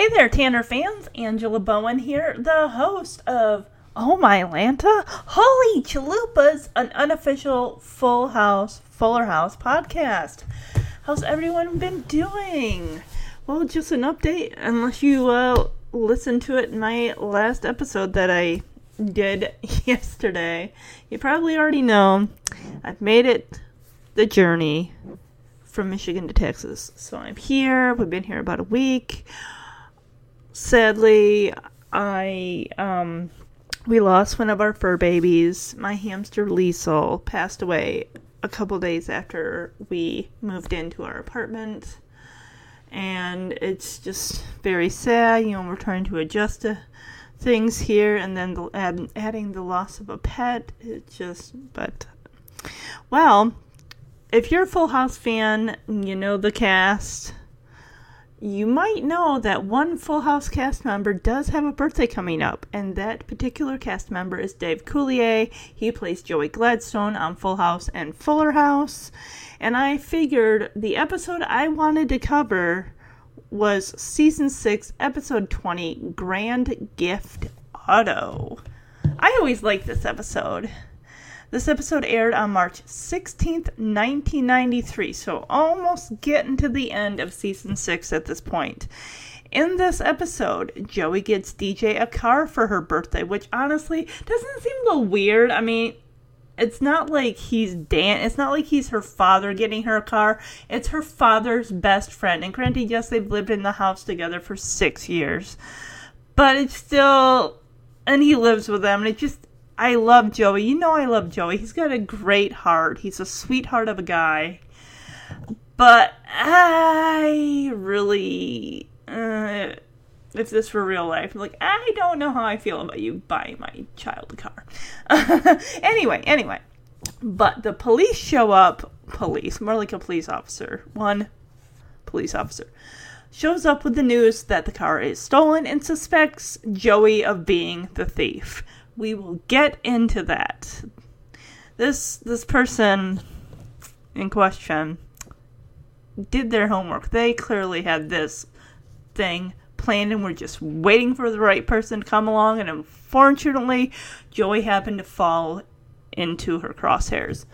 Hey there, Tanner fans. Angela Bowen here, the host of Oh My Lanta, Holy Chalupas, an unofficial Full House, Fuller House podcast. How's everyone been doing? Well, just an update, unless you uh, listened to it in my last episode that I did yesterday. You probably already know I've made it the journey from Michigan to Texas. So I'm here. We've been here about a week sadly, I um we lost one of our fur babies. My hamster Liesel passed away a couple days after we moved into our apartment. And it's just very sad. You know, we're trying to adjust to things here, and then the, add, adding the loss of a pet. It just, but well, if you're a Full House fan, you know the cast you might know that one Full House cast member does have a birthday coming up, and that particular cast member is Dave Coulier. He plays Joey Gladstone on Full House and Fuller House. And I figured the episode I wanted to cover was season 6, episode 20 Grand Gift Auto. I always like this episode. This episode aired on March 16th, 1993, so almost getting to the end of season 6 at this point. In this episode, Joey gets DJ a car for her birthday, which honestly doesn't seem a little weird. I mean, it's not like he's Dan. It's not like he's her father getting her a car. It's her father's best friend. And granted, yes, they've lived in the house together for six years, but it's still, and he lives with them, and it just I love Joey. You know I love Joey. He's got a great heart. He's a sweetheart of a guy. But I really, uh, if this were real life, like I don't know how I feel about you buying my child a car. anyway, anyway, but the police show up. Police, more like a police officer. One police officer shows up with the news that the car is stolen and suspects Joey of being the thief we will get into that. This this person in question did their homework. They clearly had this thing planned and were just waiting for the right person to come along and unfortunately Joey happened to fall into her crosshairs.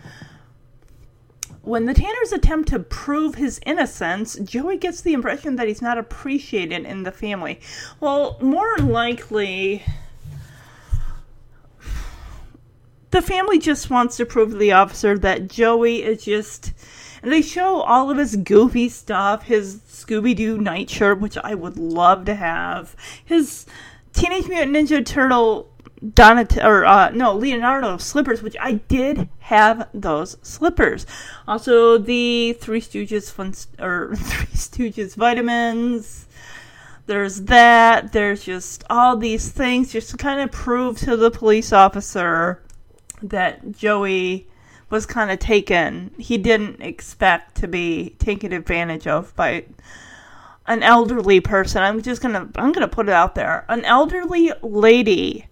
When the Tanners attempt to prove his innocence, Joey gets the impression that he's not appreciated in the family. Well, more likely the family just wants to prove to the officer that Joey is just. They show all of his goofy stuff, his Scooby Doo nightshirt, which I would love to have, his Teenage Mutant Ninja Turtle Donat or uh, no Leonardo slippers, which I did have those slippers. Also, the Three Stooges fun or Three Stooges vitamins. There's that. There's just all these things just to kind of prove to the police officer that Joey was kind of taken. He didn't expect to be taken advantage of by an elderly person. I'm just gonna I'm gonna put it out there. An elderly lady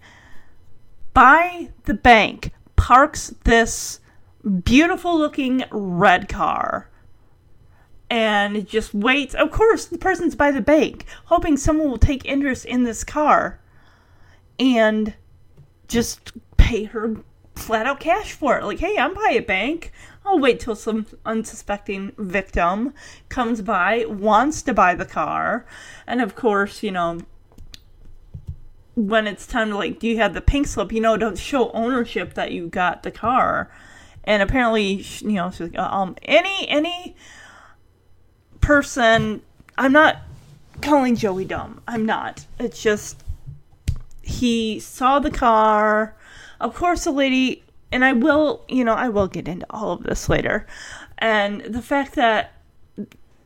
by the bank parks this beautiful looking red car and just waits. Of course, the person's by the bank, hoping someone will take interest in this car and just pay her flat out cash for it. Like, hey, I'm by a bank. I'll wait till some unsuspecting victim comes by, wants to buy the car. And of course, you know, when it's time to, like, do you have the pink slip? You know, don't show ownership that you got the car. And apparently, you know, she's like, um, any, any person, I'm not calling Joey dumb. I'm not. It's just, he saw the car of course, the lady, and I will, you know, I will get into all of this later. And the fact that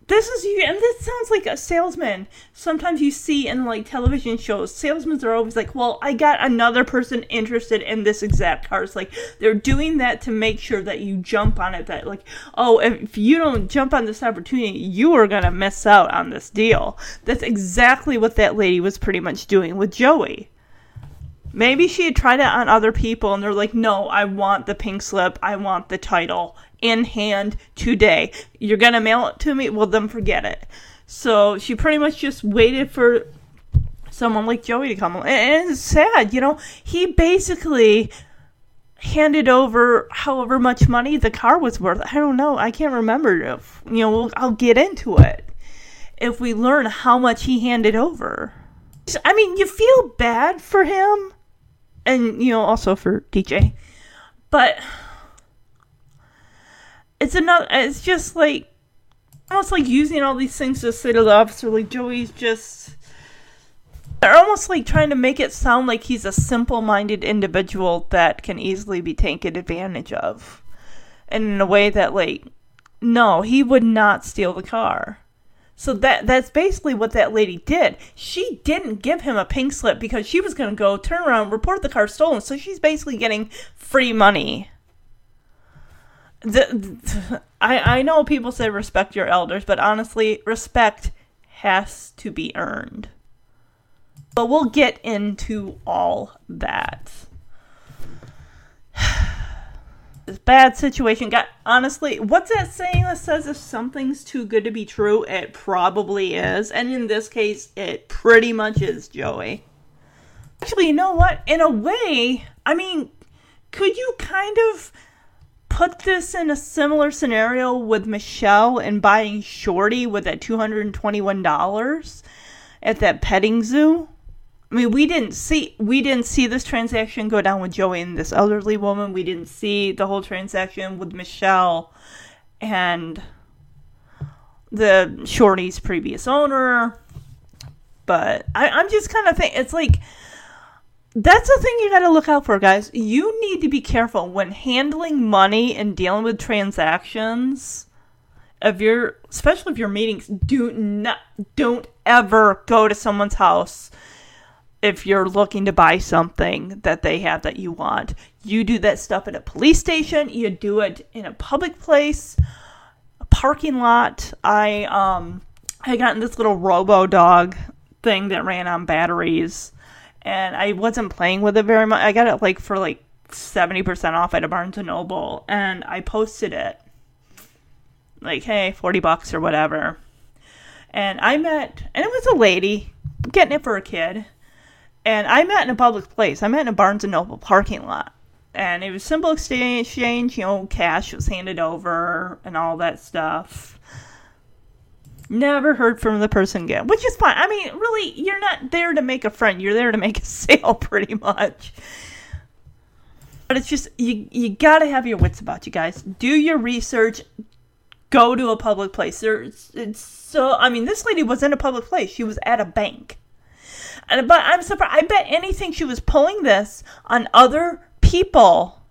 this is you, and this sounds like a salesman. Sometimes you see in like television shows, salesmen are always like, "Well, I got another person interested in this exact car." It's like they're doing that to make sure that you jump on it. That like, oh, if you don't jump on this opportunity, you are gonna miss out on this deal. That's exactly what that lady was pretty much doing with Joey. Maybe she had tried it on other people and they're like, no, I want the pink slip. I want the title in hand today. You're going to mail it to me? Well, then forget it. So she pretty much just waited for someone like Joey to come. And it's sad, you know, he basically handed over however much money the car was worth. I don't know. I can't remember. If, you know, I'll get into it if we learn how much he handed over. I mean, you feel bad for him and you know also for DJ. But it's another. It's just like almost like using all these things to say to the officer, like Joey's just. They're almost like trying to make it sound like he's a simple-minded individual that can easily be taken advantage of, and in a way that like, no, he would not steal the car. So that that's basically what that lady did. She didn't give him a pink slip because she was going to go turn around, report the car stolen. So she's basically getting free money. The, the, I I know people say respect your elders, but honestly, respect has to be earned. But we'll get into all that bad situation. Got honestly what's that saying that says if something's too good to be true it probably is? And in this case it pretty much is joey. Actually you know what? In a way i mean could you kind of put this in a similar scenario with michelle and buying shorty with that $221 at that petting zoo I mean, we didn't see we didn't see this transaction go down with Joey and this elderly woman. We didn't see the whole transaction with Michelle and the Shorty's previous owner. But I, I'm just kind of think it's like that's the thing you got to look out for, guys. You need to be careful when handling money and dealing with transactions of your, especially if your meetings. Do not, don't ever go to someone's house if you're looking to buy something that they have that you want. You do that stuff at a police station, you do it in a public place, a parking lot. I um I got this little robo dog thing that ran on batteries and I wasn't playing with it very much. I got it like for like 70% off at a Barnes and Noble and I posted it. Like, hey, 40 bucks or whatever. And I met and it was a lady getting it for a kid and I met in a public place. I met in a Barnes and Noble parking lot. And it was simple exchange, you know, cash was handed over and all that stuff. Never heard from the person again, which is fine. I mean, really, you're not there to make a friend. You're there to make a sale, pretty much. But it's just you you gotta have your wits about you guys. Do your research. Go to a public place. There's it's so I mean, this lady was in a public place. She was at a bank. But I'm surprised. I bet anything she was pulling this on other people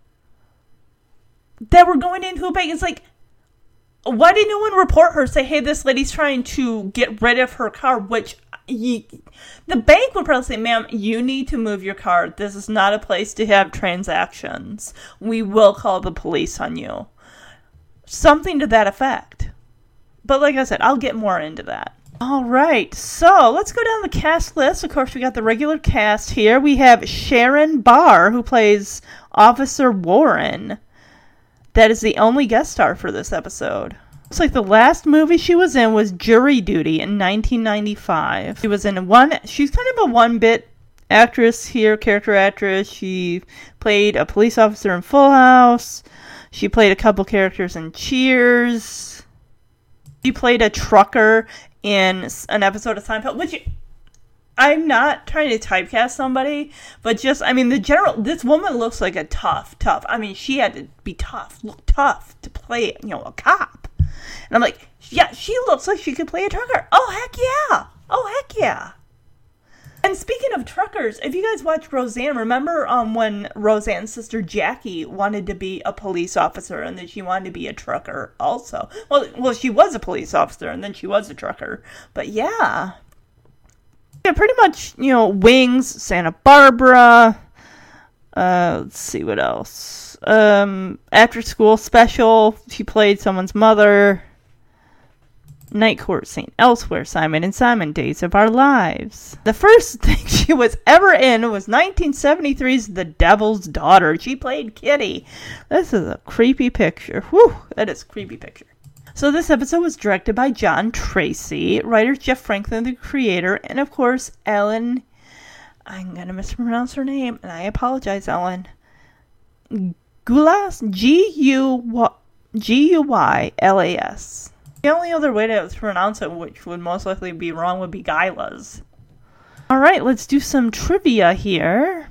that were going into a bank. It's like, why did no one report her? Say, hey, this lady's trying to get rid of her car, which you, the bank would probably say, ma'am, you need to move your car. This is not a place to have transactions. We will call the police on you. Something to that effect. But like I said, I'll get more into that. All right, so let's go down the cast list. Of course, we got the regular cast here. We have Sharon Barr, who plays Officer Warren. That is the only guest star for this episode. Looks like the last movie she was in was Jury Duty in 1995. She was in one. She's kind of a one-bit actress here, character actress. She played a police officer in Full House. She played a couple characters in Cheers. She played a trucker in an episode of Seinfeld, which I'm not trying to typecast somebody, but just I mean the general. This woman looks like a tough, tough. I mean, she had to be tough, look tough to play, you know, a cop. And I'm like, yeah, she looks like she could play a trucker. Oh heck yeah! Oh heck yeah! And speaking of truckers, if you guys watch Roseanne, remember um when Roseanne's sister Jackie wanted to be a police officer and then she wanted to be a trucker also. Well, well, she was a police officer and then she was a trucker. But yeah, yeah, pretty much you know Wings, Santa Barbara. Uh, let's see what else. Um, after school special, she played someone's mother. Night Court, St. Elsewhere, Simon and Simon, Days of Our Lives. The first thing she was ever in was 1973's The Devil's Daughter. She played Kitty. This is a creepy picture. Whew, that is a creepy picture. So this episode was directed by John Tracy, writer Jeff Franklin, the creator, and of course Ellen. I'm gonna mispronounce her name, and I apologize, Ellen. Gulas, G U G U Y L A S. The only other way to pronounce it, which would most likely be wrong, would be Gylas. All right, let's do some trivia here.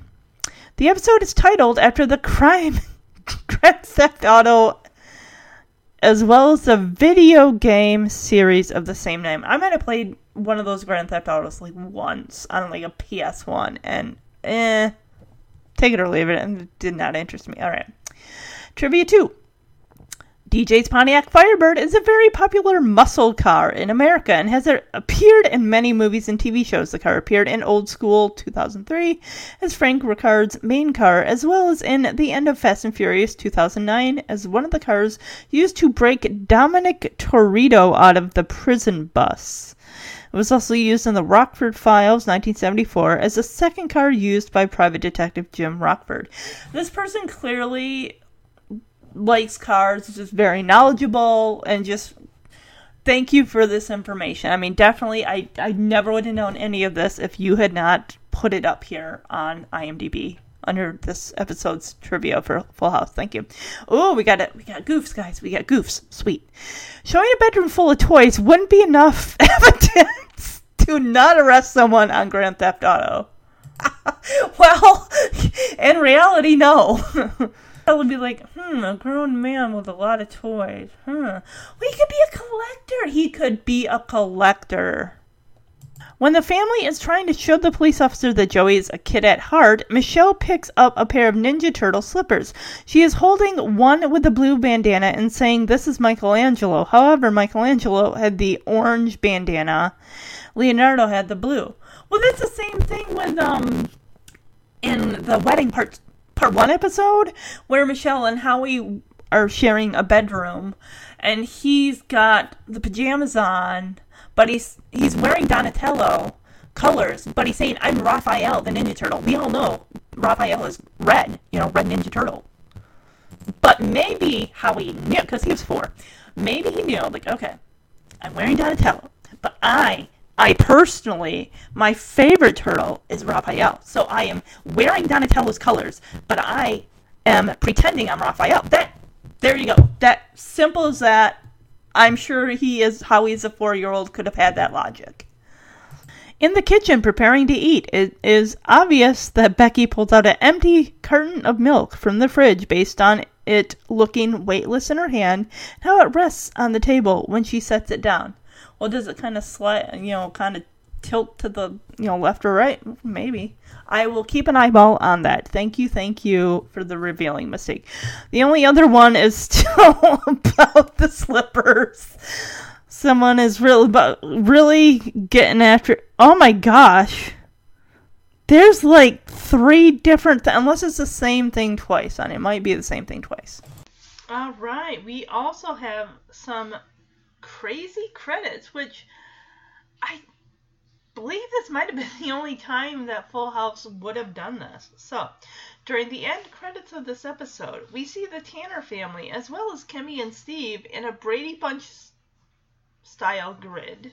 The episode is titled after the crime Grand Theft Auto, as well as the video game series of the same name. I might have played one of those Grand Theft Autos like once on like a PS1, and eh, take it or leave it, and it did not interest me. All right, trivia two. DJ's Pontiac Firebird is a very popular muscle car in America and has appeared in many movies and TV shows. The car appeared in Old School 2003 as Frank Ricard's main car, as well as in the end of Fast and Furious 2009 as one of the cars used to break Dominic Toretto out of the prison bus. It was also used in the Rockford Files 1974 as the second car used by private detective Jim Rockford. This person clearly likes cars, is just very knowledgeable, and just thank you for this information. I mean, definitely, I, I never would have known any of this if you had not put it up here on IMDb under this episode's trivia for Full House. Thank you. Oh, we got it. We got goofs, guys. We got goofs. Sweet. Showing a bedroom full of toys wouldn't be enough evidence to not arrest someone on Grand Theft Auto. well, in reality, no. I would be like, hmm, a grown man with a lot of toys. Hmm. Well, he could be a collector. He could be a collector. When the family is trying to show the police officer that Joey is a kid at heart, Michelle picks up a pair of Ninja Turtle slippers. She is holding one with a blue bandana and saying, This is Michelangelo. However, Michelangelo had the orange bandana, Leonardo had the blue. Well, that's the same thing with, um, in the wedding part part one episode where Michelle and Howie are sharing a bedroom, and he's got the pajamas on, but he's he's wearing Donatello colors, but he's saying I'm Raphael, the Ninja Turtle. We all know Raphael is red, you know, red Ninja Turtle. But maybe Howie knew because he was four. Maybe he knew, like, okay, I'm wearing Donatello, but I I personally, my favorite turtle is Raphael. So I am wearing Donatello's colors, but I am pretending I'm Raphael. That, there you go. That simple as that. I'm sure he is how he's a four year old could have had that logic. In the kitchen, preparing to eat, it is obvious that Becky pulls out an empty carton of milk from the fridge based on it looking weightless in her hand and how it rests on the table when she sets it down. Well, does it kind of slide, you know, kind of tilt to the, you know, left or right? Maybe. I will keep an eyeball on that. Thank you, thank you for the revealing mistake. The only other one is still about the slippers. Someone is really, really getting after. Oh my gosh. There's like three different, th- unless it's the same thing twice, and it might be the same thing twice. All right, we also have some crazy credits, which I believe this might have been the only time that Full House would have done this. So, during the end credits of this episode, we see the Tanner family as well as Kimmy and Steve in a Brady Bunch style grid.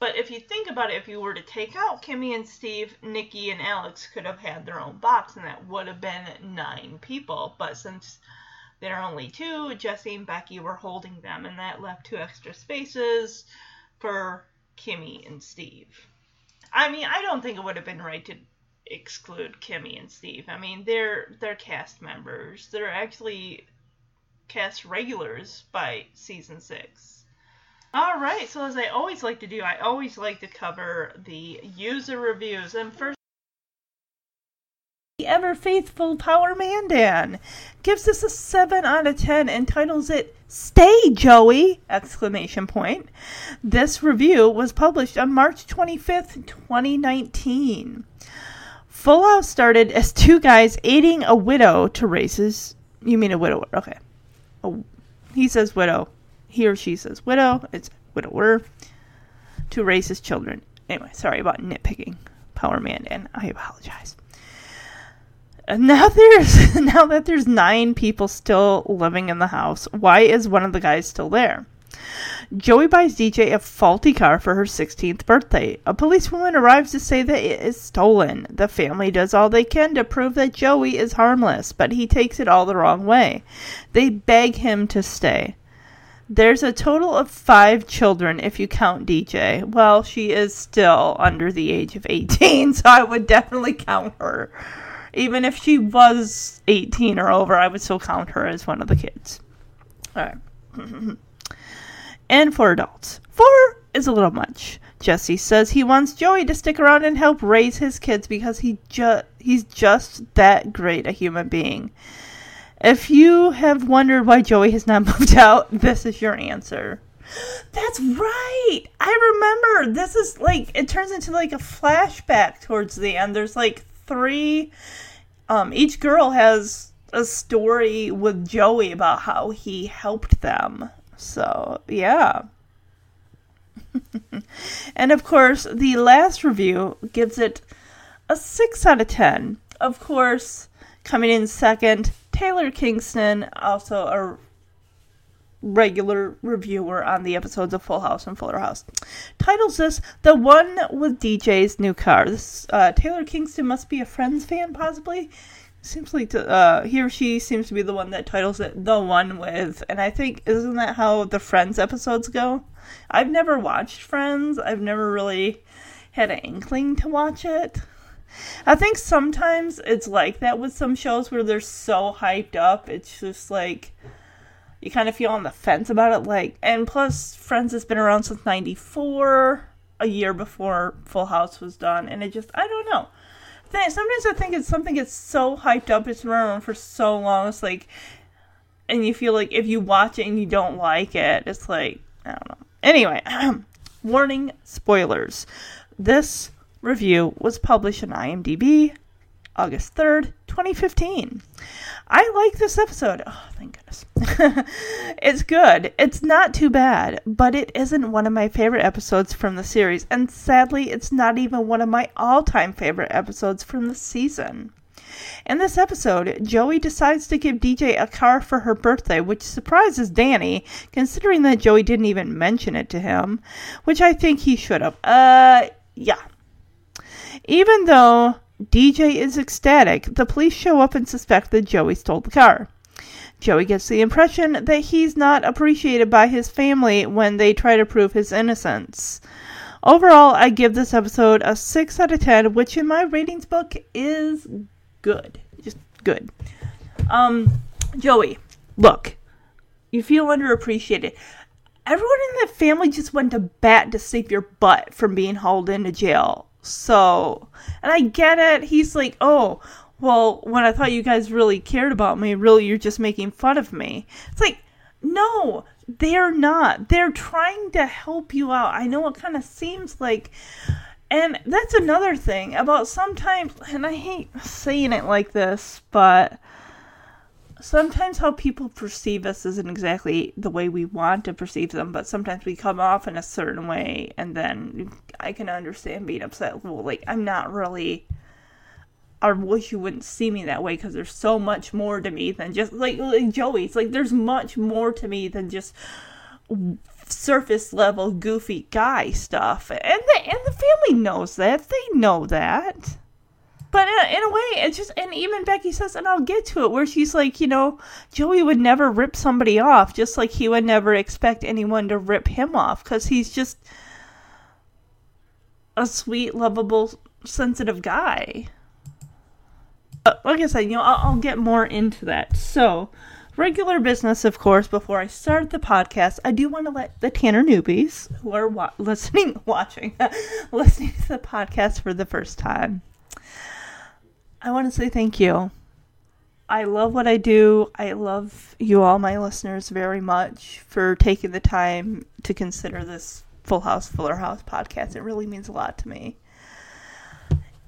But if you think about it, if you were to take out Kimmy and Steve, Nikki and Alex could have had their own box, and that would have been nine people. But since there are only two. Jesse and Becky were holding them, and that left two extra spaces for Kimmy and Steve. I mean, I don't think it would have been right to exclude Kimmy and Steve. I mean, they're they're cast members. They're actually cast regulars by season six. All right, so as I always like to do, I always like to cover the user reviews. And first, ever faithful Power Mandan gives this a 7 out of 10 and titles it Stay Joey! exclamation point. This review was published on March 25th, 2019. Full House started as two guys aiding a widow to raise his. You mean a widower? Okay. Oh, he says widow. He or she says widow. It's widower. To raise his children. Anyway, sorry about nitpicking. Power Man, Mandan. I apologize. Now there's now that there's nine people still living in the house. Why is one of the guys still there? Joey buys DJ a faulty car for her 16th birthday. A policewoman arrives to say that it is stolen. The family does all they can to prove that Joey is harmless, but he takes it all the wrong way. They beg him to stay. There's a total of five children if you count DJ. Well, she is still under the age of 18, so I would definitely count her. Even if she was 18 or over, I would still count her as one of the kids. All right. and for adults. Four is a little much. Jesse says he wants Joey to stick around and help raise his kids because he ju- he's just that great a human being. If you have wondered why Joey has not moved out, this is your answer. That's right. I remember. This is like it turns into like a flashback towards the end. There's like three um each girl has a story with Joey about how he helped them. So, yeah. and of course, the last review gives it a 6 out of 10. Of course, coming in second, Taylor Kingston, also a regular reviewer on the episodes of Full House and Fuller House, titles this "The One with DJ's New Car." This uh, Taylor Kingston must be a Friends fan, possibly. Seems like to, uh, he or she seems to be the one that titles it "The One with," and I think isn't that how the Friends episodes go? I've never watched Friends. I've never really had an inkling to watch it. I think sometimes it's like that with some shows where they're so hyped up, it's just like you kind of feel on the fence about it. Like, and plus, Friends has been around since '94, a year before Full House was done, and it just I don't know. Sometimes I think it's something gets so hyped up, it's been around for so long, it's like, and you feel like if you watch it and you don't like it, it's like I don't know. Anyway, warning spoilers. This review was published on IMDb August 3rd, 2015. I like this episode. Oh, thank goodness. it's good. It's not too bad, but it isn't one of my favorite episodes from the series, and sadly, it's not even one of my all time favorite episodes from the season. In this episode, Joey decides to give DJ a car for her birthday, which surprises Danny, considering that Joey didn't even mention it to him, which I think he should have. Uh, yeah. Even though DJ is ecstatic, the police show up and suspect that Joey stole the car. Joey gets the impression that he's not appreciated by his family when they try to prove his innocence. Overall, I give this episode a 6 out of 10, which in my ratings book is good. Just good. Um, Joey, look, you feel underappreciated. Everyone in the family just went to bat to save your butt from being hauled into jail. So, and I get it. He's like, oh, well, when I thought you guys really cared about me, really, you're just making fun of me. It's like, no, they're not. They're trying to help you out. I know it kind of seems like. And that's another thing about sometimes, and I hate saying it like this, but sometimes how people perceive us isn't exactly the way we want to perceive them, but sometimes we come off in a certain way, and then I can understand being upset. Well, like, I'm not really. I wish you wouldn't see me that way because there's so much more to me than just like, like Joey. It's like there's much more to me than just surface level goofy guy stuff, and the and the family knows that. They know that. But in, in a way, it's just, and even Becky says, and I'll get to it, where she's like, you know, Joey would never rip somebody off, just like he would never expect anyone to rip him off, because he's just a sweet, lovable, sensitive guy. But like I said, you know, I'll, I'll get more into that. So, regular business, of course, before I start the podcast, I do want to let the Tanner newbies who are wa- listening, watching, listening to the podcast for the first time, I want to say thank you. I love what I do. I love you all, my listeners, very much for taking the time to consider this Full House, Fuller House podcast. It really means a lot to me.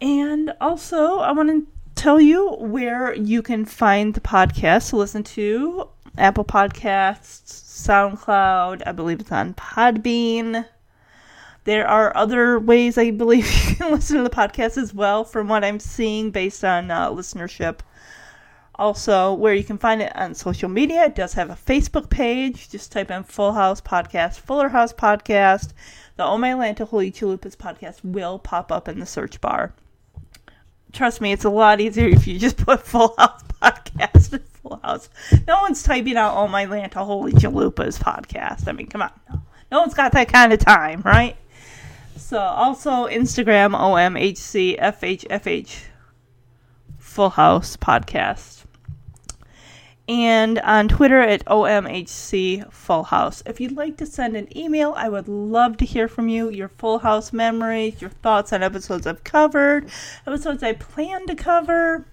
And also, I want to tell you where you can find the podcast to listen to Apple Podcasts, SoundCloud, I believe it's on Podbean. There are other ways I believe you can listen to the podcast as well, from what I'm seeing based on uh, listenership. Also, where you can find it on social media, it does have a Facebook page. Just type in Full House Podcast, Fuller House Podcast. The Oh My Lanta Holy Chalupas podcast will pop up in the search bar. Trust me, it's a lot easier if you just put Full House Podcast Full House. No one's typing out Oh My Lanta Holy Chalupas podcast. I mean, come on. No one's got that kind of time, right? So, also Instagram, OMHCFHFH Full House Podcast and on Twitter at OMHC Full House. If you'd like to send an email, I would love to hear from you. Your Full House memories, your thoughts on episodes I've covered, episodes I plan to cover.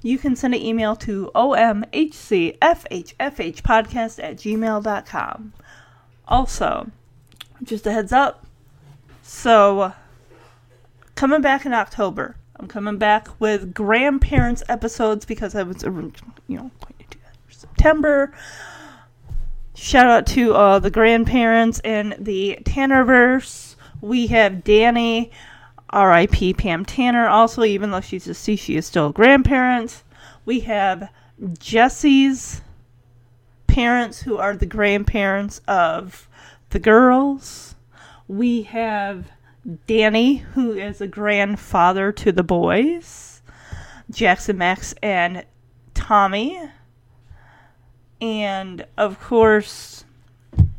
You can send an email to omhcfhfhpodcast at gmail.com. Also, just a heads up. So, coming back in October, I'm coming back with grandparents episodes because I was, you know, going to do that for September. Shout out to uh, the grandparents in the Tannerverse. We have Danny, R.I.P. Pam Tanner. Also, even though she's deceased, she is still a grandparent. We have Jesse's parents, who are the grandparents of the girls. We have Danny, who is a grandfather to the boys, Jackson Max and Tommy, and of course, am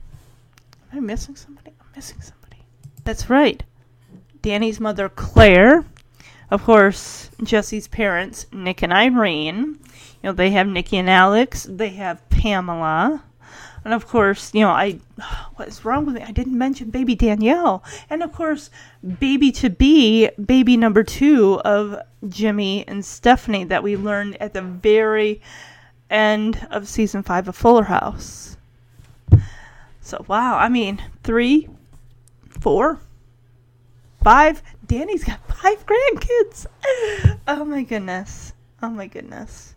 I missing somebody? I'm missing somebody. That's right. Danny's mother, Claire. Of course, Jesse's parents, Nick and Irene. You know, they have Nikki and Alex. They have Pamela. And of course, you know, I what is wrong with me? I didn't mention baby Danielle. And of course, baby to be baby number 2 of Jimmy and Stephanie that we learned at the very end of season 5 of Fuller House. So, wow, I mean, three, four, five. Danny's got five grandkids. Oh my goodness. Oh my goodness.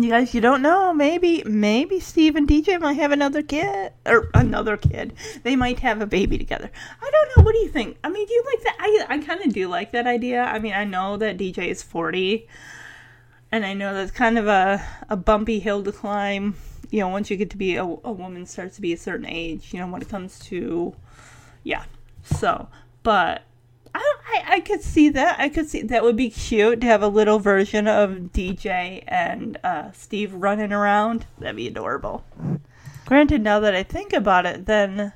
You guys, you don't know. Maybe, maybe Steve and DJ might have another kid or another kid. They might have a baby together. I don't know. What do you think? I mean, do you like that? I, I kind of do like that idea. I mean, I know that DJ is forty, and I know that's kind of a a bumpy hill to climb. You know, once you get to be a, a woman starts to be a certain age. You know, when it comes to, yeah. So, but I, I, could see that. I could see that would be cute to have a little version of DJ and uh, Steve running around. That'd be adorable. Granted, now that I think about it, then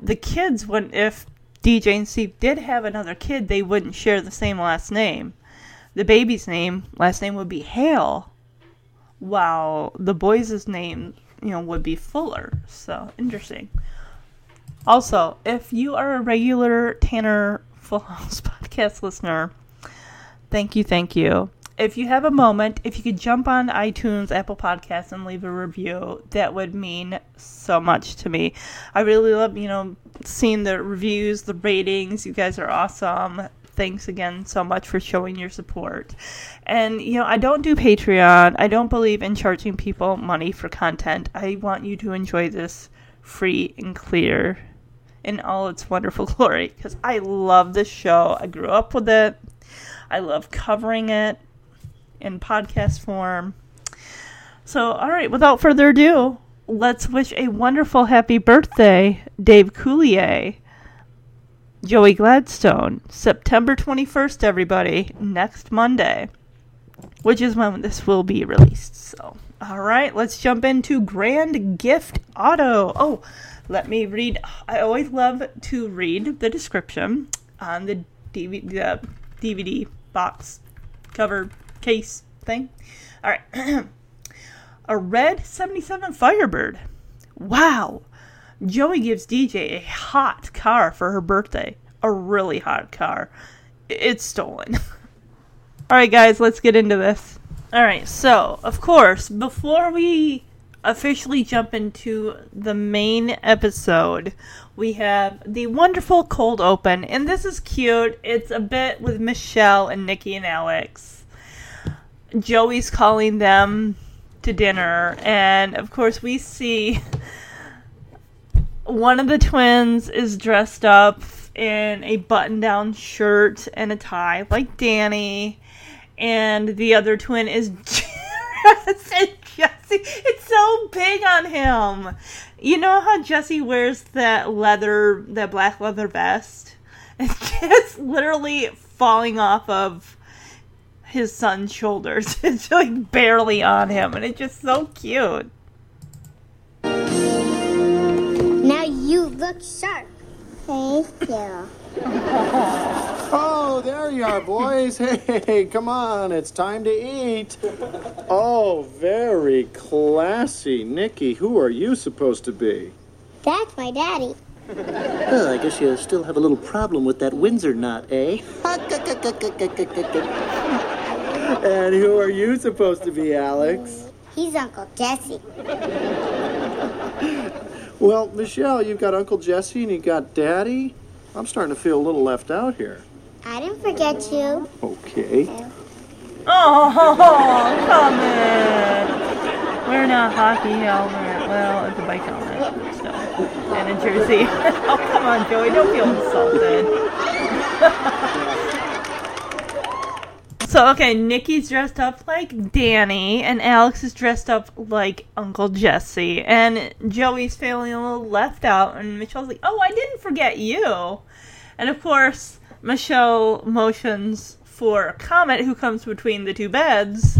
the kids wouldn't. If DJ and Steve did have another kid, they wouldn't share the same last name. The baby's name, last name would be Hale, while the boys' name, you know, would be Fuller. So interesting. Also, if you are a regular Tanner Full House podcast listener, thank you, thank you. If you have a moment, if you could jump on iTunes, Apple Podcasts, and leave a review, that would mean so much to me. I really love, you know, seeing the reviews, the ratings. You guys are awesome. Thanks again so much for showing your support. And, you know, I don't do Patreon. I don't believe in charging people money for content. I want you to enjoy this free and clear in all its wonderful glory because I love this show. I grew up with it. I love covering it in podcast form. So, all right, without further ado, let's wish a wonderful happy birthday, Dave Coulier, Joey Gladstone, September 21st, everybody, next Monday, which is when this will be released. So, all right, let's jump into Grand Gift Auto. Oh, let me read. I always love to read the description on the DVD, the DVD box cover case thing. All right. a red 77 Firebird. Wow. Joey gives DJ a hot car for her birthday. A really hot car. It's stolen. All right, guys, let's get into this. All right, so, of course, before we officially jump into the main episode, we have the wonderful cold open, and this is cute. It's a bit with Michelle and Nikki and Alex. Joey's calling them to dinner, and of course, we see one of the twins is dressed up in a button down shirt and a tie, like Danny, and the other twin is dressed in Jesse. It's so big on him. You know how Jesse wears that leather, that black leather vest? It's just literally falling off of his son's shoulders. It's like barely on him, and it's just so cute. Now you look sharp. Thank you. Oh, there you are, boys. Hey, come on, it's time to eat. Oh, very classy. Nikki, who are you supposed to be? That's my daddy. Well, I guess you still have a little problem with that Windsor knot, eh? And who are you supposed to be, Alex? He's Uncle Jesse. Well, Michelle, you've got Uncle Jesse and you got Daddy. I'm starting to feel a little left out here. I didn't forget you. Okay. Oh, come in. Wearing a hockey helmet. Well, it's a bike helmet. So, and a jersey. oh, come on, Joey. Don't feel insulted. so, okay, Nikki's dressed up like Danny, and Alex is dressed up like Uncle Jesse. And Joey's feeling a little left out, and Michelle's like, oh, I didn't forget you. And of course, Michelle motions for Comet, who comes between the two beds,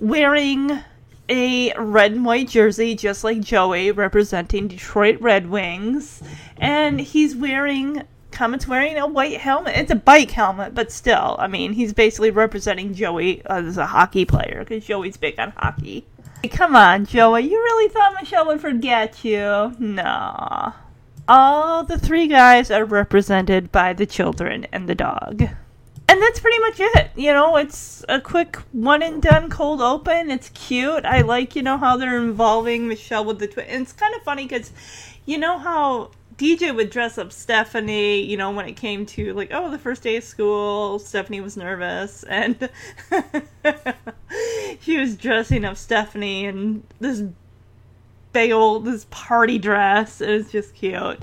wearing a red and white jersey, just like Joey, representing Detroit Red Wings. And he's wearing, Comet's wearing a white helmet. It's a bike helmet, but still, I mean, he's basically representing Joey as a hockey player, because Joey's big on hockey. Come on, Joey, you really thought Michelle would forget you? No. All the three guys are represented by the children and the dog. And that's pretty much it. You know, it's a quick one and done cold open. It's cute. I like, you know, how they're involving Michelle with the twin. It's kind of funny because, you know, how DJ would dress up Stephanie, you know, when it came to like, oh, the first day of school, Stephanie was nervous and she was dressing up Stephanie and this big old this party dress. It was just cute.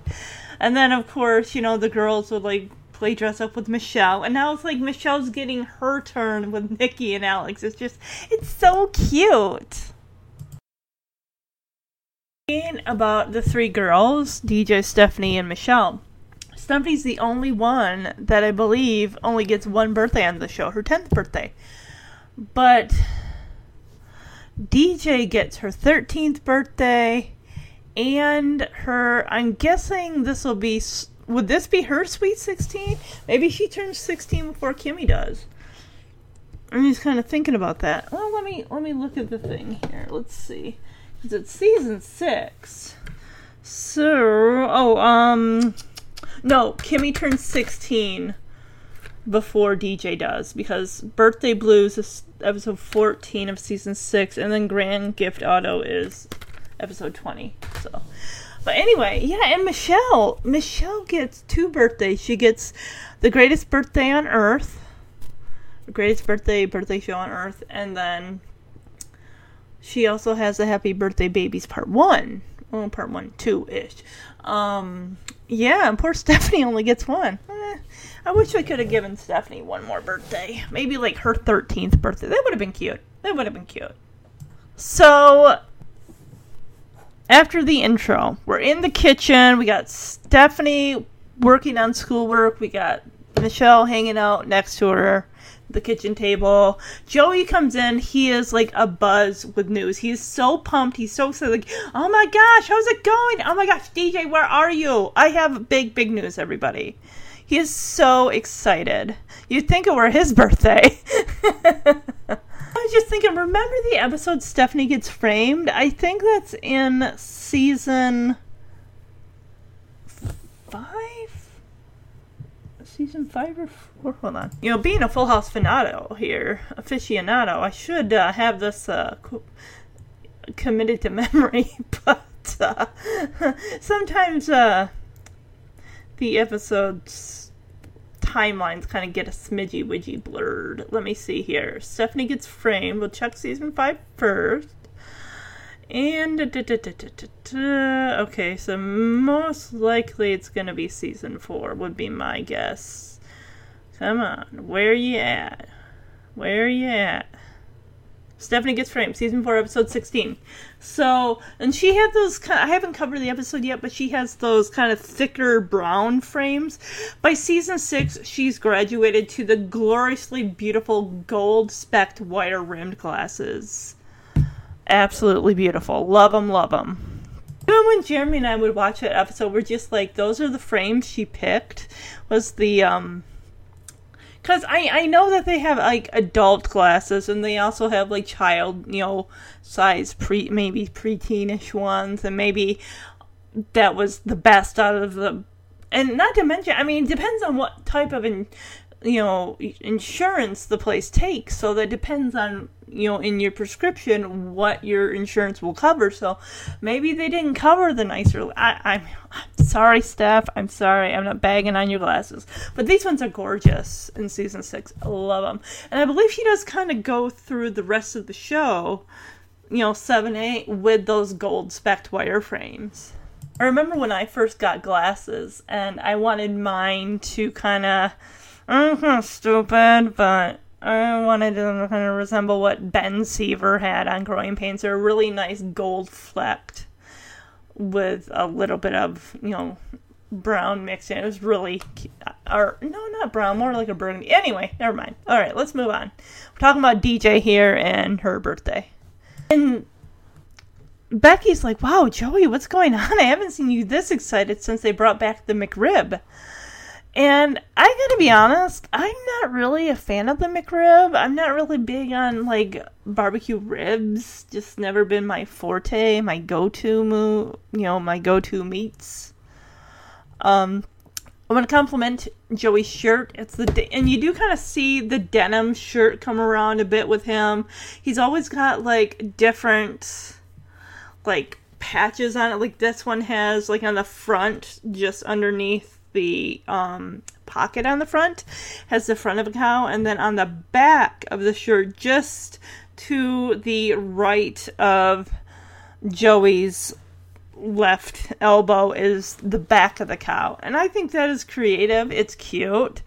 And then of course, you know, the girls would like play dress up with Michelle. And now it's like Michelle's getting her turn with Nikki and Alex. It's just it's so cute. About the three girls, DJ, Stephanie, and Michelle. Stephanie's the only one that I believe only gets one birthday on the show, her 10th birthday. But DJ gets her 13th birthday and her I'm guessing this will be would this be her sweet 16? Maybe she turns 16 before Kimmy does. I'm just kind of thinking about that. Well, let me let me look at the thing here. Let's see. Is it season 6? So, oh, um no, Kimmy turns 16 before DJ does because Birthday Blues is episode 14 of season 6 and then Grand Gift Auto is episode 20. So but anyway, yeah, and Michelle, Michelle gets two birthdays. She gets the greatest birthday on earth, greatest birthday birthday show on earth, and then she also has the Happy Birthday Babies Part One, well, Part One, Two ish. Um, yeah, and poor Stephanie only gets one. Eh, I wish I could have given Stephanie one more birthday. Maybe like her 13th birthday. That would have been cute. That would have been cute. So, after the intro, we're in the kitchen. We got Stephanie working on schoolwork. We got Michelle hanging out next to her, the kitchen table. Joey comes in. He is like a buzz with news. He's so pumped. He's so excited. Like, oh my gosh, how's it going? Oh my gosh, DJ, where are you? I have big, big news, everybody. He is so excited. You'd think it were his birthday. I was just thinking, remember the episode Stephanie gets framed? I think that's in season five? Season five or four? Hold on. You know, being a Full House fanado here, aficionado, I should uh, have this uh, co- committed to memory, but uh, sometimes uh, the episodes timelines kind of get a smidgy widgy blurred. Let me see here. Stephanie gets framed. We'll check season five first. And da, da, da, okay, so most likely it's gonna be season four. Would be my guess. Come on, where are you at? Where are you at? Stephanie gets framed, season four, episode sixteen. So, and she had those. I haven't covered the episode yet, but she has those kind of thicker brown frames. By season six, she's graduated to the gloriously beautiful gold specked wire rimmed glasses. Absolutely beautiful. Love them, love them. Even when Jeremy and I would watch that episode, we're just like, those are the frames she picked. Was the um because I, I know that they have like adult glasses and they also have like child you know size pre maybe preteenish ones and maybe that was the best out of the and not to mention I mean it depends on what type of in, you know insurance the place takes. So that depends on you know in your prescription what your insurance will cover. So maybe they didn't cover the nicer I, I'm, I'm sorry Steph. I'm sorry. I'm not bagging on your glasses. But these ones are gorgeous in season six. I love them and I believe she does kind of go through the rest of the show you know seven eight with those gold specked wire frames I remember when I first got glasses and I wanted mine to kind of, mm-hmm, of stupid, but I wanted to kind of resemble what Ben Seaver had on Growing Pains. They're really nice gold flecked with a little bit of, you know, brown mixed in. It was really, or no, not brown, more like a burgundy. Anyway, never mind. All right, let's move on. We're talking about DJ here and her birthday. And Becky's like, wow, Joey, what's going on? I haven't seen you this excited since they brought back the McRib. And I gotta be honest, I'm not really a fan of the McRib. I'm not really big on like barbecue ribs. Just never been my forte, my go-to move, you know, my go-to meats. Um, I want to compliment Joey's shirt. It's the de- and you do kind of see the denim shirt come around a bit with him. He's always got like different like patches on it. Like this one has like on the front, just underneath the um, pocket on the front, has the front of a cow, and then on the back of the shirt, just to the right of Joey's left elbow is the back of the cow. And I think that is creative. It's cute.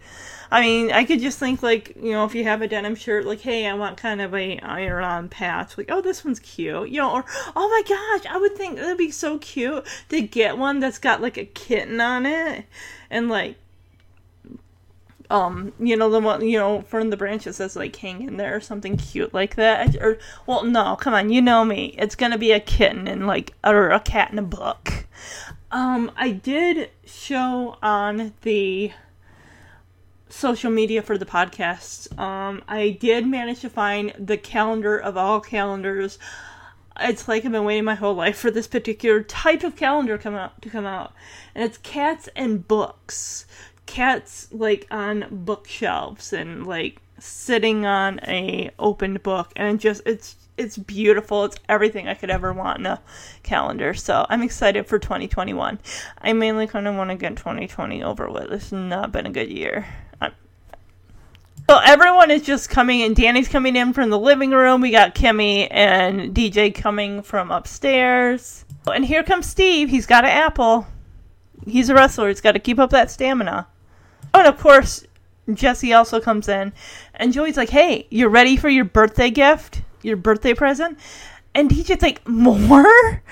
I mean, I could just think like, you know, if you have a denim shirt, like, hey, I want kind of a iron on patch. Like, oh, this one's cute. You know, or oh my gosh, I would think it'd be so cute to get one that's got like a kitten on it and like um, you know, the one, you know, from the branches that's like hanging there or something cute like that. Or, well, no, come on, you know me. It's gonna be a kitten and like, or a cat in a book. Um, I did show on the social media for the podcast. Um, I did manage to find the calendar of all calendars. It's like I've been waiting my whole life for this particular type of calendar come out to come out, and it's cats and books. Cats like on bookshelves and like sitting on a opened book, and just it's it's beautiful. It's everything I could ever want in a calendar. So I'm excited for 2021. I mainly kind of want to get 2020 over with. It's not been a good year. So everyone is just coming in. Danny's coming in from the living room. We got Kimmy and DJ coming from upstairs. And here comes Steve. He's got an apple. He's a wrestler. He's got to keep up that stamina. Oh, and of course, Jesse also comes in. And Joey's like, hey, you're ready for your birthday gift? Your birthday present? And DJ's like, more?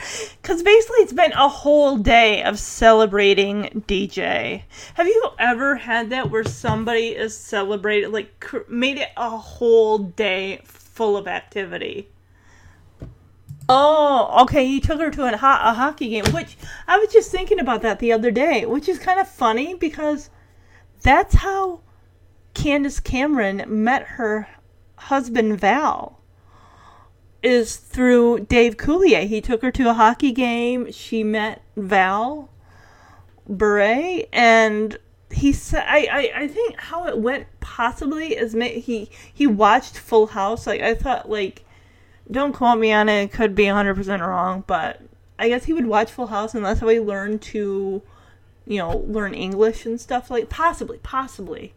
Because basically, it's been a whole day of celebrating DJ. Have you ever had that where somebody is celebrated, like, cr- made it a whole day full of activity? Oh, okay. He took her to a, ho- a hockey game, which I was just thinking about that the other day, which is kind of funny because that's how Candace Cameron met her husband Val is through Dave Coulier. He took her to a hockey game. She met Val Bure, and he said, I, I, I think how it went possibly is he he watched Full House. Like I thought, like don't quote me on it. It could be 100% wrong, but I guess he would watch Full House, and that's how he learned to, you know, learn English and stuff like possibly, possibly.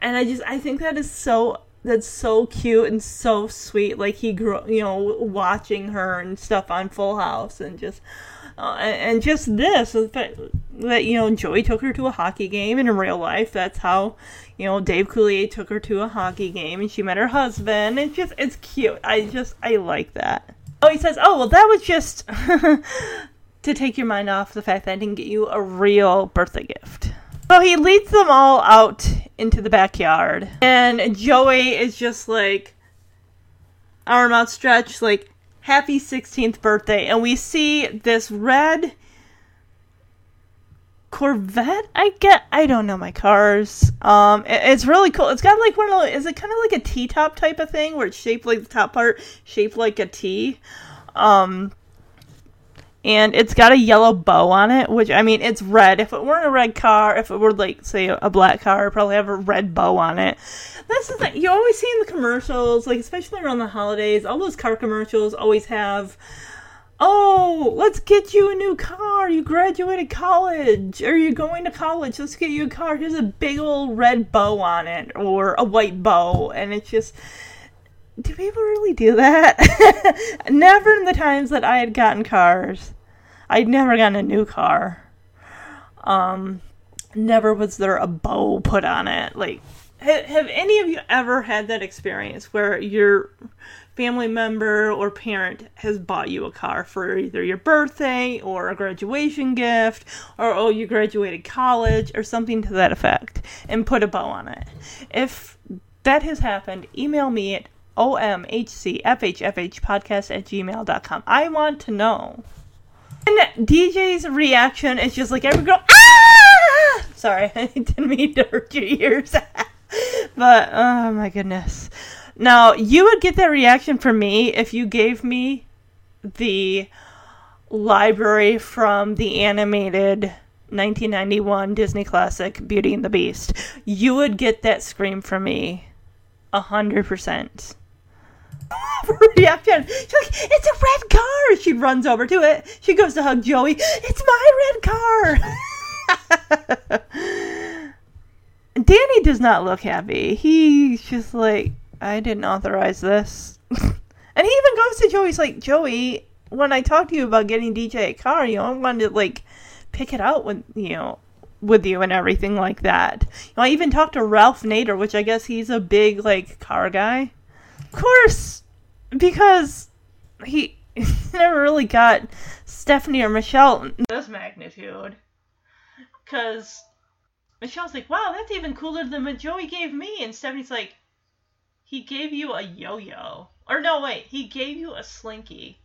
And I just I think that is so that's so cute and so sweet. Like he grew, you know, watching her and stuff on Full House, and just uh, and, just this that you know Joey took her to a hockey game, and in real life, that's how you know Dave Coulier took her to a hockey game, and she met her husband. It's just it's cute. I just I like that. Oh, he says, oh well, that was just to take your mind off the fact that I didn't get you a real birthday gift. So he leads them all out into the backyard, and Joey is just like arm outstretched, like happy 16th birthday, and we see this red Corvette. I get. I don't know my cars. Um, it- it's really cool. It's got like one of those. Is it kind of like a T top type of thing where it's shaped like the top part shaped like a T? Um, and it's got a yellow bow on it, which I mean, it's red. If it weren't a red car, if it were like say a black car, probably have a red bow on it. That's the thing you always see in the commercials, like especially around the holidays. All those car commercials always have, "Oh, let's get you a new car. You graduated college, or you're going to college. Let's get you a car. Here's a big old red bow on it, or a white bow." And it's just do people really do that? never in the times that I had gotten cars. I'd never gotten a new car. Um, never was there a bow put on it. Like, ha- have any of you ever had that experience where your family member or parent has bought you a car for either your birthday or a graduation gift or oh you graduated college or something to that effect and put a bow on it if that has happened email me at omhcfhfhpodcast at gmail.com. I want to know. And DJ's reaction is just like every girl. Ah! Sorry, I didn't mean to hurt your ears. but oh my goodness. Now, you would get that reaction from me if you gave me the library from the animated 1991 Disney classic Beauty and the Beast. You would get that scream from me 100%. Rudy. She's like, it's a red car. She runs over to it. She goes to hug Joey. It's my red car. Danny does not look happy. He's just like, I didn't authorize this. and he even goes to Joey. He's like, Joey, when I talked to you about getting DJ a car, you know, I wanted to like pick it out with you know with you and everything like that. You know, I even talked to Ralph Nader, which I guess he's a big like car guy. Of course, because he never really got Stephanie or Michelle this magnitude. Because Michelle's like, wow, that's even cooler than what Joey gave me. And Stephanie's like, he gave you a yo-yo. Or no, wait, he gave you a slinky.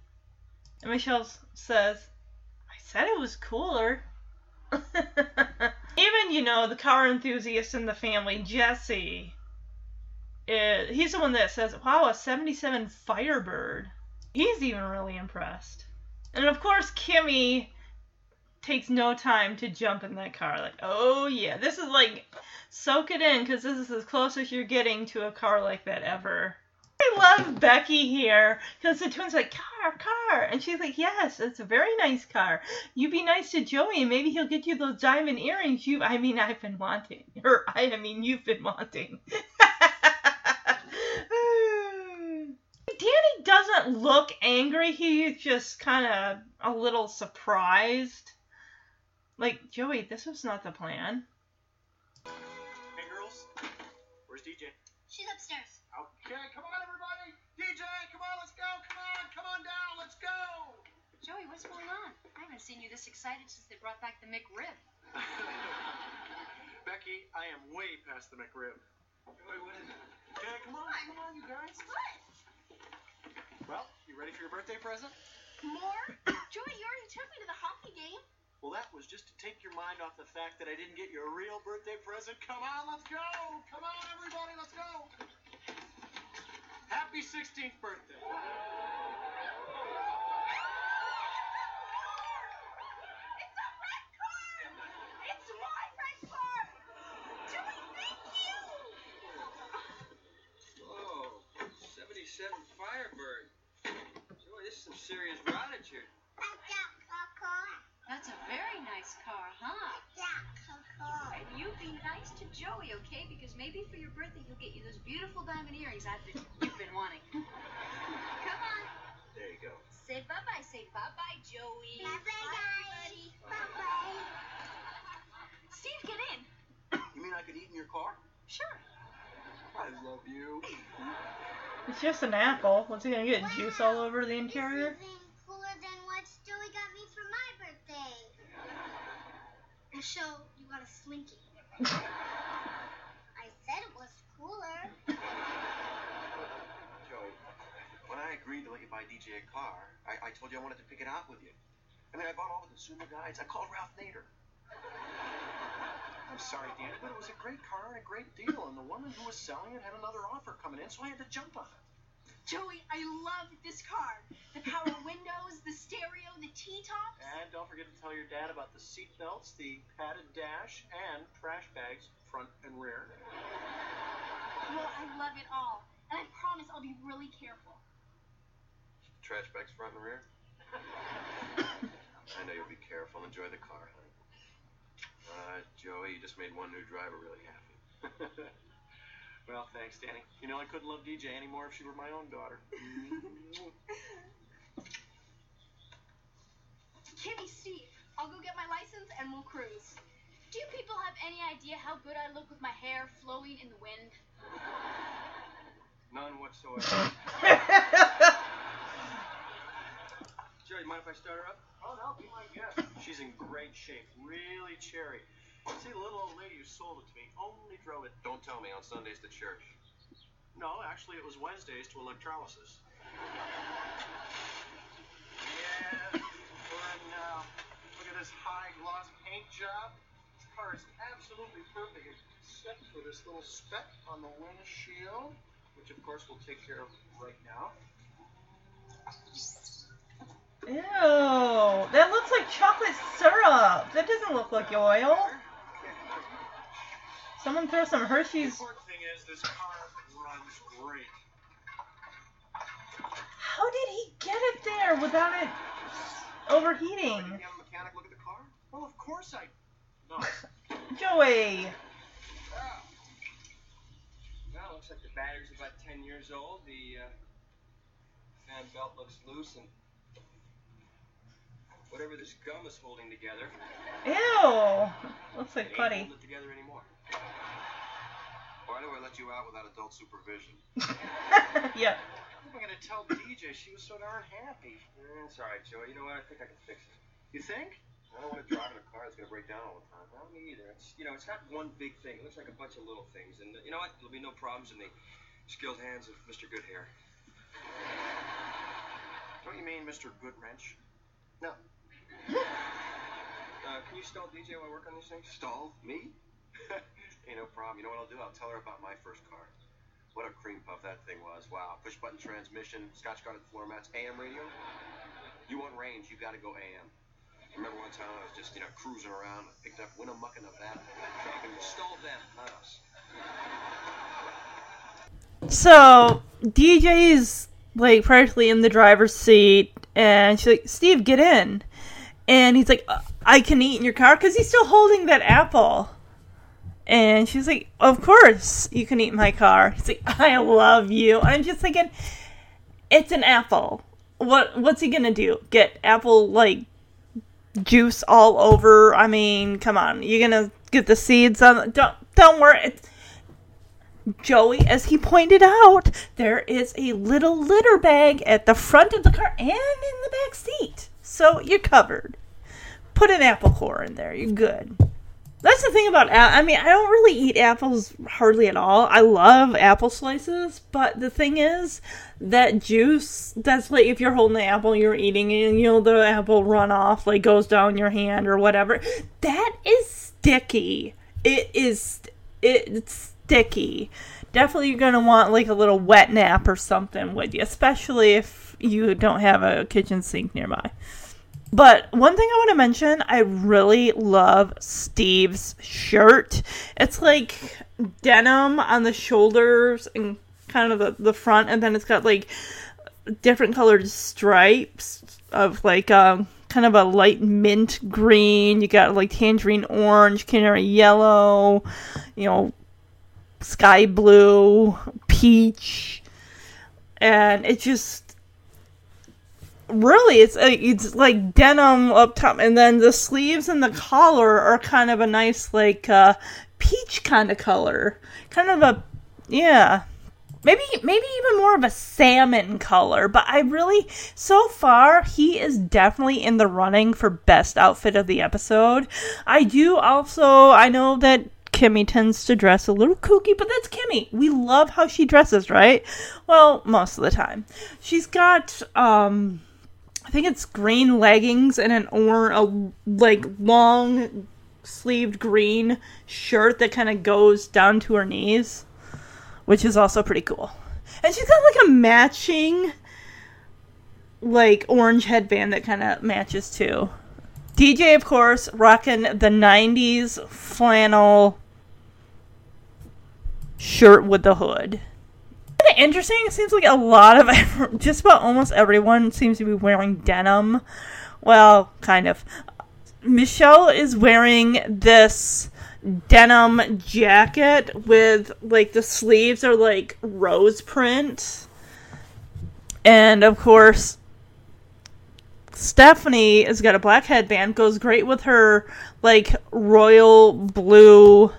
And Michelle says, I said it was cooler. Even, you know, the car enthusiast in the family, Jesse, is, he's the one that says, wow, a 77 Firebird. He's even really impressed. And of course, Kimmy takes no time to jump in that car. Like, oh yeah, this is like, soak it in because this is as close as you're getting to a car like that ever. I love Becky here because the twins like car, car, and she's like, yes, it's a very nice car. You be nice to Joey, and maybe he'll get you those diamond earrings. You, I mean, I've been wanting, or I, I mean, you've been wanting. Danny doesn't look angry. He's just kind of a little surprised. Like, Joey, this was not the plan. Hey, girls. Where's DJ? She's upstairs. Okay, come on, everybody. DJ, come on, let's go. Come on, come on down. Let's go. Joey, what's going on? I haven't seen you this excited since they brought back the McRib. Becky, I am way past the McRib. Wait, what is it? Okay, come on, come on, you guys. Well, you ready for your birthday present? More? Joey, you already took me to the hockey game. Well, that was just to take your mind off the fact that I didn't get you a real birthday present. Come on, let's go. Come on, everybody, let's go. Happy 16th birthday. Serious attitude. That's a very nice car, huh? And you be nice to Joey, okay? Because maybe for your birthday he'll get you those beautiful diamond earrings I've been you've been wanting. Come on. There you go. Say bye bye. Say bye bye, Joey. Bye-bye, everybody. Steve, get in. You mean I could eat in your car? Sure. I love you. It's just an apple. What's he gonna get? Juice all over the interior? This is cooler than what Joey got me for my birthday. So you got a slinky. I said it was cooler. Joey, when I agreed to let you buy DJ a car, I, I told you I wanted to pick it out with you. I mean, I bought all the consumer guides. I called Ralph Nader. I'm sorry, Danny, but it was a great car and a great deal, and the woman who was selling it had another offer coming in, so I had to jump on it. Joey, I love this car. The power windows, the stereo, the T-tops. And don't forget to tell your dad about the seat belts, the padded dash, and trash bags, front and rear. Well, I love it all. And I promise I'll be really careful. Trash bags front and rear? I know you'll be careful. Enjoy the car, honey. Uh, Joey, you just made one new driver really happy. well, thanks, Danny. You know I couldn't love DJ anymore if she were my own daughter. Kimmy, Steve, I'll go get my license and we'll cruise. Do you people have any idea how good I look with my hair flowing in the wind? None whatsoever. Joey, mind if I start her up? Oh, no, be my guest. She's in great shape, really cherry. See, the little old lady who sold it to me only drove it. Don't tell me on Sundays to church. No, actually, it was Wednesdays to electrolysis. Yeah, and uh, look at this high gloss paint job. This car is absolutely perfect, except for this little speck on the windshield, which of course we'll take care of right now. Ew, that looks like chocolate syrup. That doesn't look like oil. Someone throw some Hershey's. important is this car runs great. How did he get it there without it overheating? Can you have a mechanic look at the car? Well, of course I. No. Joey. Well, looks like the battery's about 10 years old. The uh, fan belt looks loose, and whatever this gum is holding together, Ew. Looks like putty. holding it together anymore. Why do I let you out without adult supervision? yeah. I'm gonna tell DJ she was so darn happy. Eh, it's all right, Joey. You know what? I think I can fix it. You think? I don't want to drive in a car that's gonna break down all the time. No, me either. It's you know, it's not one big thing. It looks like a bunch of little things, and you know what? There'll be no problems in the skilled hands of Mr. Goodhair. Don't you mean Mr. Goodwrench? No. Uh, can you stall DJ while I work on these things? Stall? Me? Ain't no problem. You know what I'll do? I'll tell her about my first car. What a cream puff that thing was. Wow. Push button transmission, scotch guarded floor mats, AM radio. You want range, you gotta go AM. Remember one time I was just, you know, cruising around, picked up Winnemucca, Nevada, truck, and stole them, not us. So DJ's like practically in the driver's seat, and she's like, "Steve, get in." And he's like, "Uh, "I can eat in your car," because he's still holding that apple. And she's like, "Of course you can eat my car." He's like, "I love you." I'm just thinking, it's an apple. What what's he gonna do? Get apple like juice all over? I mean, come on, you're gonna get the seeds on. Don't don't worry. It's, Joey, as he pointed out, there is a little litter bag at the front of the car and in the back seat. So you're covered. Put an apple core in there. You're good. That's the thing about I mean, I don't really eat apples hardly at all. I love apple slices, but the thing is that juice that's like if you're holding the apple you're eating and you know the apple run off like goes down your hand or whatever. That is sticky. It is it's sticky. Definitely you're going to want like a little wet nap or something with you, especially if you don't have a kitchen sink nearby. But one thing I want to mention, I really love Steve's shirt. It's like denim on the shoulders and kind of the, the front, and then it's got like different colored stripes of like um kind of a light mint green. You got like tangerine orange, canary yellow, you know, sky blue, peach, and it just really it's it's like denim up top, and then the sleeves and the collar are kind of a nice like uh, peach kind of color, kind of a yeah. Maybe maybe even more of a salmon color, but I really so far he is definitely in the running for best outfit of the episode. I do also I know that Kimmy tends to dress a little kooky, but that's Kimmy. We love how she dresses, right? Well, most of the time. She's got um I think it's green leggings and an or a like long sleeved green shirt that kind of goes down to her knees, which is also pretty cool. And she's got like a matching like orange headband that kind of matches too. DJ, of course, rocking the 90s flannel shirt with the hood. Of interesting. It seems like a lot of just about almost everyone seems to be wearing denim. Well, kind of. Michelle is wearing this denim jacket with like the sleeves are like rose print. And of course, Stephanie has got a black headband, goes great with her like royal blue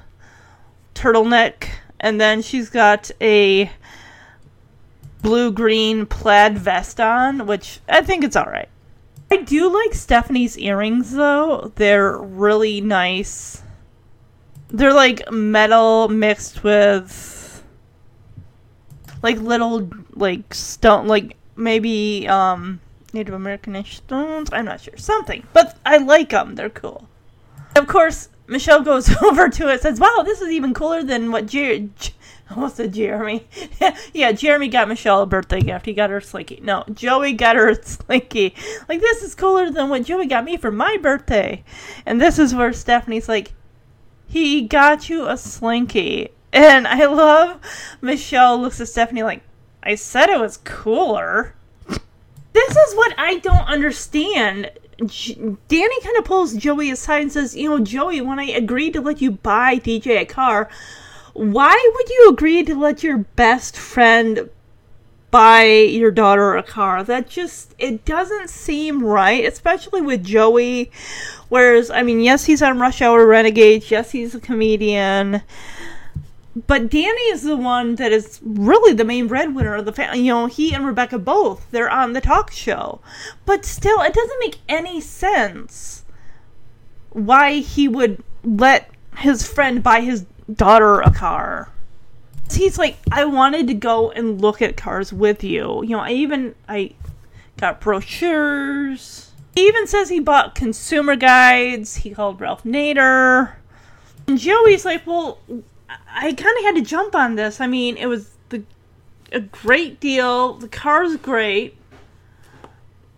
turtleneck, and then she's got a blue green plaid vest on, which I think it's alright. I do like Stephanie's earrings though. They're really nice. They're like metal mixed with like little like stone like maybe um Native Americanish stones. I'm not sure. Something. But I like them. They're cool. Of course, Michelle goes over to it says, "Wow, this is even cooler than what Jer- Almost said Jeremy. yeah, Jeremy got Michelle a birthday gift. He got her a slinky. No, Joey got her a slinky. Like this is cooler than what Joey got me for my birthday. And this is where Stephanie's like, he got you a slinky. And I love Michelle looks at Stephanie like, I said it was cooler. This is what I don't understand. Danny kind of pulls Joey aside and says, You know, Joey, when I agreed to let you buy DJ a car, why would you agree to let your best friend buy your daughter a car? That just, it doesn't seem right, especially with Joey. Whereas, I mean, yes, he's on Rush Hour Renegades, yes, he's a comedian but Danny is the one that is really the main breadwinner of the family. You know, he and Rebecca both, they're on the talk show. But still, it doesn't make any sense why he would let his friend buy his daughter a car. He's like, I wanted to go and look at cars with you. You know, I even, I got brochures. He even says he bought consumer guides. He called Ralph Nader. And Joey's like, well, I kind of had to jump on this. I mean, it was the a great deal. The car's great,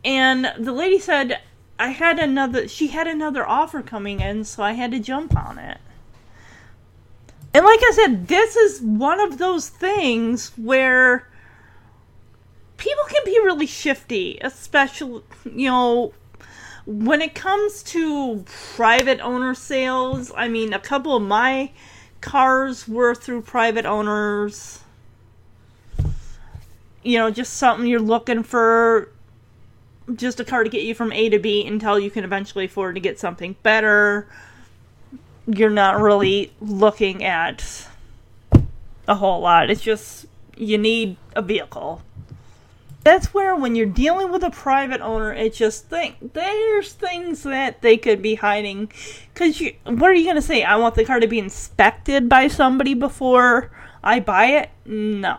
and the lady said I had another. She had another offer coming in, so I had to jump on it. And like I said, this is one of those things where people can be really shifty, especially you know when it comes to private owner sales. I mean, a couple of my cars were through private owners. You know, just something you're looking for, just a car to get you from A to B until you can eventually afford to get something better. You're not really looking at a whole lot. It's just you need a vehicle. That's where when you're dealing with a private owner, it just think there's things that they could be hiding. Cause you, what are you gonna say? I want the car to be inspected by somebody before I buy it. No.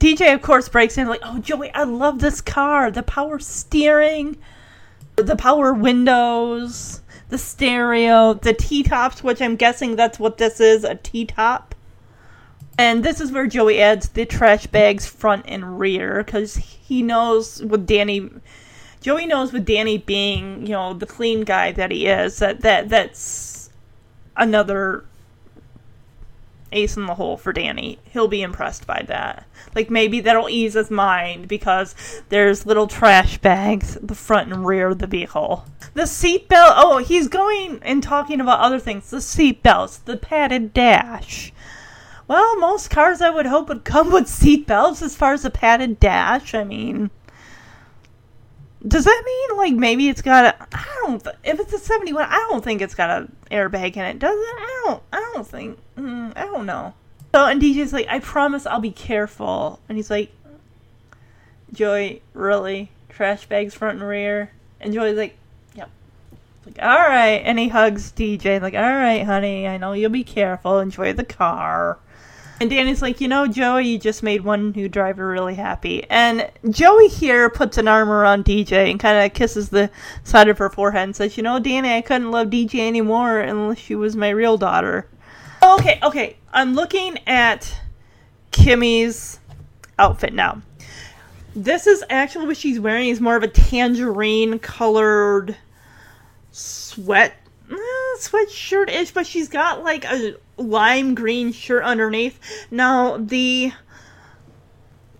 DJ, of course, breaks in like, "Oh, Joey, I love this car. The power steering, the power windows, the stereo, the T tops, which I'm guessing that's what this is—a T top." And this is where Joey adds the trash bags front and rear because he knows with Danny, Joey knows with Danny being you know the clean guy that he is that that that's another ace in the hole for Danny. He'll be impressed by that. Like maybe that'll ease his mind because there's little trash bags the front and rear of the vehicle. The seatbelt. Oh, he's going and talking about other things. The seatbelts, the padded dash. Well, most cars I would hope would come with seatbelts as far as a padded dash. I mean, does that mean like maybe it's got a? I don't. Th- if it's a seventy-one, I don't think it's got an airbag in it. Does it? I don't. I don't think. Mm, I don't know. So and DJ's like, I promise I'll be careful. And he's like, Joey, really? Trash bags front and rear. And Joey's like, Yep. Like, all right. And he hugs DJ like, all right, honey. I know you'll be careful. Enjoy the car. And Danny's like, you know, Joey, you just made one new driver really happy. And Joey here puts an arm around DJ and kind of kisses the side of her forehead and says, you know, Danny, I couldn't love DJ anymore unless she was my real daughter. Okay, okay. I'm looking at Kimmy's outfit now. This is actually what she's wearing is more of a tangerine colored sweat sweatshirt ish, but she's got like a lime green shirt underneath. Now the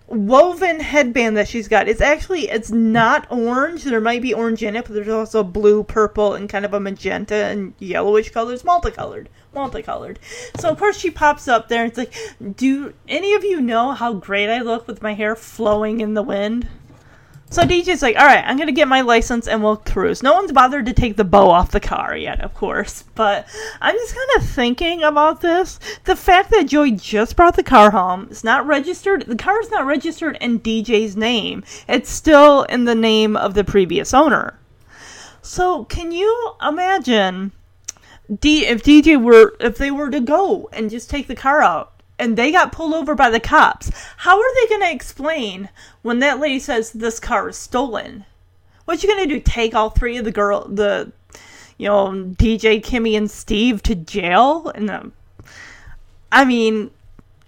woven headband that she's got it's actually it's not orange. There might be orange in it but there's also blue purple and kind of a magenta and yellowish colors multicolored multicolored. So of course she pops up there and it's like do any of you know how great i look with my hair flowing in the wind so DJ's like, all right, I'm gonna get my license and we'll cruise. No one's bothered to take the bow off the car yet, of course, but I'm just kind of thinking about this. The fact that Joey just brought the car home, it's not registered. The car's not registered in DJ's name. It's still in the name of the previous owner. So can you imagine D if DJ were if they were to go and just take the car out? And they got pulled over by the cops. How are they going to explain when that lady says this car is stolen? What you going to do? Take all three of the girl, the you know DJ, Kimmy, and Steve to jail? And the, I mean,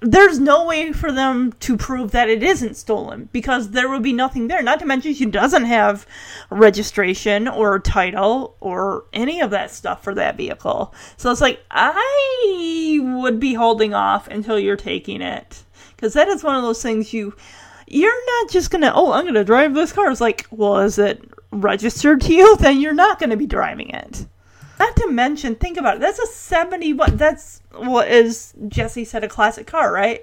there's no way for them to prove that it isn't stolen because there would be nothing there. Not to mention she doesn't have registration or title or any of that stuff for that vehicle. So it's like I would be holding off until you're taking it because that is one of those things you you're not just gonna oh I'm gonna drive this car. It's like well is it registered to you? Then you're not gonna be driving it. Not to mention, think about it. That's a seventy-one. That's what is Jesse said a classic car, right?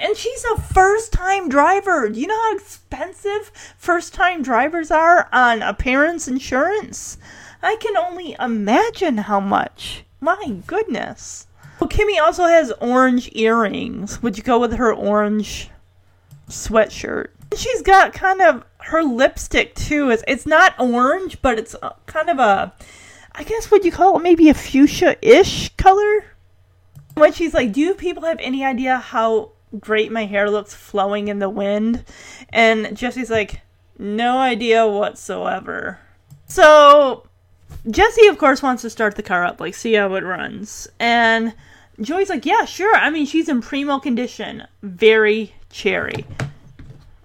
And she's a first-time driver. Do you know how expensive first-time drivers are on appearance insurance? I can only imagine how much. My goodness. Well, Kimmy also has orange earrings. Would you go with her orange sweatshirt? She's got kind of her lipstick too. It's it's not orange, but it's uh, kind of a I guess what you call it maybe a fuchsia-ish color. When she's like, "Do people have any idea how great my hair looks flowing in the wind?" And Jesse's like, "No idea whatsoever." So Jesse, of course, wants to start the car up, like see how it runs, and Joey's like, "Yeah, sure. I mean, she's in primo condition, very cherry."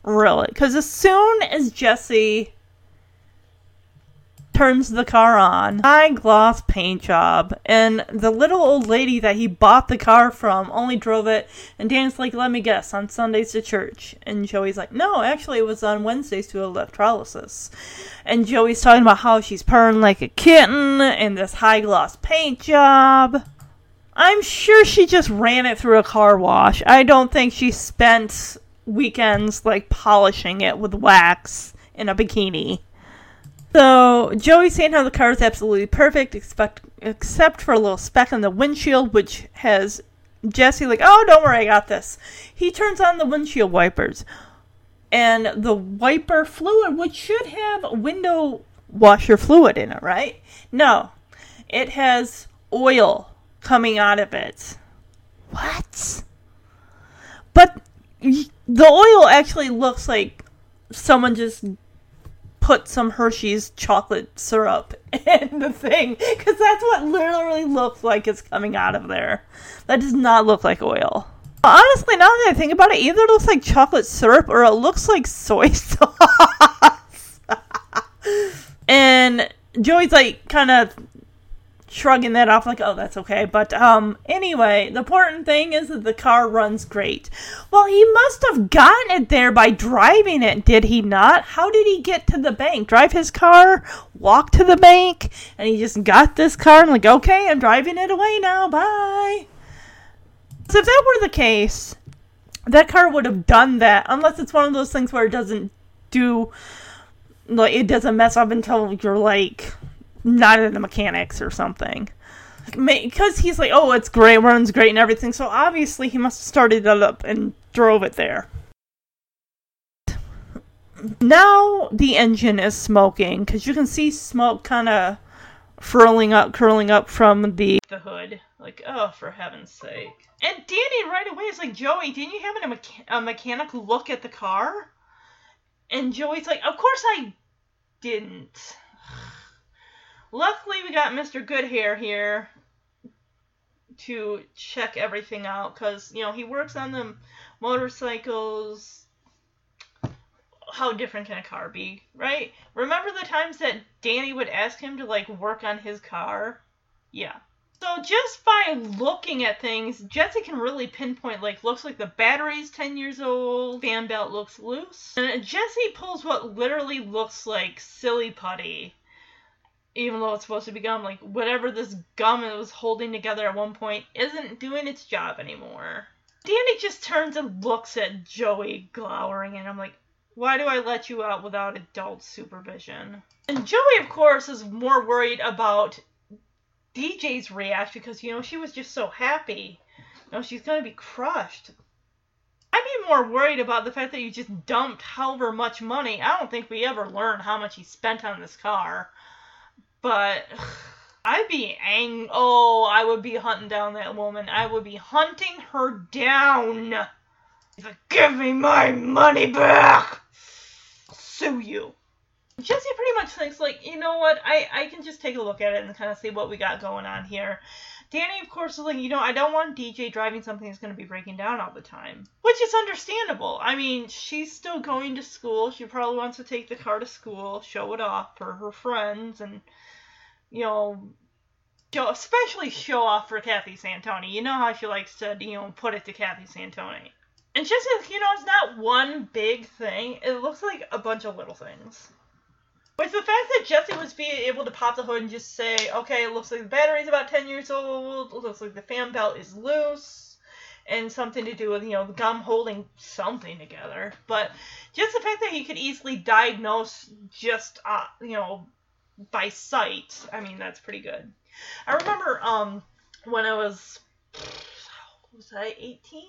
Really, because as soon as Jesse turns the car on. High gloss paint job. And the little old lady that he bought the car from only drove it. And Dan's like, let me guess, on Sundays to church. And Joey's like, no, actually, it was on Wednesdays to electrolysis. And Joey's talking about how she's purring like a kitten and this high gloss paint job. I'm sure she just ran it through a car wash. I don't think she spent weekends like polishing it with wax in a bikini. So Joey's saying how the car is absolutely perfect, except except for a little speck on the windshield, which has Jesse like, oh, don't worry, I got this. He turns on the windshield wipers, and the wiper fluid, which should have window washer fluid in it, right? No, it has oil coming out of it. What? But the oil actually looks like someone just put some Hershey's chocolate syrup in the thing because that's what literally looks like it's coming out of there. That does not look like oil. Honestly, now that I think about it, either it looks like chocolate syrup or it looks like soy sauce. and Joey's like kind of shrugging that off like, oh, that's okay. But um, anyway, the important thing is that the car runs great. Well, he must have gotten it there by driving it, did he not? How did he get to the bank? Drive his car, walk to the bank, and he just got this car and like, okay, I'm driving it away now. Bye. So if that were the case, that car would have done that, unless it's one of those things where it doesn't do like it doesn't mess up until you're like not in the mechanics or something. Because he's like, oh, it's great, runs great, and everything. So obviously he must have started it up and drove it there. Now the engine is smoking because you can see smoke kind of furling up, curling up from the the hood. Like, oh, for heaven's sake! And Danny right away is like, Joey, didn't you have a, mecha- a mechanic look at the car? And Joey's like, of course I didn't. Luckily, we got Mr. Goodhair here to check everything out because, you know, he works on the motorcycles. How different can a car be, right? Remember the times that Danny would ask him to, like, work on his car? Yeah. So just by looking at things, Jesse can really pinpoint like looks like the battery's 10 years old, fan belt looks loose. And Jesse pulls what literally looks like silly putty. Even though it's supposed to be gum, like whatever this gum it was holding together at one point isn't doing its job anymore. Danny just turns and looks at Joey glowering, and I'm like, why do I let you out without adult supervision? And Joey, of course, is more worried about DJ's reaction because you know she was just so happy. You know she's gonna be crushed. I'd be more worried about the fact that you just dumped however much money. I don't think we ever learned how much he spent on this car, but I'd be ang. Oh, I would be hunting down that woman. I would be hunting her down. Like, give me my money back. I'll sue you. Jesse pretty much thinks like, you know what, I, I can just take a look at it and kind of see what we got going on here. Danny, of course, is like, you know, I don't want DJ driving something that's going to be breaking down all the time. Which is understandable. I mean, she's still going to school. She probably wants to take the car to school, show it off for her friends, and, you know, show, especially show off for Kathy Santoni. You know how she likes to, you know, put it to Kathy Santoni. And just, you know, it's not one big thing. It looks like a bunch of little things. With the fact that Jesse was being able to pop the hood and just say, okay, it looks like the battery's about 10 years old, it looks like the fan belt is loose, and something to do with, you know, the gum holding something together. But just the fact that he could easily diagnose just, uh, you know, by sight, I mean, that's pretty good. I remember um, when I was, was I 18?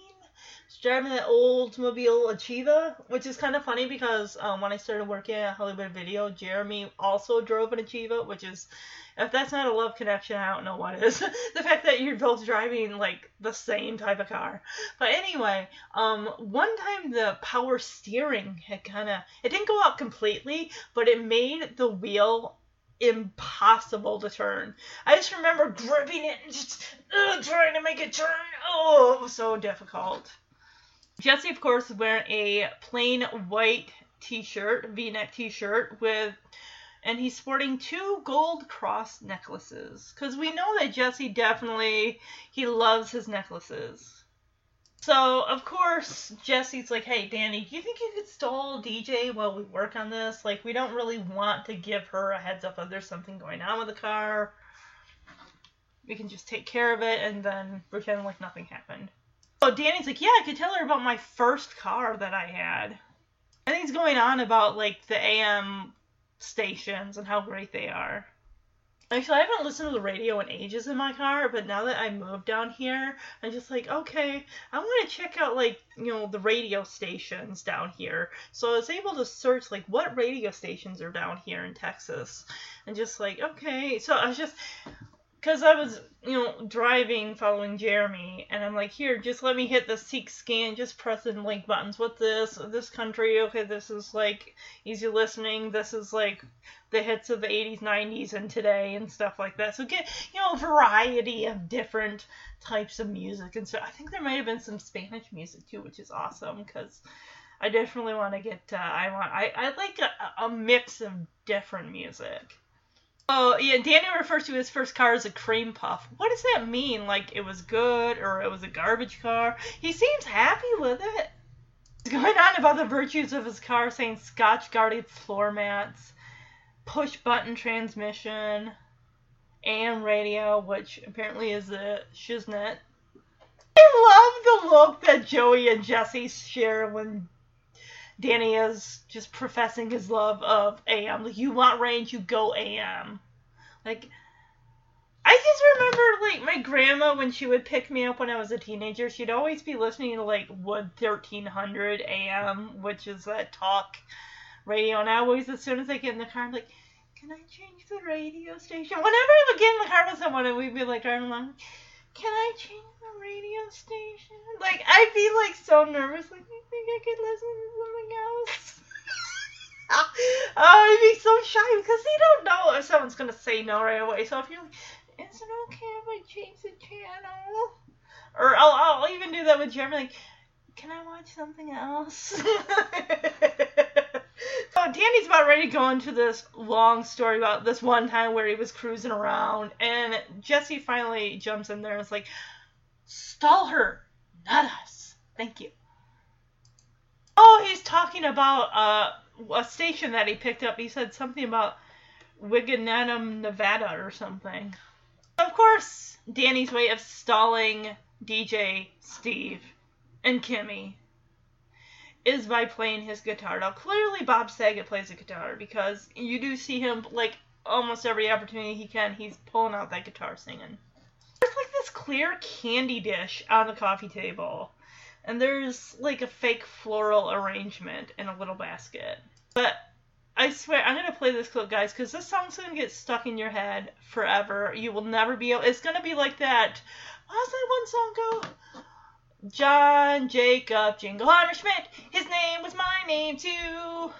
Driving that Oldsmobile Achieva, which is kind of funny because um, when I started working at Hollywood Video, Jeremy also drove an Achieva, which is, if that's not a love connection, I don't know what is. the fact that you're both driving like the same type of car. But anyway, um, one time the power steering had kind of, it didn't go out completely, but it made the wheel impossible to turn. I just remember gripping it and just uh, trying to make it turn. Oh, it was so difficult. Jesse, of course, wearing a plain white t-shirt, v-neck t-shirt with and he's sporting two gold cross necklaces because we know that Jesse definitely he loves his necklaces. So of course Jesse's like, "Hey Danny, do you think you could stall DJ while we work on this? Like we don't really want to give her a heads up that there's something going on with the car. We can just take care of it and then pretend like nothing happened." So Danny's like, yeah, I could tell her about my first car that I had. And he's going on about like the AM stations and how great they are. Actually, I haven't listened to the radio in ages in my car, but now that I moved down here, I'm just like, okay, I want to check out like, you know, the radio stations down here. So I was able to search like what radio stations are down here in Texas. And just like, okay, so I was just because I was, you know, driving following Jeremy, and I'm like, here, just let me hit the seek scan, just pressing link buttons. What this? This country? Okay, this is like easy listening. This is like the hits of the 80s, 90s, and today, and stuff like that. So get, you know, a variety of different types of music, and so I think there might have been some Spanish music too, which is awesome because. I definitely want to get. Uh, I want. I, I like a, a mix of different music. Oh yeah, Danny refers to his first car as a cream puff. What does that mean? Like it was good or it was a garbage car? He seems happy with it. He's going on about the virtues of his car, saying Scotch guarded floor mats, push button transmission, AM radio, which apparently is a shiznit. I love the look that Joey and Jesse share when Danny is just professing his love of AM. Like, you want range, you go AM. Like, I just remember, like, my grandma, when she would pick me up when I was a teenager, she'd always be listening to, like, Wood 1300 AM, which is that talk radio. And I always, as soon as I get in the car, I'm like, can I change the radio station? Whenever I would get in the car with someone and we'd be, like, driving along, can I change the radio station? Like, I'd be, like, so nervous. Like, I think I could listen to something else. oh, I'd be so shy because they don't know if someone's to say no right away. So if you're like, is it okay if I change the channel? Or I'll, I'll even do that with Jeremy. Like, can I watch something else? so Danny's about ready to go into this long story about this one time where he was cruising around, and Jesse finally jumps in there and is like, "Stall her, not us. Thank you." Oh, he's talking about uh, a station that he picked up. He said something about Wigginanum, Nevada, or something. Of course, Danny's way of stalling DJ Steve and Kimmy is by playing his guitar. Now, clearly, Bob Saget plays a guitar because you do see him, like, almost every opportunity he can, he's pulling out that guitar singing. There's, like, this clear candy dish on the coffee table, and there's, like, a fake floral arrangement in a little basket. But I swear, I'm gonna play this clip, guys, because this song's gonna get stuck in your head forever. You will never be able. It's gonna be like that. How's that one song go? John Jacob Jingleheimer Schmidt. His name was my name too.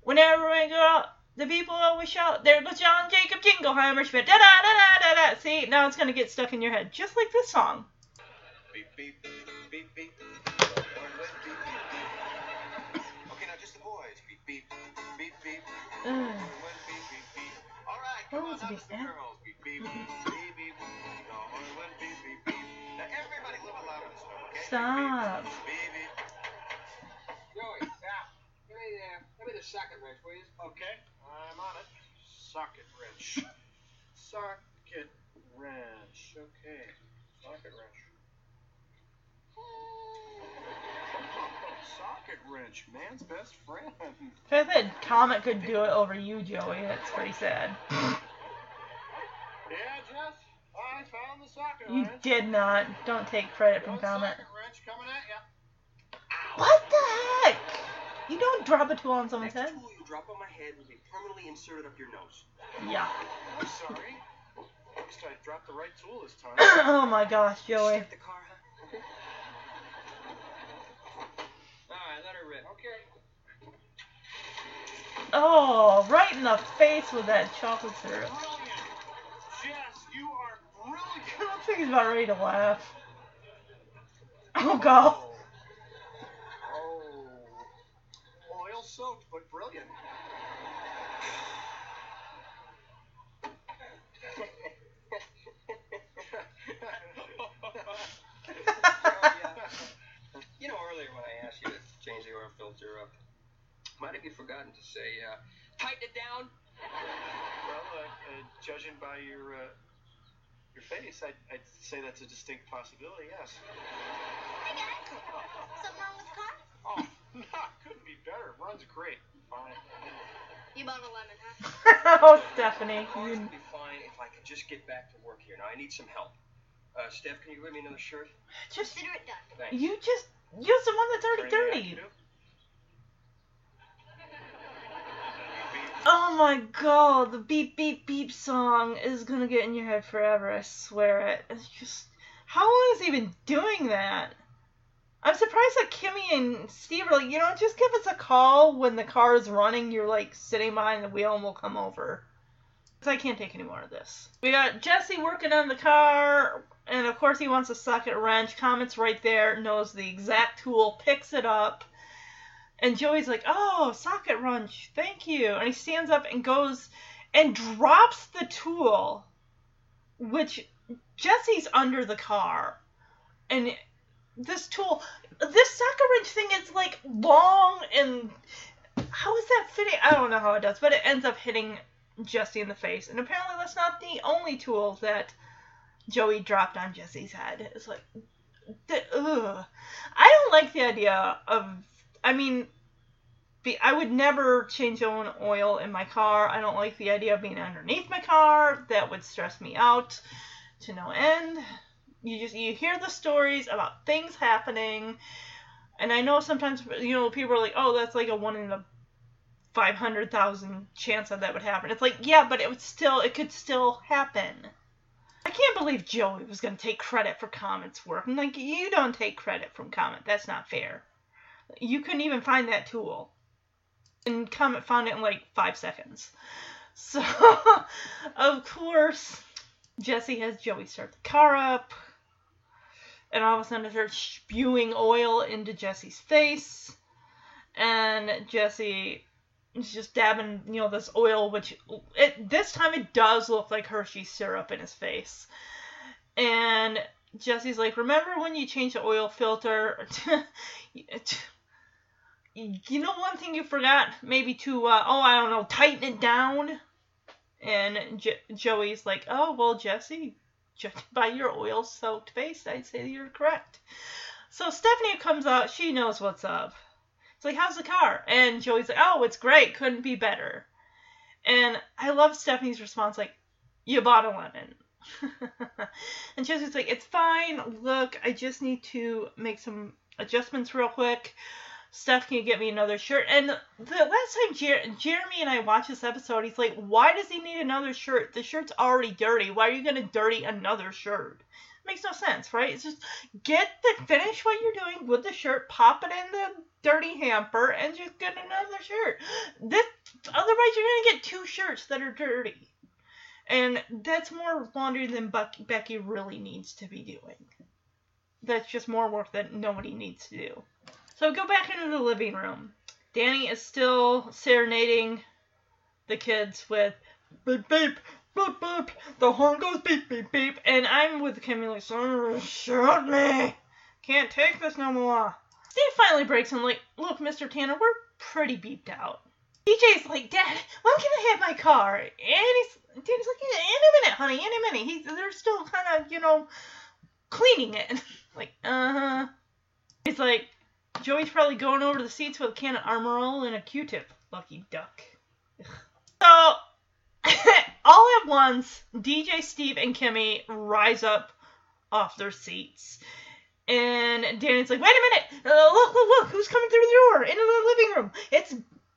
Whenever I go out, the people always shout, "There goes John Jacob Jingleheimer Schmidt." Da da da da da da. See, now it's gonna get stuck in your head, just like this song. Beep, beep, beep, beep. Okay, now just the boys. Beep, beep, beep, beep. Ugh. Beep, beep, beep. All right, come Oh, on, it's now just the girls. Beep, beep, Stop. Beep, beep. Joey, yeah. Give me, uh, give me the socket wrench, please. Okay, I'm on it. Socket wrench. Socket wrench. Okay. Socket wrench. Socket wrench, man's best friend. If I said Comet could do it over you, Joey, that's pretty sad. Yeah, Jess, I found the socket You wrench. did not. Don't take credit from One Comet. socket wrench coming at ya. What the heck? You don't drop a tool on someone's Next head? tool you drop on my head will be permanently inserted up your nose. Yeah. I'm sorry. At least I dropped the right tool this time. oh my gosh, Joey. Start the car, huh? Alright, let her rip. Okay. Oh, right in the face with that chocolate syrup. Brilliant. Jess, you are brilliant. I don't think he's about ready to laugh. Oh god. Oh. Oil soaked, but brilliant. You know, earlier when I asked you to change the oil filter up, might have you forgotten to say, uh, tighten it down? Well, uh, uh, judging by your uh, your face, I'd, I'd say that's a distinct possibility. Yes. Hey guys, something wrong with the car? Oh, no, couldn't be better. Runs great. Fine. You bought a lemon, huh? oh, Stephanie. Cars You, would be fine if I could just get back to work here. Now, I need some help. Uh, Steph, can you give me another shirt? just, Consider it done. Thanks. you just use the one that's already Is there anything I dirty. can do? Oh my god, the beep beep beep song is gonna get in your head forever, I swear it. It's just how long has he been doing that? I'm surprised that Kimmy and Steve are like, you know, just give us a call when the car is running, you're like sitting behind the wheel and we'll come over. 'Cause I can't take any more of this. We got Jesse working on the car, and of course he wants a socket wrench. Comet's right there, knows the exact tool, picks it up. And Joey's like, "Oh, socket wrench, thank you." And he stands up and goes and drops the tool, which Jesse's under the car. And this tool, this socket wrench thing is like long and how is that fitting? I don't know how it does, but it ends up hitting Jesse in the face. And apparently that's not the only tool that Joey dropped on Jesse's head. It's like, ugh. I don't like the idea of, I mean, I would never change own oil in my car. I don't like the idea of being underneath my car. That would stress me out to no end. You just you hear the stories about things happening, and I know sometimes you know people are like, oh, that's like a one in a five hundred thousand chance that that would happen. It's like yeah, but it would still it could still happen. I can't believe Joey was gonna take credit for Comet's work. I'm like, you don't take credit from Comet. That's not fair. You couldn't even find that tool and Comet found it in like five seconds. So, of course, Jesse has Joey start the car up, and all of a sudden it starts spewing oil into Jesse's face, and Jesse is just dabbing, you know, this oil, which it, this time it does look like Hershey syrup in his face, and Jesse's like, "Remember when you changed the oil filter?" you know one thing you forgot maybe to uh, oh i don't know tighten it down? And joey's like oh well jesse by your oil soaked face i'd say you're correct. So stephanie comes out she knows what's up. It's like how's the car? And joey's like oh it's great couldn't be better. And i love stephanie's response like you bought a lemon. And jesse's like it's fine. Look i just need to make some adjustments real quick Steph, can you get me another shirt? And the last time Jer- Jeremy and I watched this episode, he's like, why does he need another shirt? The shirt's already dirty. Why are you going to dirty another shirt? makes no sense, right? It's just get the finish what you're doing with the shirt, pop it in the dirty hamper, and just get another shirt. This otherwise you're gonna get two shirts that are dirty, and that's more laundry than Buck, Becky really needs to be doing. That's just more work that nobody needs to do. So go back into the living room. Danny is still serenading the kids with beep beep beep beep. The horn goes beep beep beep, and I'm with Kimmy like, shut me. Can't take this no more. Steve finally breaks him like, look, Mr. Tanner, we're pretty beeped out. DJ's like, Dad, when can I have my car? And he's, Danny's like, in a minute, honey, in a minute. He's, they're still kind of, you know, cleaning it. like, uh huh. He's like, Joey's probably going over to the seats with a can of Armor All and a Q-tip. Lucky duck. So, all at once, DJ, Steve, and Kimmy rise up off their seats. And Danny's like, wait a minute! Uh, look, look, look! Who's coming through the door? Into the living room! It's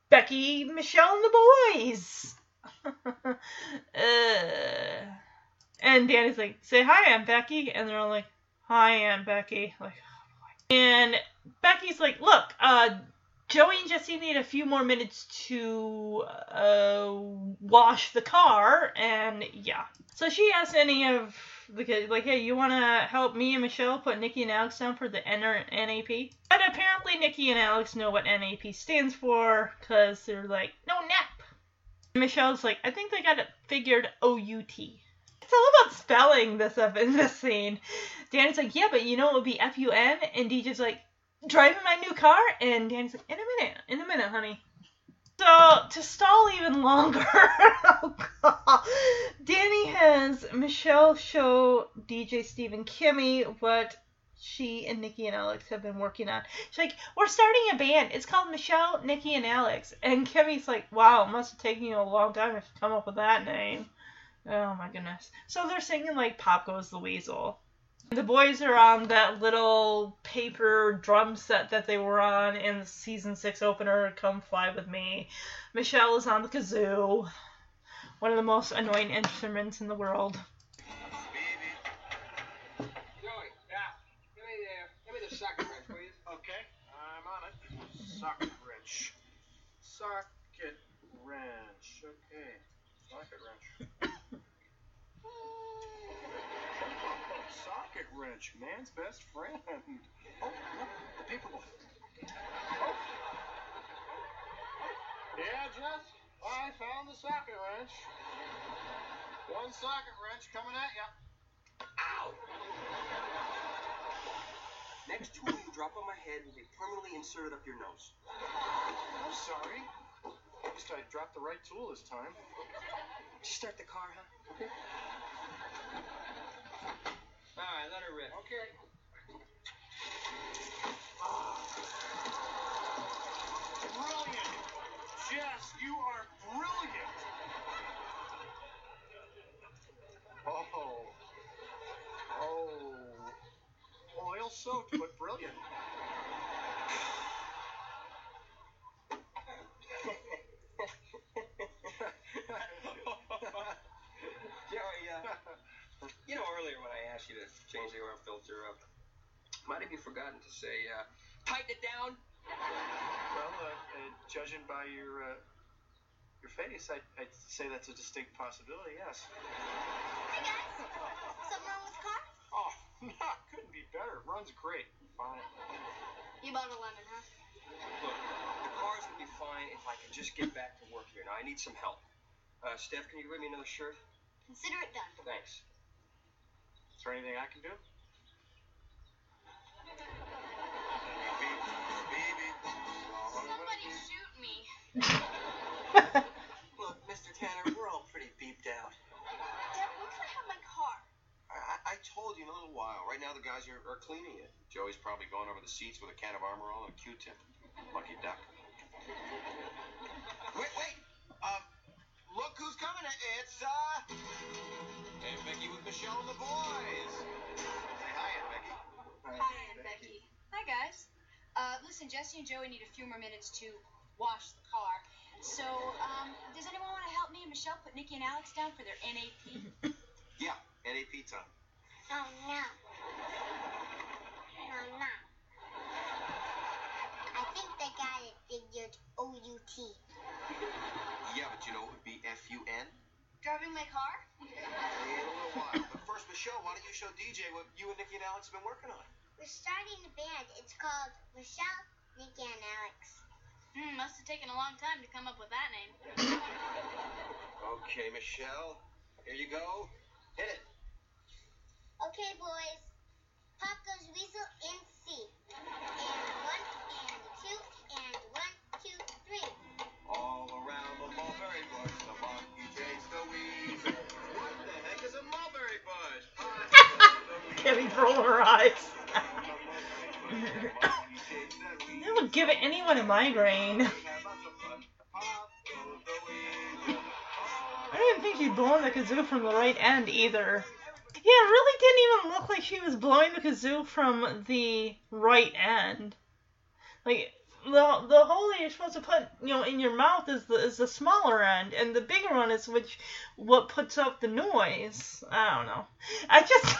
Becky, Michelle, and the boys! uh, and Danny's like, say hi, Aunt Becky. And they're all like, hi, Aunt Becky. Like, and Becky's like, look, uh, Joey and Jesse need a few more minutes to uh, wash the car, and yeah. So she asks any of the kids, like, hey, you want to help me and Michelle put Nikki and Alex down for the NAP? But apparently, Nikki and Alex know what NAP stands for, because they're like, no nap. And Michelle's like, I think they got it figured OUT. It's all about spelling this up in this scene. Danny's like, yeah, but you know it would be F U N, and DJ's like, driving my new car, and Danny's like, in a minute, in a minute, honey. So to stall even longer, oh Danny has Michelle show DJ Steve and Kimmy what she and Nikki and Alex have been working on. She's like, we're starting a band. It's called Michelle, Nikki, and Alex. And Kimmy's like, wow, it must have taken you a long time to come up with that name. Oh my goodness. So they're singing like Pop Goes the Weasel. The boys are on that little paper drum set that they were on in the season six opener, Come Fly With Me. Michelle is on the kazoo, one of the most annoying instruments in the world. Joey, yeah. Give me the, give me the socket wrench, please. Okay, I'm on it. Socket wrench. Socket wrench. Okay. Socket wrench. Socket wrench, man's best friend. Oh, look, the paper boy. Oh. Yeah, Jess, I found the the socket wrench. One socket wrench coming at ya. Ow! Next tool you drop on my head will be permanently inserted up your nose. I'm sorry. At least I dropped the right tool this time. Just start the car, huh? Okay. All right, let her rip. Okay. Ah. Brilliant! Jess, you are brilliant! Oh. Oh. Oil soaked, but brilliant. Joey, uh, you know earlier when I asked you to change the oil filter up, might have you forgotten to say, uh, tighten it down? Well, uh, uh, judging by your uh, your face, I'd, I'd say that's a distinct possibility. Yes. Hey guys, something wrong with the car? Oh, no, couldn't be better. Runs great. Fine. You bought a lemon, huh? Look, the car's gonna be fine if I can just get back to work here. Now, I need some help. Uh, Steph, can you give me another shirt? Consider it done. Thanks. Is there anything I can do? Somebody shoot me. Look, Mr. Tanner, we're all pretty beeped out. Dad, when can I have my car? I, I, I told you in a little while. Right now, the guys are, are cleaning it. Joey's probably going over the seats with a can of Armor All and a Q-tip. Lucky duck. Wait, wait! Um, look who's coming! It's, uh... Hey, Becky with Michelle and the boys! Say hi, Aunt Becky. Hi, Aunt Becky. Hi, guys. Uh, listen, Jesse and Joey need a few more minutes to wash the car. So, um, does anyone want to help me and Michelle put Nikki and Alex down for their NAP? Yeah, NAP time. Oh no. No, no. I think they got it figured O-U-T. Yeah, but you know it would be F-U-N? Driving my car? In a little while. But first, Michelle, why don't you show DJ what you and Nikki and Alex have been working on? We're starting a band. It's called Michelle, Nikki, and Alex. Hmm, must have taken a long time to come up with that name. Okay, Michelle. Here you go. Hit it. Okay, boys. Pop goes weasel in C. And one, the rolling her eyes. That would give anyone a migraine. I didn't think she'd blown the kazoo from the right end either. Yeah, it really didn't even look like she was blowing the kazoo from the right end. Like the the hole you're supposed to put, you know, in your mouth is the is the smaller end, and the bigger one is which what puts out the noise. I don't know. I just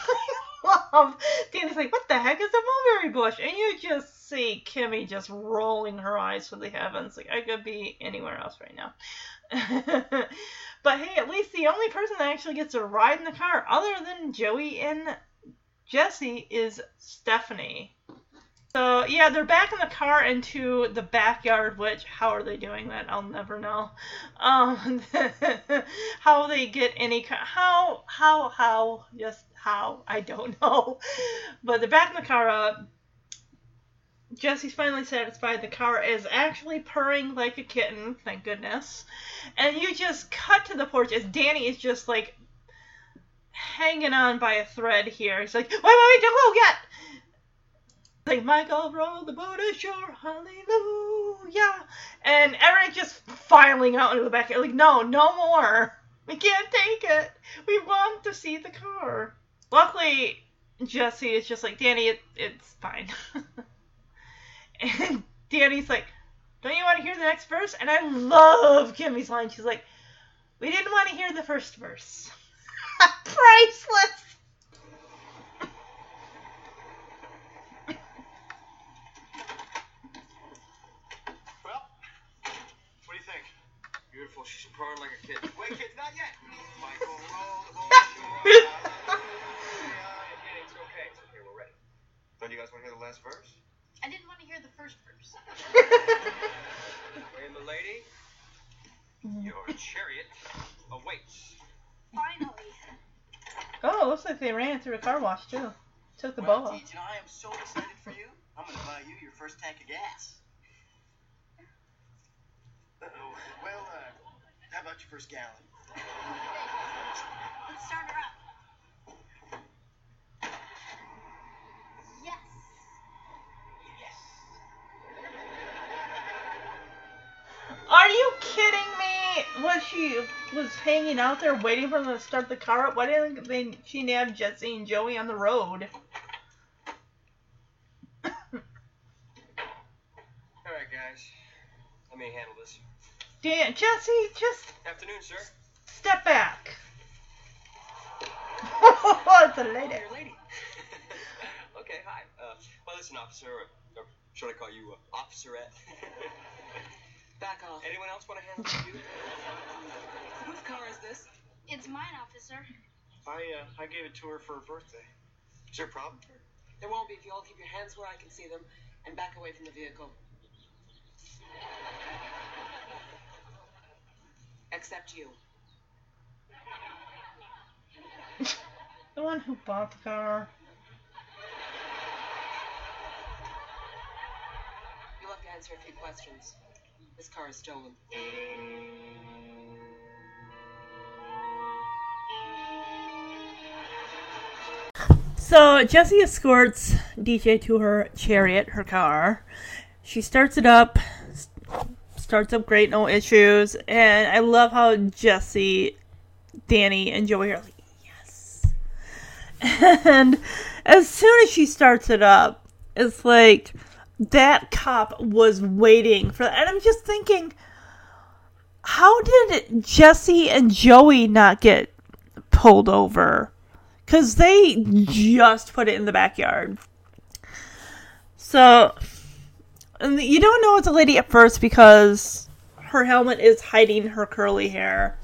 love Danny's like, what the heck is a mulberry bush? And you just see Kimmy just rolling her eyes to the heavens. Like I could be anywhere else right now. but hey, at least the only person that actually gets to ride in the car, other than Joey and Jesse, is Stephanie. So yeah, they're back in the car into the backyard. Which how are they doing that? I'll never know. Um, how they get any? How how how just how I don't know. But they're back in the car. Uh, Jesse's finally satisfied. The car is actually purring like a kitten, thank goodness. And you just cut to the porch as Danny is just like hanging on by a thread here. He's like, wait, wait, wait, don't go yet. Like Michael roll the boat ashore, hallelujah. And Eric just filing out into the back. Like, no, no more. We can't take it. We want to see the car. Luckily, Jesse is just like, Danny, it, it's fine. and Danny's like, don't you want to hear the next verse? And I love Kimmy's line. She's like, we didn't want to hear the first verse. Priceless. Well, what do you think? Beautiful. She's purring like a kid. Wait, kids, not yet. Michael, roll the boat ashore. Hallelujah. It's okay. It's okay. We're ready. Don't you guys want to hear the last verse? I didn't want to hear the first verse. Wait, my lady. Your chariot awaits. Finally. Oh, looks like they ran through a car wash too. Took the well, ball. Teach, you I am so excited for you. I'm gonna buy you your first tank of gas. Uh-oh. Well, uh, how about your first gallon? Let's start her up. Yes. Yes. Are you kidding me? Was she was hanging out there waiting for them to start the car up? Why didn't they, she nab Jesse and Joey on the road? All right, guys. Let me handle this. Dan, Jesse, just Afternoon, sir. step back. Oh, it's a lady. Your lady. okay, hi. Uh, well, listen, officer, or, or should I call you uh, officerette? Back off. Anyone else want to handle you? Whose car is this? It's mine, officer. I uh, I gave it to her for her birthday. Is there a problem? There won't be if you all keep your hands where I can see them and back away from the vehicle. Except you. The one who bought the car. You'll have to answer a few questions. This car is stolen. So Jesse escorts DJ to her chariot, her car. She starts it up, starts up great, no issues. And I love how Jesse, Danny, and Joey are like, yes. And as soon as she starts it up, it's like that cop was waiting for that. And I'm just thinking, how did Jesse and Joey not get pulled over? Because they just put it in the backyard. So, and you don't know it's a lady at first because her helmet is hiding her curly hair.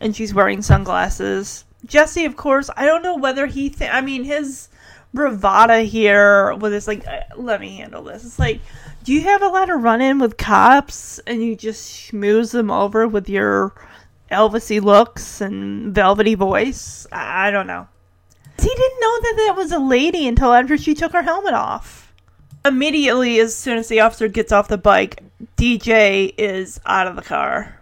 And she's wearing sunglasses. Jesse, of course, I don't know whether he, th- I mean, his bravado here with this, like, uh, let me handle this. It's like, do you have a lot of run in with cops and you just schmooze them over with your Elvisy looks and velvety voice? I, I don't know. He didn't know that that was a lady until after she took her helmet off. Immediately, as soon as the officer gets off the bike, DJ is out of the car.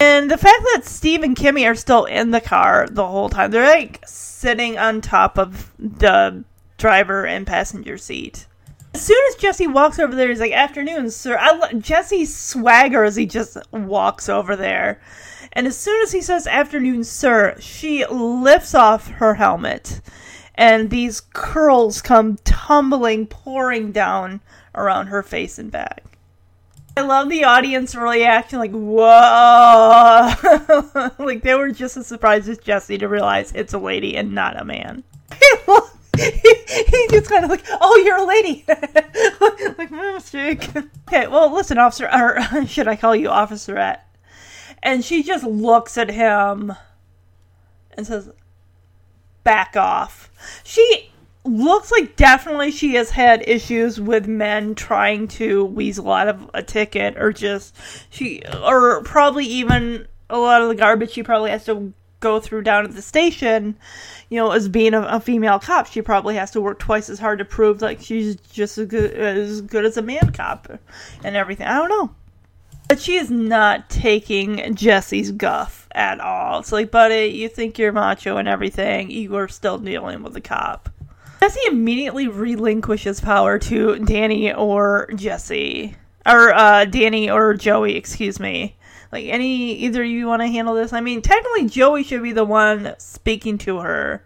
And the fact that Steve and Kimmy are still in the car the whole time, they're like sitting on top of the driver and passenger seat. As soon as Jesse walks over there, he's like, "Afternoon, sir." I lo- Jesse's swagger as he just walks over there, and as soon as he says "Afternoon, sir," she lifts off her helmet, and these curls come tumbling, pouring down around her face and back. I love the audience reaction, like "Whoa!" like they were just as surprised as Jesse to realize it's a lady and not a man. he, gets kind of like, "Oh, you're a lady." like mm, my mistake. Okay, well, listen, officer, or should I call you officerette? And she just looks at him and says, "Back off." She looks like definitely she has had issues with men trying to weasel out of a ticket or just she or probably even a lot of the garbage she probably has to go through down at the station you know as being a, a female cop she probably has to work twice as hard to prove like she's just as good as good as a man cop and everything i don't know but she is not taking Jesse's guff at all. It's like, buddy, you think you're macho and everything. You are still dealing with the cop. Jesse immediately relinquishes power to Danny or Jesse. Or, uh, Danny or Joey, excuse me. Like, any, either of you want to handle this? I mean, technically, Joey should be the one speaking to her.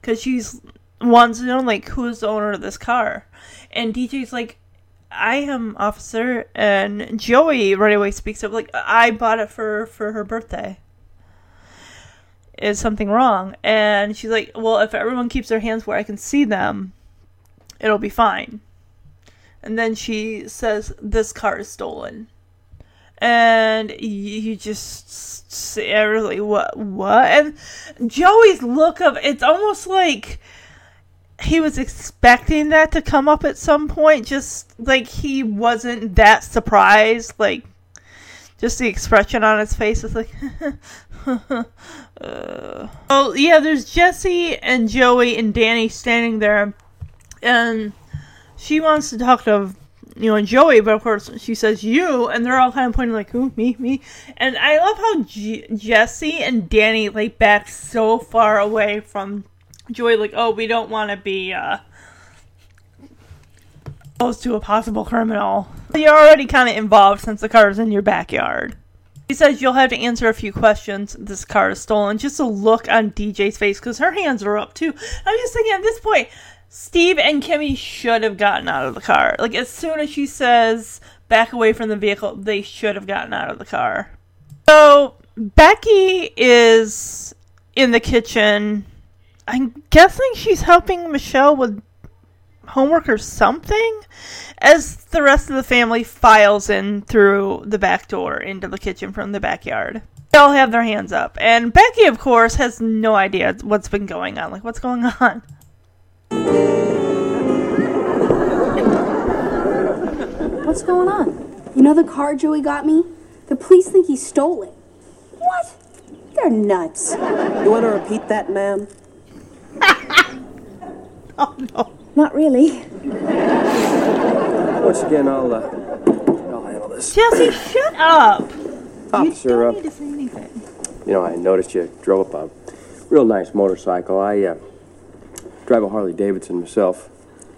Because she's wants to know, like, who's the owner of this car. And DJ's like, I am officer. And Joey right away speaks up, like, I bought it for, for her birthday is something wrong? And she's like, well, if everyone keeps their hands where I can see them, it'll be fine. And then she says, this car is stolen. And you, just say, really, what, what? And Joey's look of, it's almost like he was expecting that to come up at some point, just like he wasn't that surprised. Like, just the expression on his face is like. uh. Oh yeah, there's Jesse and Joey and Danny standing there, and she wants to talk to you know Joey, but of course she says you, and they're all kind of pointing like who me me, and I love how J- Jesse and Danny like back so far away from Joey, like oh we don't want to be uh close to a possible criminal. You're already kind of involved since the car is in your backyard. He says you'll have to answer a few questions. This car is stolen. Just a look on DJ's face because her hands are up too. I'm just thinking at this point, Steve and Kimmy should have gotten out of the car. Like as soon as she says back away from the vehicle, they should have gotten out of the car. So Becky is in the kitchen. I'm guessing she's helping Michelle with homework or something as the rest of the family files in through the back door into the kitchen from the backyard. They all have their hands up. And Becky, of course, has no idea what's been going on. Like, what's going on? What's going on? You know the car Joey got me? The police think he stole it. What? They're nuts. You want to repeat that, ma'am? oh, no. Not really. Once again, I'll, uh, I'll handle this. Chelsea, shut up! Officer, uh, Need to say anything. you know, I noticed you drove up a real nice motorcycle. I, uh, drive a Harley Davidson myself.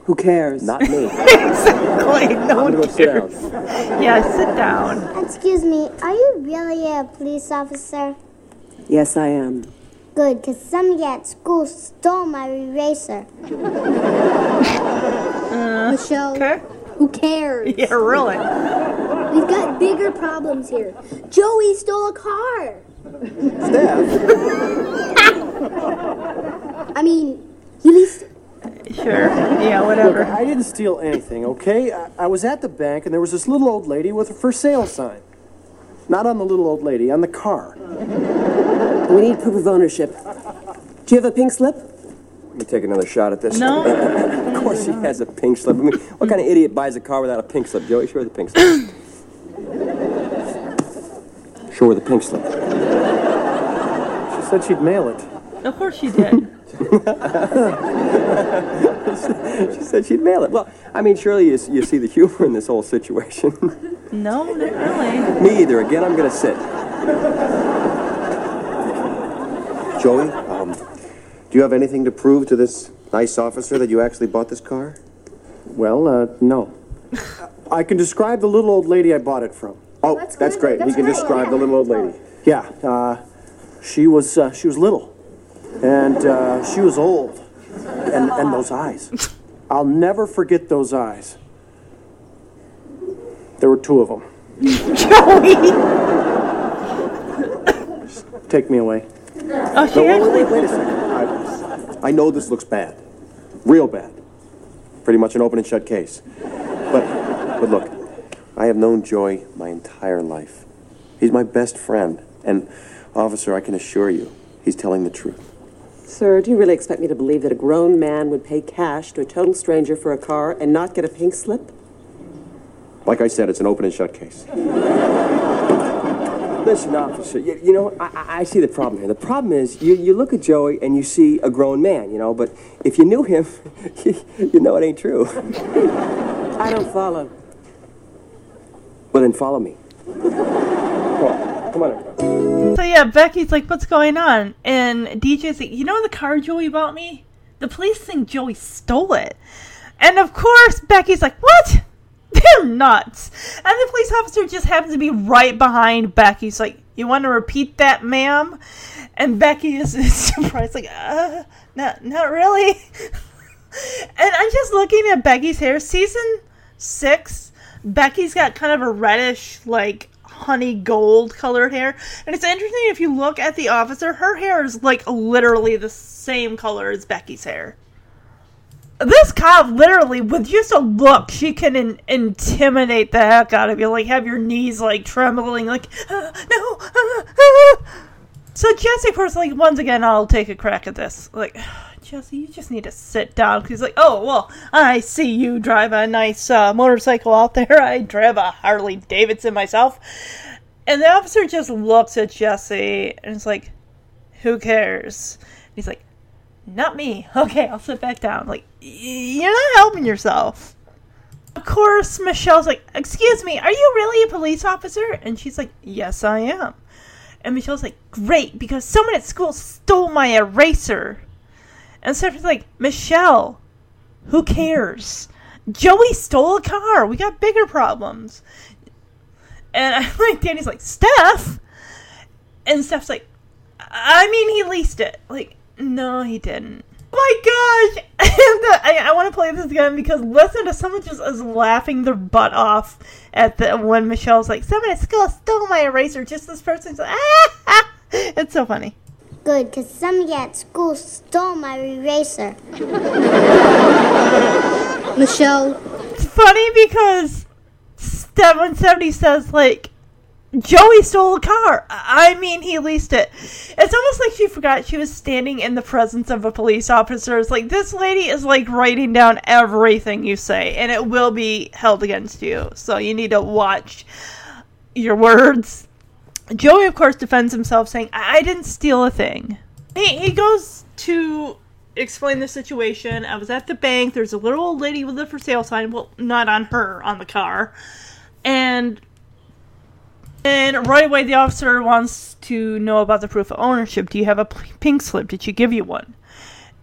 Who cares? Not me. exactly. No I'm one gonna sit down. cares. Yeah, sit down. Excuse me, are you really a police officer? Yes, I am. Good, because somebody at school stole my eraser. Uh, Michelle, Okay. Who cares? Yeah, really. We've got bigger problems here. Joey stole a car. Steph. I mean, he leased it. Sure. Yeah, whatever. I didn't steal anything, okay? I, I was at the bank and there was this little old lady with a for sale sign. Not on the little old lady, on the car. We need proof of ownership. Do you have a pink slip? Let me take another shot at this. No. of course he has a pink slip. I mean, what kind of idiot buys a car without a pink slip, Joey? Show her the pink slip. Show her the pink slip. She said she'd mail it. Of course she did. She said she'd mail it. Well, I mean, surely you, you see the humor in this whole situation. No, not really. Me either. Again, I'm gonna sit. Joey, um, do you have anything to prove to this nice officer that you actually bought this car? Well, uh, no. I can describe the little old lady I bought it from. Oh, that's, great. he can describe the little old lady. Yeah, uh, she was uh, she was little, and uh, she was old, and and those eyes. I'll never forget those eyes. There were two of them. Joey, take me away. Oh, she actually. wait, wait a second. I, I know this looks bad, real bad. Pretty much an open and shut case. But, but look, I have known Joey my entire life. He's my best friend, and officer, I can assure you, he's telling the truth. Sir, do you really expect me to believe that a grown man would pay cash to a total stranger for a car and not get a pink slip? Like I said, it's an open and shut case. Listen, officer, you, you know, I, I- I see the problem here. The problem is you, you look at Joey and you see a grown man, you know, but if you knew him, you, you know it ain't true. I don't follow. Well, then follow me. Come on, come on. everybody. So yeah, Becky's like, "What's going on?" And DJ's like, "You know the car Joey bought me? The police think Joey stole it." And of course, Becky's like, "What? They're nuts!" And the police officer just happens to be right behind Becky. He's like, "You want to repeat that, ma'am?" And Becky is, is surprised, like, "Uh, not not really." and I'm just looking at Becky's hair. Season six, Becky's got kind of a reddish, like honey gold colored hair. And it's interesting if you look at the officer, her hair is like literally the same color as Becky's hair. This cop literally, with just a look, she can in- intimidate the heck out of you. Like, have your knees like trembling, like, "Uh, no. uh, uh." So Jesse, like once again, I'll take a crack at this. Like, Jesse, you just need to sit down. he's like, oh well, I see you drive a nice uh, motorcycle out there. I drive a Harley Davidson myself. And the officer just looks at Jesse and is like, Who cares? And he's like, Not me. Okay, I'll sit back down. Like, you're not helping yourself. Of course, Michelle's like, Excuse me, are you really a police officer? And she's like, Yes, I am. And Michelle's like, Great, because someone at school stole my eraser. And Stephanie's like, Michelle, who cares? Joey stole a car. We got bigger problems. And I'm like Danny's like, Steph? And Steph's like, I mean, he leased it. Like, no, he didn't. Oh my gosh! I, I want to play this again because listen to someone just is laughing their butt off at the when Michelle's like, someone at school stole my eraser. Just this person's like, ah! It's so funny. Good, because somebody at school stole my eraser. Michelle, It's funny because when Stephanie says like Joey stole a car. I mean, he leased it. It's almost like she forgot she was standing in the presence of a police officer. It's like this lady is like writing down everything you say, and it will be held against you. So you need to watch your words. Joey, of course, defends himself, saying, "I I didn't steal a thing." He he goes to explain the situation. I was at the bank. There's a little old lady with a for sale sign. Well, not on her, on the car, and and right away, the officer wants to know about the proof of ownership. Do you have a pink slip? Did she give you one?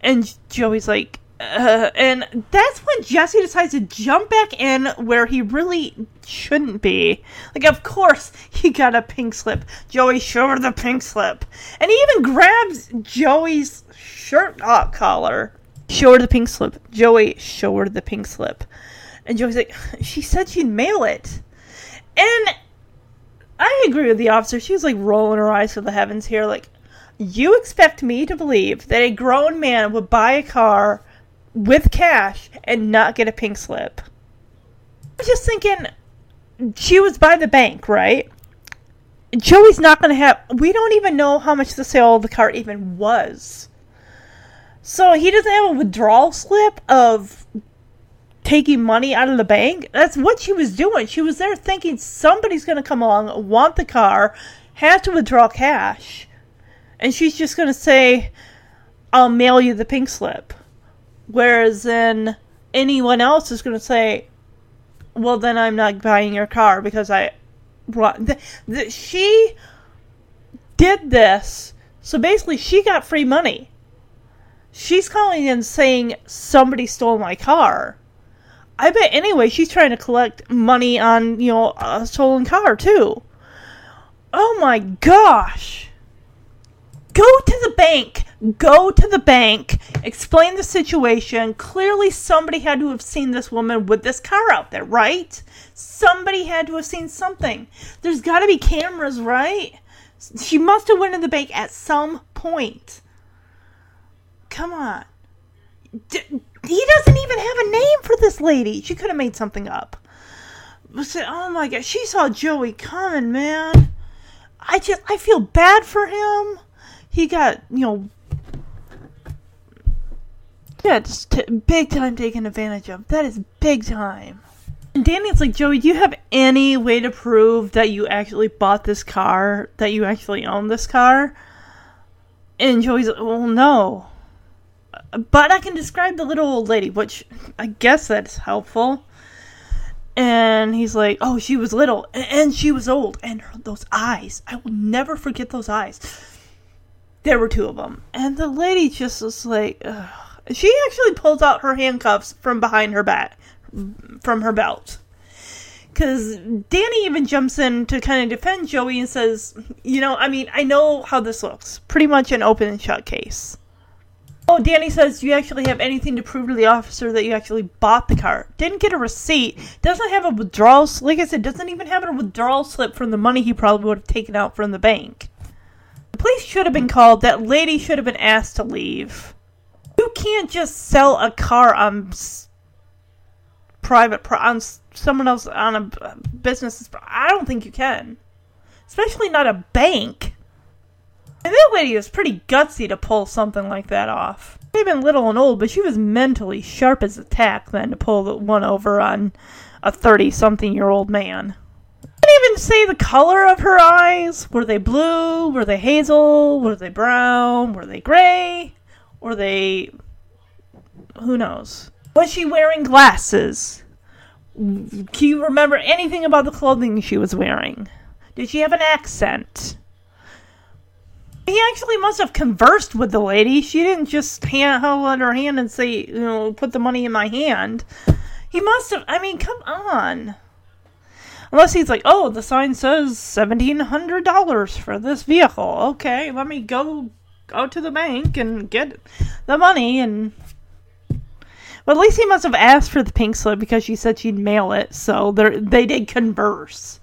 And Joey's like, uh, and that's when Jesse decides to jump back in where he really shouldn't be. Like, of course, he got a pink slip. Joey, show her the pink slip. And he even grabs Joey's shirt collar. Show her the pink slip. Joey, show her the pink slip. And Joey's like, she said she'd mail it. And I agree with the officer. She was like rolling her eyes to the heavens here. Like, you expect me to believe that a grown man would buy a car with cash and not get a pink slip? I'm just thinking, she was by the bank, right? Joey's not going to have. We don't even know how much the sale of the car even was. So he doesn't have a withdrawal slip of taking money out of the bank. That's what she was doing. She was there thinking somebody's going to come along, want the car, have to withdraw cash. And she's just going to say, I'll mail you the pink slip. Whereas then anyone else is going to say, well, then I'm not buying your car because I. want The, the, she did this. So basically, she got free money. She's calling and saying somebody stole my car. I bet anyway she's trying to collect money on, you know, a stolen car too. Oh my gosh. Go to the bank. Go to the bank. Explain the situation. Clearly somebody had to have seen this woman with this car out there, right? Somebody had to have seen something. There's got to be cameras, right? She must have went to the bank at some point. Come on. D- he doesn't even have a name for this lady. She could have made something up. Say, oh my god, she saw Joey coming, man. I just, I feel bad for him. He got, you know, yeah, just t- big time taken advantage of. That is big time. And Danny's like, Joey, do you have any way to prove that you actually bought this car, that you actually own this car? And Joey's like, well, no. But I can describe the little old lady, which I guess that's helpful. And he's like, "Oh, she was little, and she was old, and her, those eyes. I will never forget those eyes. There were two of them, and the lady just was like, ugh. she actually pulls out her handcuffs from behind her back, from her belt." Because Danny even jumps in to kind of defend Joey and says, You know, I mean, I know how this looks. Pretty much an open and shut case. Oh, Danny says, you actually have anything to prove to the officer that you actually bought the car? Didn't get a receipt. Doesn't have a withdrawal. Like I said, doesn't even have a withdrawal slip from the money he probably would have taken out from the bank. The police should have been called. That lady should have been asked to leave. You can't just sell a car on private, on someone else, on a business. I don't think you can. Especially not a bank. And that lady was pretty gutsy to pull something like that off. May have been little and old, but she was mentally sharp as a tack then to pull one over on a 30 something year old man. And even say the color of her eyes? Were they blue? Were they hazel? Were they brown? Were they gray? Were they. Who knows? Was she wearing glasses? Can you remember anything about the clothing she was wearing? Did she have an accent? He actually must have conversed with the lady. She didn't just hand, hold her hand and say, you know, put the money in my hand. He must have. I mean, come on. Unless he's like, oh, the sign says $1,700 for this vehicle. Okay, let me go out to the bank and get the money. And. But at least he must have asked for the pink slip because she said she'd mail it. So they did converse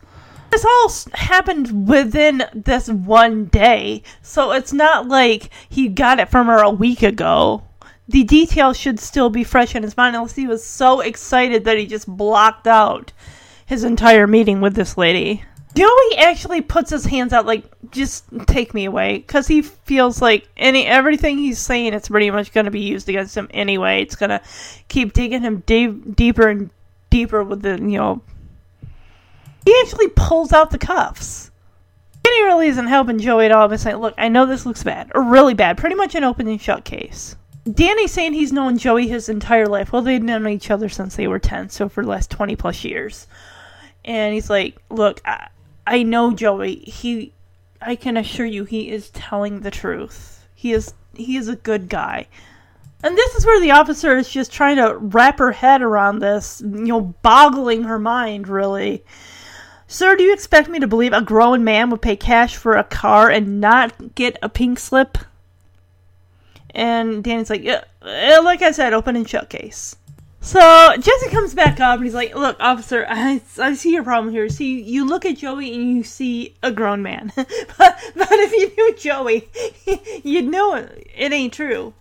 this all happened within this one day, so it's not like he got it from her a week ago. The details should still be fresh in his mind, unless he was so excited that he just blocked out his entire meeting with this lady. Joey actually puts his hands out, like, just take me away, because he feels like any everything he's saying, it's pretty much going to be used against him anyway. It's going to keep digging him deep, deeper and deeper with the, you know, he actually pulls out the cuffs. Danny really isn't helping Joey at all by saying, Look, I know this looks bad, or really bad, pretty much an open and shut case. Danny's saying he's known Joey his entire life. Well, they've known each other since they were 10, so for the last 20 plus years. And he's like, Look, I, I know Joey. He, I can assure you, he is telling the truth. He is, he is a good guy. And this is where the officer is just trying to wrap her head around this, you know, boggling her mind, really. Sir, do you expect me to believe a grown man would pay cash for a car and not get a pink slip? And Danny's like, yeah, eh, like I said, open and shut case. So Jesse comes back up and he's like, "Look, officer, I, I see your problem here. See, you look at Joey and you see a grown man, but but if you knew Joey, you'd know it, it ain't true."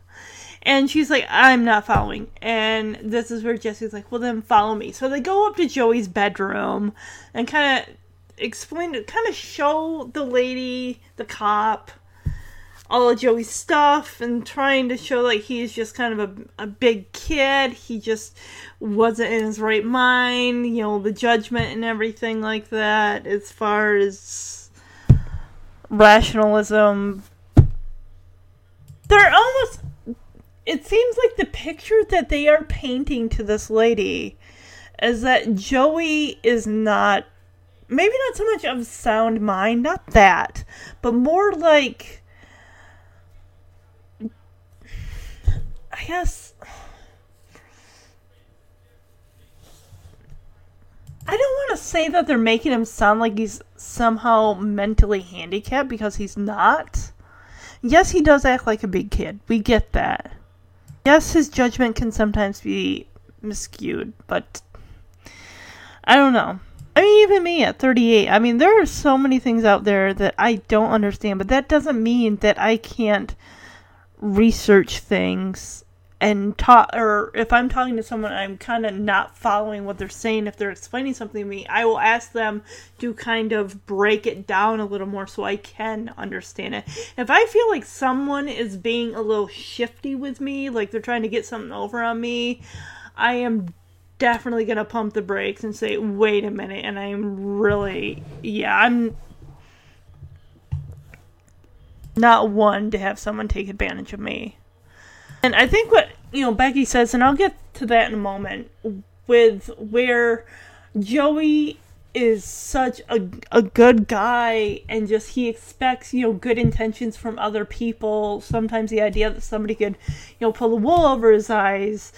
And she's like, I'm not following. And this is where Jesse's like, well, then follow me. So they go up to Joey's bedroom and kind of explain, kind of show the lady, the cop, all of Joey's stuff and trying to show like he's just kind of a, a big kid. He just wasn't in his right mind, you know, the judgment and everything like that as far as rationalism. They're almost it seems like the picture that they are painting to this lady is that Joey is not maybe not so much of sound mind, not that, but more like I guess I don't want to say that they're making him sound like he's somehow mentally handicapped because he's not. Yes, he does act like a big kid. We get that. Yes, his judgment can sometimes be miscued, but I don't know. I mean, even me at 38, I mean, there are so many things out there that I don't understand, but that doesn't mean that I can't research things and talk or if i'm talking to someone i'm kind of not following what they're saying if they're explaining something to me i will ask them to kind of break it down a little more so i can understand it. If i feel like someone is being a little shifty with me like they're trying to get something over on me i am definitely going to pump the brakes and say wait a minute and i'm really yeah i'm not one to have someone take advantage of me and I think what, you know, Becky says, and I'll get to that in a moment, with where Joey is such a, a good guy and just he expects, you know, good intentions from other people. Sometimes the idea that somebody could, you know, pull the wool over his eyes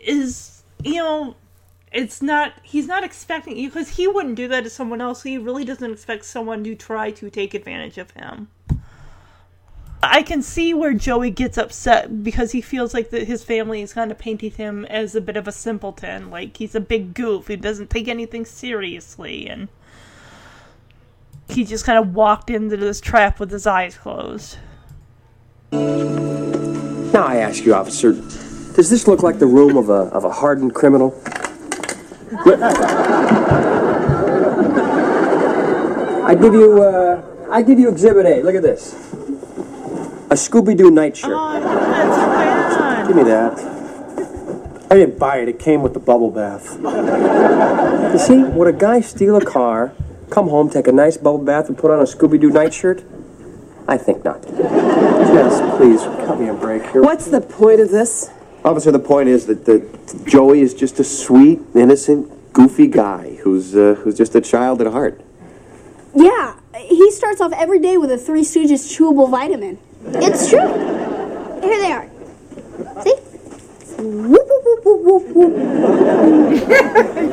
is, you know, it's not he's not expecting because he wouldn't do that to someone else. He really doesn't expect someone to try to take advantage of him. I can see where Joey gets upset because he feels like that his family is kind of painting him as a bit of a simpleton, like he's a big goof who doesn't take anything seriously, and he just kind of walked into this trap with his eyes closed. Now I ask you, officer, does this look like the room of a of a hardened criminal? I give you, uh, I give you Exhibit A. Look at this. A Scooby Doo nightshirt. Oh, Give me that. I didn't buy it. It came with the bubble bath. you see, would a guy steal a car, Come home, take a nice bubble bath, and put on a Scooby Doo nightshirt? I think not. yes, please, cut me a break here. What's the point of this? Officer, the point is that, that Joey is just a sweet, innocent, goofy guy who's, uh, who's just a child at heart. Yeah, he starts off every day with a Three Stooges chewable vitamin. It's true. Here they are. See? Whoop, whoop, whoop, whoop, whoop, whoop.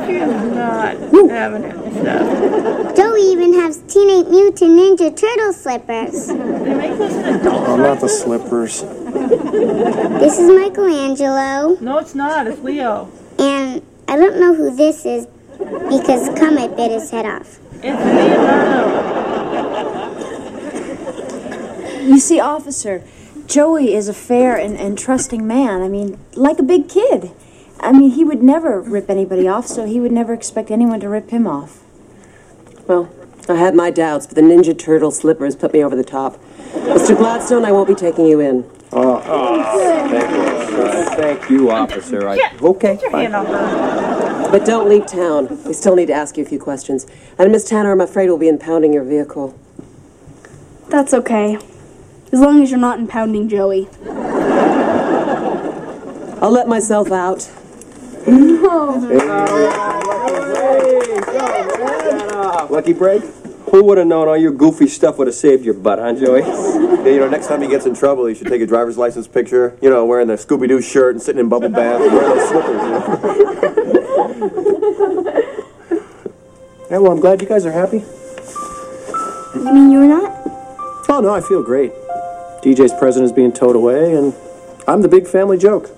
She's not having it stuff. Joey even has Teenage Mutant Ninja Turtle slippers. They make this an adult Oh, not the slippers. This is Michelangelo, No, it's not. It's Leo. and I don't know who this is because Comet bit his head off. It's Leonardo. You see, officer, Joey is a fair and, and trusting man. I mean, like a big kid. I mean, he would never rip anybody off, so he would never expect anyone to rip him off. Well, I had my doubts, but the Ninja Turtle slippers put me over the top. Mr. Gladstone, I won't be taking you in. Oh, thank you. Thank you, officer. I, okay, fine. hand off her. But don't leave town. We still need to ask you a few questions. And Miss Tanner, I'm afraid we'll be impounding your vehicle. That's okay. As long as you're not impounding Joey. I'll let myself out. No! Lucky break? Who would have known all your goofy stuff would have saved your butt, huh, Joey? Yeah, you know, next time he gets in trouble, he should take a driver's license picture, you know, wearing the Scooby Doo shirt and sitting in bubble bath and wearing those slippers, you know. Yeah, well, I'm glad you guys are happy. You mean you're not? Oh, no, I feel great. DJ's present is being towed away, and I'm the big family joke.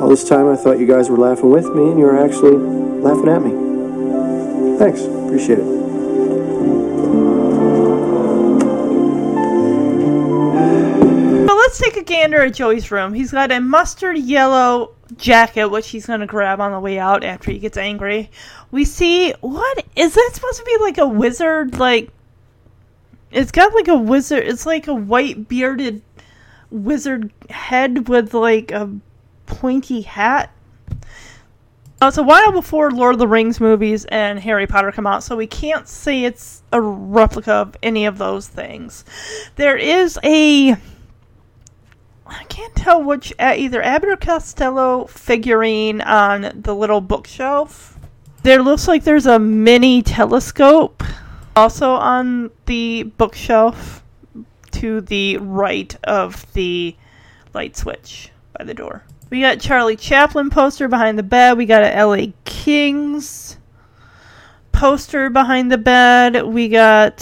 All this time, I thought you guys were laughing with me, and you were actually laughing at me. Thanks. Appreciate it. But let's take a gander at Joey's room. He's got a mustard yellow jacket, which he's gonna grab on the way out after he gets angry. We see what is that supposed to be like a wizard? Like it's got like a wizard. It's like a white bearded wizard head with like a pointy hat. Uh, it's a while before Lord of the Rings movies and Harry Potter come out, so we can't say it's a replica of any of those things. There is a I can't tell which uh, either Abbott or Costello figurine on the little bookshelf. There looks like there's a mini telescope also on the bookshelf to the right of the light switch by the door. We got Charlie Chaplin poster behind the bed. We got a LA Kings poster behind the bed. We got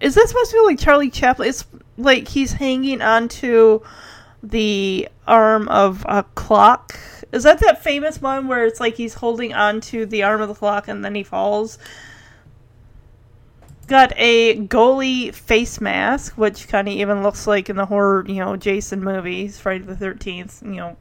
is that supposed to be like Charlie Chaplin? It's like he's hanging onto the arm of a clock. Is that that famous one where it's like he's holding onto the arm of the clock and then he falls? Got a goalie face mask, which kind of even looks like in the horror, you know, Jason movies, Friday the Thirteenth, you know,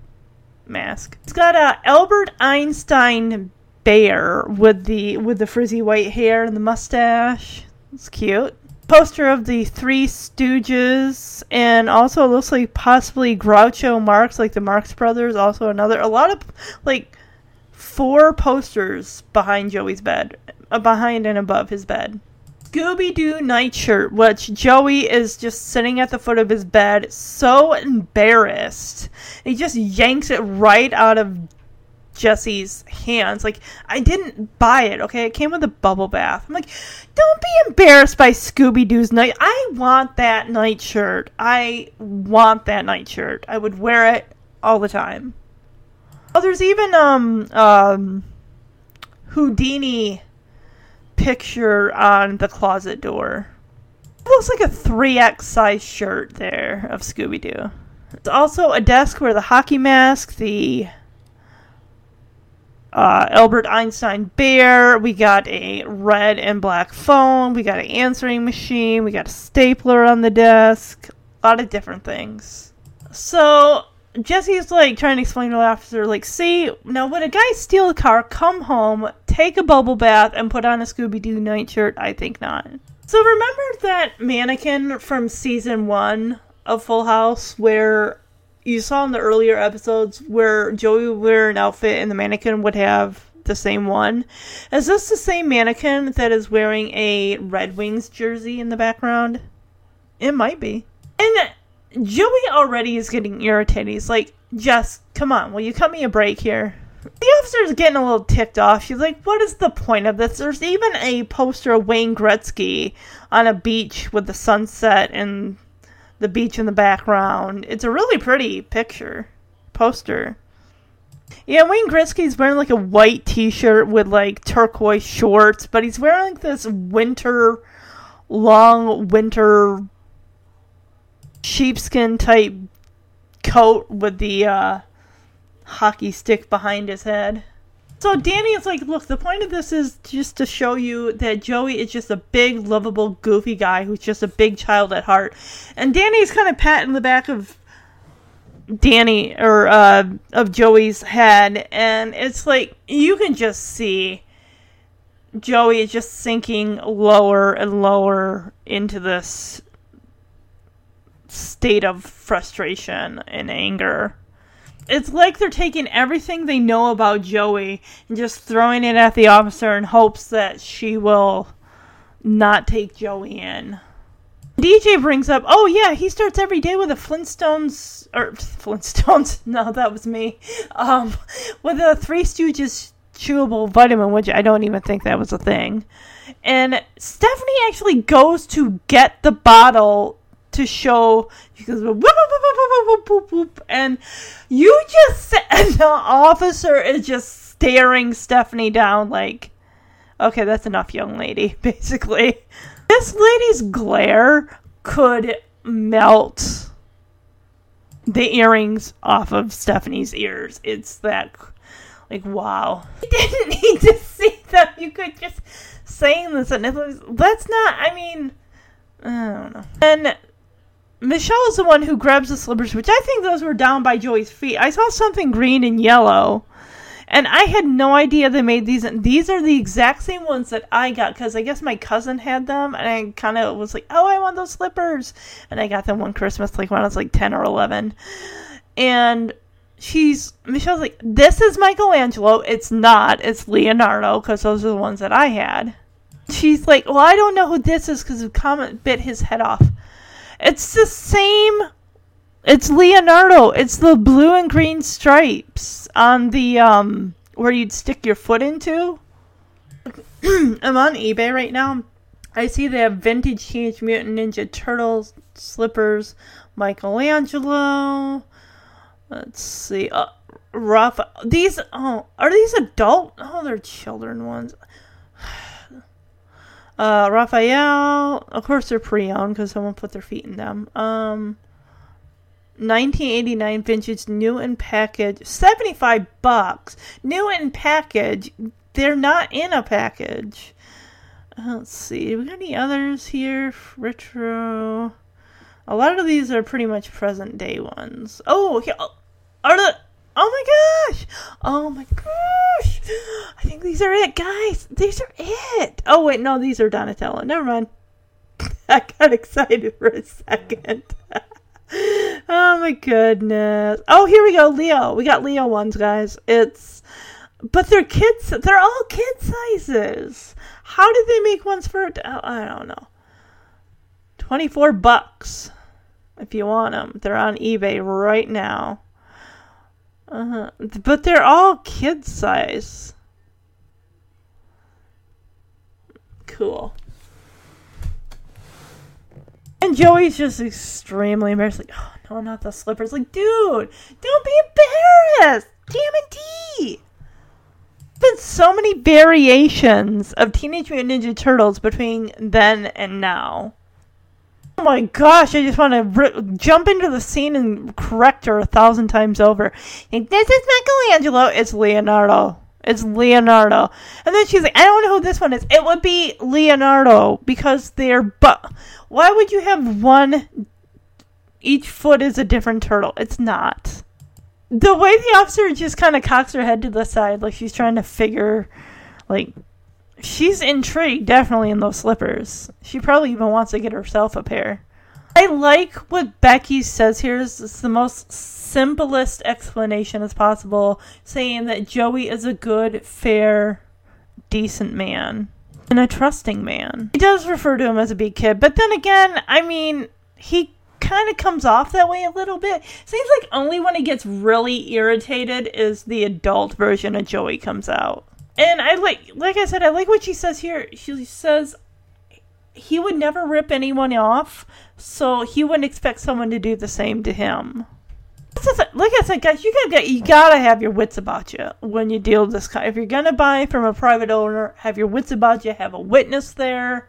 mask. It's got a Albert Einstein bear with the with the frizzy white hair and the mustache. It's cute. Poster of the Three Stooges, and also looks like possibly Groucho Marx, like the Marx Brothers. Also another, a lot of like four posters behind Joey's bed, uh, behind and above his bed. Scooby Doo nightshirt, which Joey is just sitting at the foot of his bed, so embarrassed. He just yanks it right out of Jesse's hands. Like, I didn't buy it, okay? It came with a bubble bath. I'm like, don't be embarrassed by Scooby Doo's night. I want that nightshirt. I want that nightshirt. I would wear it all the time. Oh, there's even um um Houdini picture on the closet door. It looks like a 3X size shirt there of Scooby Doo. It's also a desk where the hockey mask, the uh, Albert Einstein bear, we got a red and black phone, we got an answering machine, we got a stapler on the desk, a lot of different things. So Jesse's like trying to explain to the officer, like, see, now when a guy steal a car, come home, take a bubble bath, and put on a Scooby Doo nightshirt, I think not. So remember that mannequin from season one of Full House where you saw in the earlier episodes where Joey would wear an outfit and the mannequin would have the same one. Is this the same mannequin that is wearing a Red Wings jersey in the background? It might be. And Joey already is getting irritated. He's like, Jess, come on, will you cut me a break here? The officer's getting a little ticked off. She's like, what is the point of this? There's even a poster of Wayne Gretzky on a beach with the sunset and the beach in the background. It's a really pretty picture, poster. Yeah, Wayne Gretzky's wearing like a white t-shirt with like turquoise shorts, but he's wearing like this winter, long winter sheepskin type coat with the uh, hockey stick behind his head. So Danny is like, look, the point of this is just to show you that Joey is just a big, lovable, goofy guy who's just a big child at heart. And Danny's kind of patting the back of Danny or uh, of Joey's head, and it's like you can just see Joey is just sinking lower and lower into this state of frustration and anger. It's like they're taking everything they know about Joey and just throwing it at the officer in hopes that she will not take Joey in. DJ brings up, oh yeah, he starts every day with a Flintstones or Flintstones. No, that was me. Um, with a Three Stooges chewable vitamin, which I don't even think that was a thing. And Stephanie actually goes to get the bottle to show. She goes whoop, whoop, whoop, whoop, whoop, and you just and the officer is just staring Stephanie down like, okay, that's enough, young lady. Basically, this lady's glare could melt the earrings off of Stephanie's ears. It's that, like, wow. You didn't need to see them. You could just saying this, and it was, that's not. I mean, I don't know. And Michelle is the one who grabs the slippers, which I think those were down by Joey's feet. I saw something green and yellow, and I had no idea they made these. And these are the exact same ones that I got because I guess my cousin had them, and I kind of was like, "Oh, I want those slippers," and I got them one Christmas, like when I was like ten or eleven, and. She's Michelle's like, this is Michelangelo. It's not. It's Leonardo because those are the ones that I had. She's like, well, I don't know who this is because the comet bit his head off. It's the same. It's Leonardo. It's the blue and green stripes on the um where you'd stick your foot into. I'm on eBay right now. I see they have vintage Teenage Mutant Ninja Turtles slippers, Michelangelo. Let's see. Uh, rough. These oh, are these adult? Oh, they're children ones. Uh, Raphael, of course they're pre-owned because someone put their feet in them. Um, 1989 vintage, new in package, 75 bucks. New in package. They're not in a package. Uh, let's see. We got any others here? Retro. A lot of these are pretty much present day ones. Oh, here, are the Oh my gosh! Oh my gosh! I think these are it, guys. These are it. Oh wait, no, these are Donatello. Never mind. I got excited for a second. oh my goodness. Oh, here we go, Leo. We got Leo ones, guys. It's but they're kids. They're all kid sizes. How did they make ones for? I don't know. Twenty four bucks if you want them. They're on eBay right now. Uh-huh. But they're all kid size. Cool. And Joey's just extremely embarrassed, like, oh no, not the slippers. Like, dude, don't be embarrassed. Damn it, D. Been so many variations of Teenage Mutant Ninja Turtles between then and now. Oh my gosh, I just want to ri- jump into the scene and correct her a thousand times over. This is Michelangelo. It's Leonardo. It's Leonardo. And then she's like, I don't know who this one is. It would be Leonardo because they're but why would you have one each foot is a different turtle? It's not. The way the officer just kind of cocks her head to the side like she's trying to figure like she's intrigued definitely in those slippers. She probably even wants to get herself a pair. I like what Becky says here. It's the most simplest explanation as possible, saying that Joey is a good, fair, decent man and a trusting man. He does refer to him as a big kid, but then again, I mean, he kind of comes off that way a little bit. Seems like only when he gets really irritated is the adult version of Joey comes out. And I like, like I said, I like what she says here. She says he would never rip anyone off, so he wouldn't expect someone to do the same to him. Like I said, guys, you gotta you gotta have your wits about you when you deal with this. If you're gonna buy from a private owner, have your wits about you. Have a witness there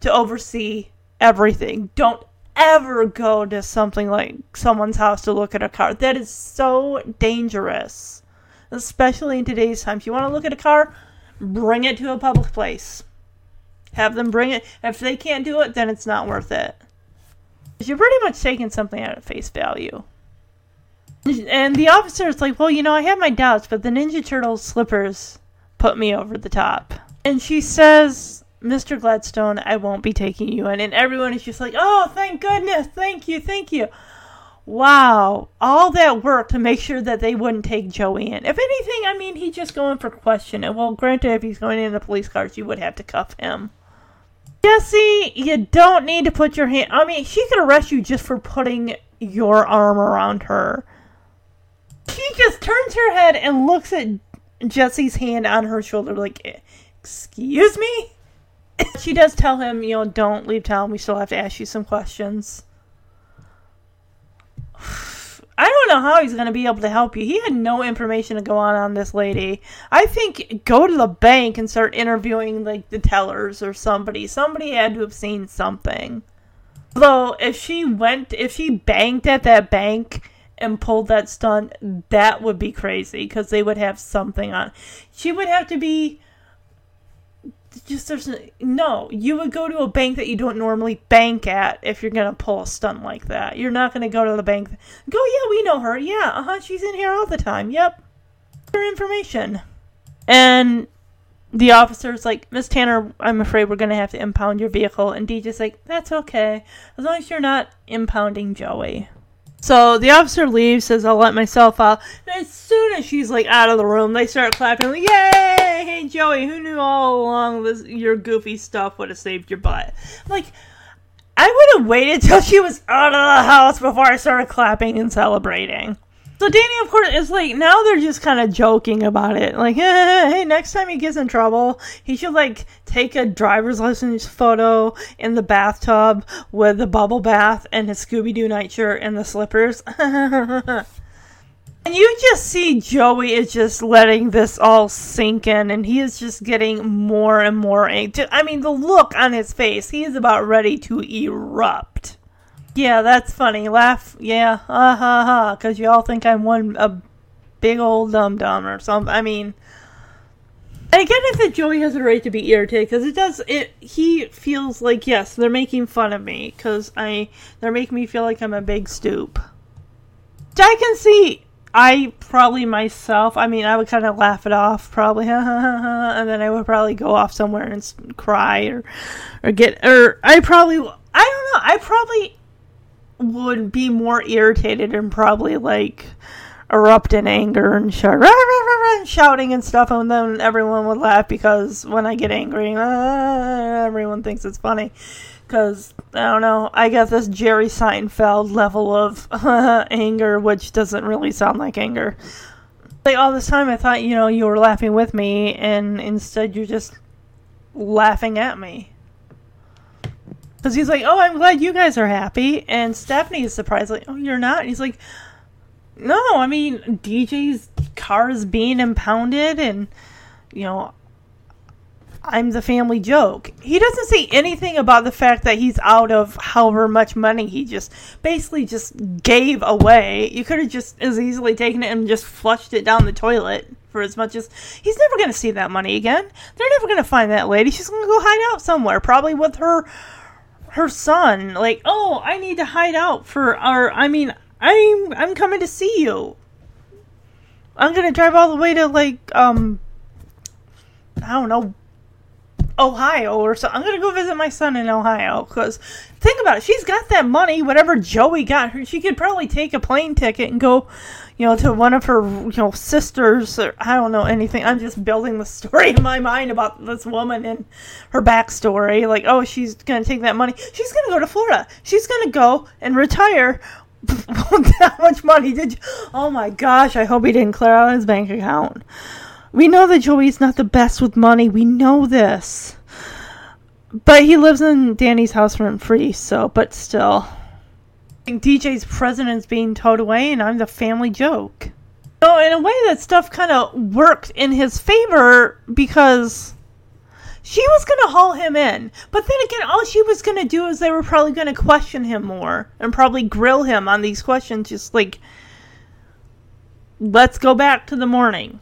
to oversee everything. Don't ever go to something like someone's house to look at a car. That is so dangerous, especially in today's time. If you want to look at a car, bring it to a public place. Have them bring it. If they can't do it, then it's not worth it. You're pretty much taking something at face value. And the officer is like, well, you know, I have my doubts, but the Ninja Turtles slippers put me over the top. And she says, Mr. Gladstone, I won't be taking you in. And everyone is just like, oh, thank goodness. Thank you. Thank you. Wow. All that work to make sure that they wouldn't take Joey in. If anything, I mean, he's just going for question. And well, granted, if he's going in the police cars, you would have to cuff him. Jesse, you don't need to put your hand. I mean, she could arrest you just for putting your arm around her she just turns her head and looks at Jesse's hand on her shoulder, like, "Excuse me." she does tell him, you know, don't leave town. We still have to ask you some questions. I don't know how he's going to be able to help you. He had no information to go on on this lady. I think go to the bank and start interviewing like the tellers or somebody. Somebody had to have seen something. Though if she went, if she banked at that bank and pulled that stunt, that would be crazy because they would have something on. She would have to be just there's no you would go to a bank that you don't normally bank at if you're gonna pull a stunt like that. You're not gonna go to the bank go yeah we know her. Yeah uh-huh she's in here all the time. Yep. Her information. And the officer's like miss tanner i'm afraid we're gonna have to impound your vehicle. And dj's like that's okay as long as you're not impounding joey so the officer leaves, says, I'll let myself out. And as soon as she's like out of the room, they start clapping, like, Yay! Hey, Joey, who knew all along this your goofy stuff would have saved your butt? Like, I would have waited till she was out of the house before I started clapping and celebrating. So Danny, of course, is like now they're just kind of joking about it. Like, hey, next time he gets in trouble, he should like take a driver's license photo in the bathtub with the bubble bath and his Scooby Doo nightshirt and the slippers. and you just see Joey is just letting this all sink in, and he is just getting more and more angry. I mean, the look on his face, he is about ready to erupt. Yeah, that's funny. Laugh. Yeah, ha ha ha. Because you all think I'm one a big old dum dum or something. I mean, I get it that Joey has a right to be irritated because it does. It he feels like yes, they're making fun of me because I they're making me feel like I'm a big stoop. I can see. I probably myself. I mean, I would kind of laugh it off, probably, and then I would probably go off somewhere and cry or, or get, or I probably, I don't know. I probably would be more irritated and probably like erupt in anger and shout, rah, rah, rah, shouting and stuff, and then everyone would laugh because when I get angry, uh, everyone thinks it's funny. Because, I don't know, I get this Jerry Seinfeld level of anger, which doesn't really sound like anger. Like, all this time I thought, you know, you were laughing with me, and instead you're just laughing at me. Because he's like, oh, I'm glad you guys are happy. And Stephanie is surprised, like, oh, you're not? And he's like, no, I mean, DJ's car is being impounded, and, you know, I'm the family joke. He doesn't say anything about the fact that he's out of however much money he just basically just gave away. You could have just as easily taken it and just flushed it down the toilet for as much as he's never going to see that money again. They're never going to find that lady. She's going to go hide out somewhere, probably with her her son like oh i need to hide out for our i mean i'm i'm coming to see you i'm gonna drive all the way to like um i don't know Ohio or so. I'm gonna go visit my son in Ohio because think about it. She's got that money. Whatever Joey got her, she could probably take a plane ticket and go, you know, to one of her you know sisters or I don't know anything. I'm just building the story in my mind about this woman and her backstory. Like, oh, she's gonna take that money. She's gonna go to Florida. She's gonna go and retire. How much money did you? Oh my gosh! I hope he didn't clear out his bank account. We know that Joey's not the best with money. We know this. But he lives in Danny's house rent free, so, but still. DJ's president's being towed away, and I'm the family joke. So, in a way, that stuff kind of worked in his favor because she was going to haul him in. But then again, all she was going to do is they were probably going to question him more and probably grill him on these questions, just like, let's go back to the morning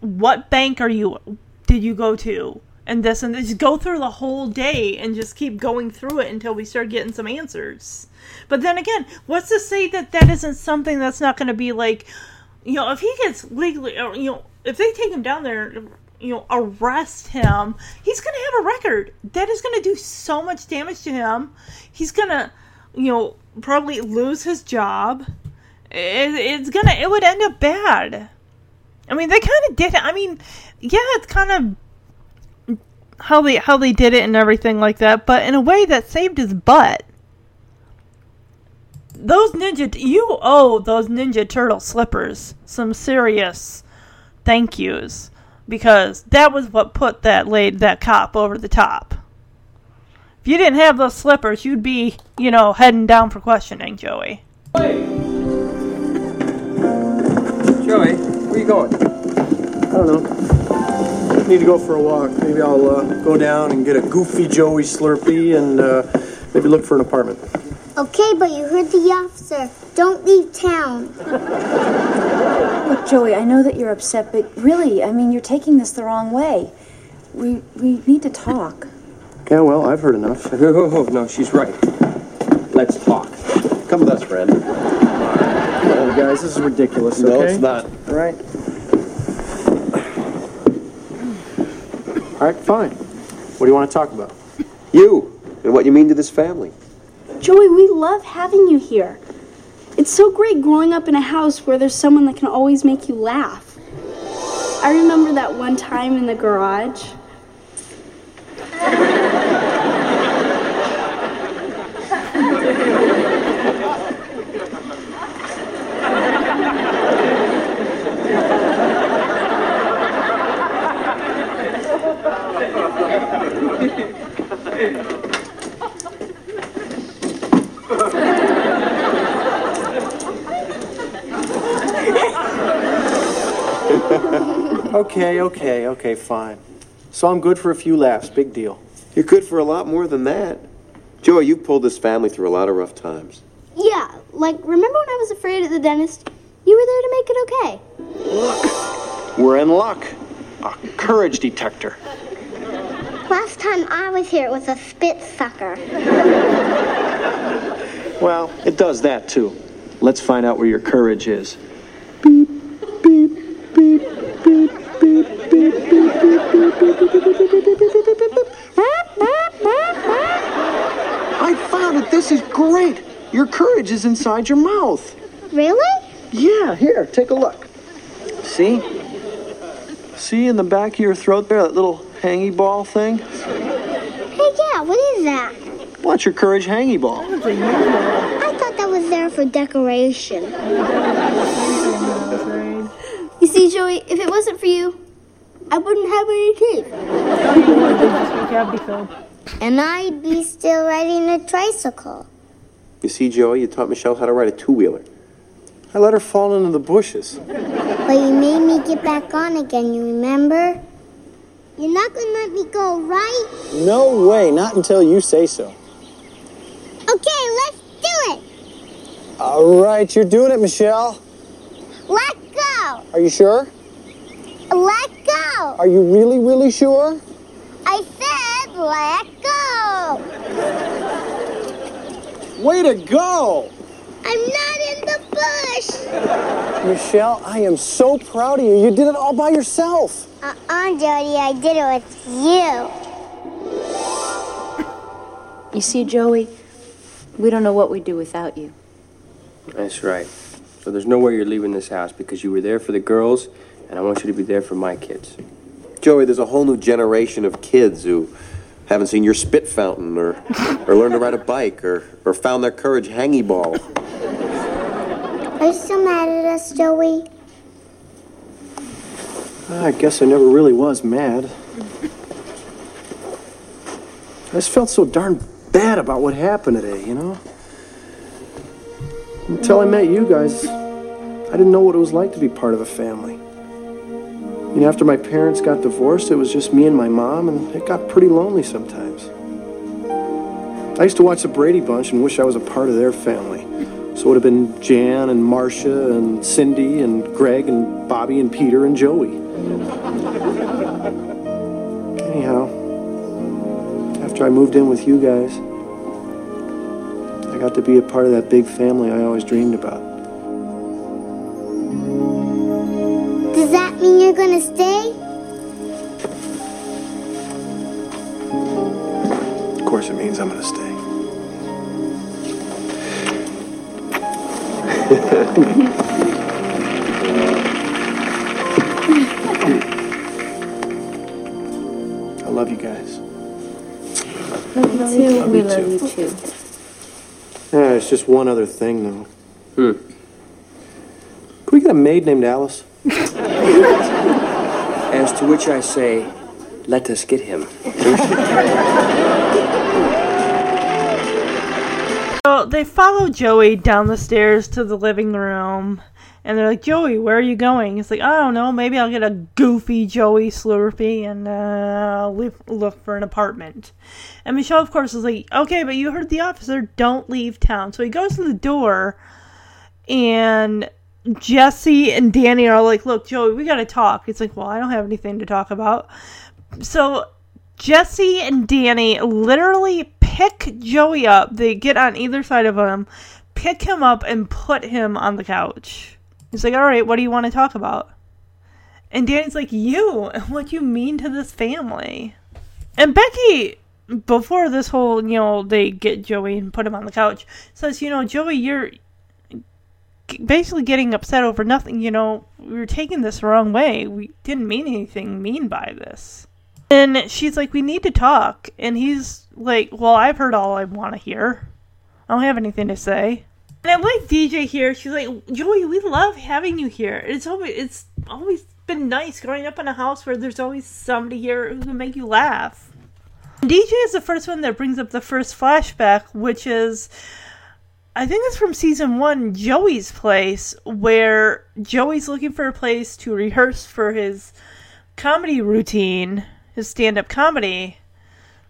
what bank are you did you go to and this and this go through the whole day and just keep going through it until we start getting some answers. But then again what's to say that that isn't something that's not going to be like you know if he gets legally or, you know if they take him down there you know arrest him he's going to have a record. That is going to do so much damage to him. He's going to you know probably lose his job. It, it's gonna it would end up bad. I mean, they kind of did it. I mean, yeah, it's kind of how they how they did it and everything like that, but in a way that saved his butt. Those ninja, you owe those Ninja Turtle slippers some serious thank yous because that was what put that laid that cop over the top. If you didn't have those slippers, you'd be, you know, heading down for questioning, Joey. Joey, where you going? I don't know. Need to go for a walk. Maybe I'll uh, go down and get a goofy Joey Slurpee and uh, maybe look for an apartment. Okay, but you heard the officer. Don't leave town. Look, Joey, I know that you're upset, but really, I mean, you're taking this the wrong way. We we need to talk. Yeah, well, I've heard enough. Oh, no, she's right. Let's talk. Come with us, Fred. Oh, guys, this is ridiculous. No, okay? it's not. All right. All right, fine. What do you want to talk about? You and what you mean to this family. Joey, we love having you here. It's so great growing up in a house where there's someone that can always make you laugh. I remember that one time in the garage. Okay, okay, okay, fine. So I'm good for a few laughs. Big deal. You're good for a lot more than that. Joey, you've pulled this family through a lot of rough times. Yeah, like remember when I was afraid at the dentist? You were there to make it okay. Look, We're in luck. A courage detector. Last time I was here, it was a spit sucker. Well, it does that too. Let's find out where your courage is. Beep, beep, beep, beep, beep, beep, beep, beep, beep, beep beep, beep, beep, beep beep beep beep. I found it. This is great. Your courage is inside your mouth. Really? Yeah, here, take a look. See? See in the back of your throat there, that little hangy ball thing? Hey, yeah, what is that? What's your courage hangy ball? I thought that was there for decoration. You see, Joey, if it wasn't for you, I wouldn't have any teeth. And I'd be still riding a tricycle. You see, Joey, you taught Michelle how to ride a two wheeler. I let her fall into the bushes. But you made me get back on again, you remember? You're not gonna let me go, right? No way, not until you say so. Okay, let's do it! All right, you're doing it, Michelle. Let go! Are you sure? Let go! Are you really, really sure? I said let go! Way to go! I'm not in the bush. Michelle, I am so proud of you. You did it all by yourself. Uh-uh, Joey, I did it with you. You see, Joey, we don't know what we'd do without you. That's right. So there's no way you're leaving this house because you were there for the girls, and I want you to be there for my kids. Joey, there's a whole new generation of kids who haven't seen your spit fountain or, or learned to ride a bike or, or found their courage hangy ball. Are you still mad at us, Joey? I guess I never really was mad. I just felt so darn bad about what happened today, you know? Until I met you guys, I didn't know what it was like to be part of a family. You know, after my parents got divorced, it was just me and my mom, and it got pretty lonely sometimes. I used to watch the Brady Bunch and wish I was a part of their family. So it would have been Jan and Marcia and Cindy and Greg and Bobby and Peter and Joey. Anyhow, after I moved in with you guys, I got to be a part of that big family I always dreamed about. Does that mean you're gonna stay? Of course, it means I'm going to stay. I love you guys. Love you too. Love we you love too. you too. Yeah, it's just one other thing, though. Hmm. Can we get a maid named Alice? As to which I say, let us get him. So they follow Joey down the stairs to the living room, and they're like, "Joey, where are you going?" He's like, "I don't know. Maybe I'll get a goofy Joey Slurpee and uh, leave, look for an apartment." And Michelle, of course, is like, "Okay, but you heard the officer. Don't leave town." So he goes to the door, and Jesse and Danny are like, "Look, Joey, we gotta talk." He's like, "Well, I don't have anything to talk about." So Jesse and Danny literally pick Joey up. They get on either side of him, pick him up, and put him on the couch. He's like, All right, what do you want to talk about? And Danny's like, You, and what you mean to this family. And Becky, before this whole, you know, they get Joey and put him on the couch, says, You know, Joey, you're basically getting upset over nothing. You know, we were taking this the wrong way. We didn't mean anything mean by this. And she's like, We need to talk. And he's like, Well, I've heard all I want to hear. I don't have anything to say. And I like DJ here. She's like, Joey, we love having you here. It's always it's always been nice growing up in a house where there's always somebody here who can make you laugh. DJ is the first one that brings up the first flashback, which is I think it's from season one, Joey's place, where Joey's looking for a place to rehearse for his comedy routine, his stand up comedy.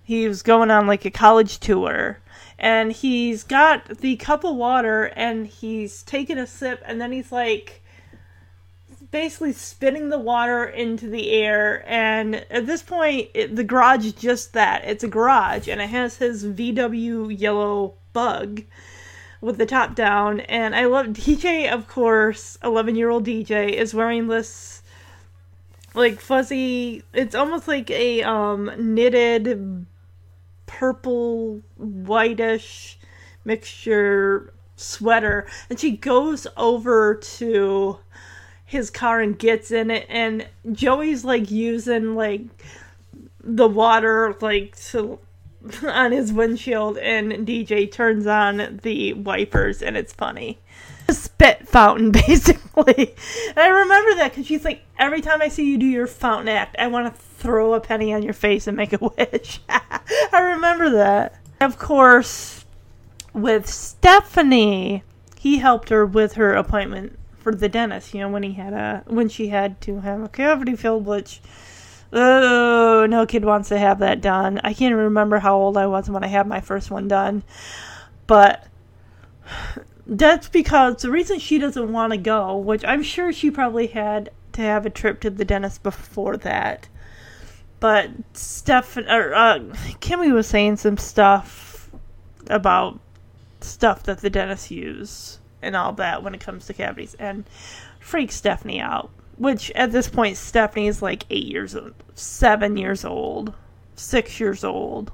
He was going on like a college tour. And he's got the cup of water and he's taking a sip and then he's like basically spitting the water into the air. And at this point, it, the garage is just that it's a garage and it has his VW yellow bug with the top down. And I love DJ, of course, 11 year old DJ, is wearing this like fuzzy, it's almost like a um, knitted purple whitish mixture sweater and she goes over to his car and gets in it and Joey's like using like the water like to on his windshield and DJ turns on the wipers and it's funny. A spit fountain basically. And I remember that cuz she's like every time I see you do your fountain act I want to throw a penny on your face and make a wish. I remember that. Of course, with Stephanie, he helped her with her appointment for the dentist. You know, when he had a when she had to have a cavity filled, which oh, no kid wants to have that done. I can't remember how old I was when I had my first one done, but that's because the reason she doesn't want to go, which I'm sure she probably had to have a trip to the dentist before that but Steph or uh, Kimmy was saying some stuff about stuff that the dentist use and all that when it comes to cavities and freaks Stephanie out. Which at this point, Stephanie is like eight years old, seven years old, six years old.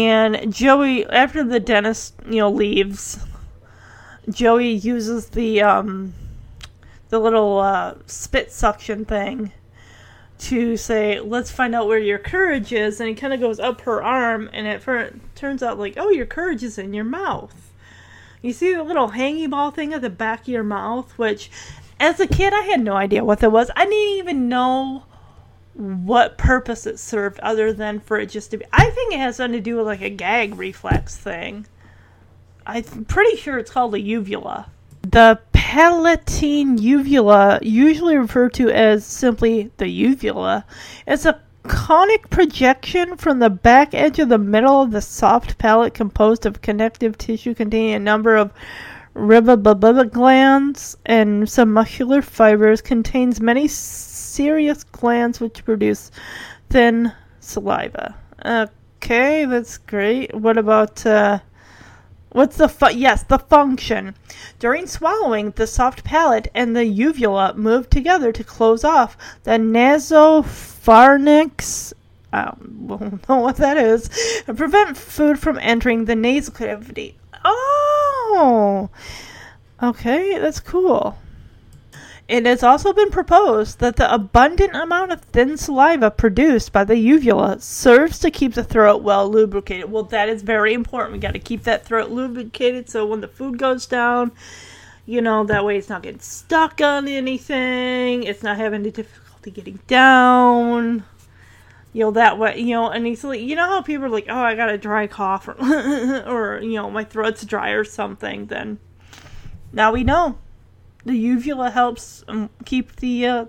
And Joey, after the dentist, you know, leaves, Joey uses the um, the little uh, spit suction thing to say, "Let's find out where your courage is," and it kind of goes up her arm, and it for, turns out like, "Oh, your courage is in your mouth." You see the little hangy ball thing at the back of your mouth, which, as a kid, I had no idea what that was. I didn't even know what purpose it served other than for it just to be. I think it has something to do with like a gag reflex thing. I'm pretty sure it's called a uvula. The palatine uvula, usually referred to as simply the uvula, is a conic projection from the back edge of the middle of the soft palate composed of connective tissue containing a number of ribobubba glands and some muscular fibers contains many serous glands which produce thin saliva. Okay, that's great. What about uh What's the fu- yes, the function. During swallowing, the soft palate and the uvula move together to close off the nasopharynx. I don't know what that is. And prevent food from entering the nasal cavity. Oh, Oh. okay, that's cool. It has also been proposed that the abundant amount of thin saliva produced by the uvula serves to keep the throat well lubricated. Well, that is very important. We got to keep that throat lubricated so when the food goes down, you know, that way it's not getting stuck on anything, it's not having the difficulty getting down. You know, that way, you know, and he's like, you know how people are like, oh, I got a dry cough or, or you know, my throat's dry or something, then now we know the uvula helps um, keep the uh,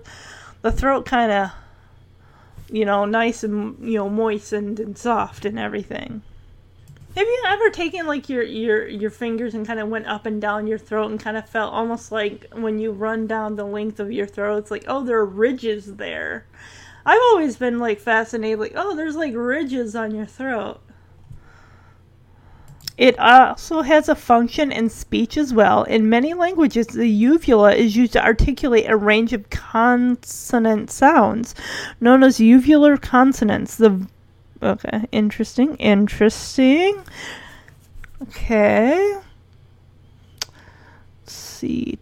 the throat kind of you know nice and you know moistened and soft and everything. Have you ever taken like your your your fingers and kind of went up and down your throat and kind of felt almost like when you run down the length of your throat, it's like oh there are ridges there. I've always been like fascinated, like oh there's like ridges on your throat. It also has a function in speech as well. In many languages, the uvula is used to articulate a range of consonant sounds, known as uvular consonants. The okay, interesting, interesting. Okay, let's see.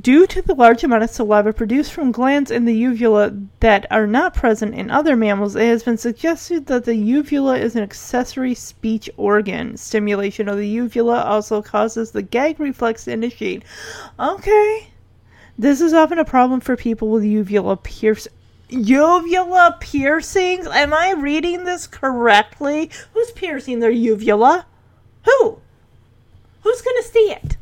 Due to the large amount of saliva produced from glands in the uvula that are not present in other mammals, it has been suggested that the uvula is an accessory speech organ. Stimulation of the uvula also causes the gag reflex to initiate. Okay. This is often a problem for people with uvula pierce uvula piercings. Am I reading this correctly? Who's piercing their uvula? Who? Who's going to see it?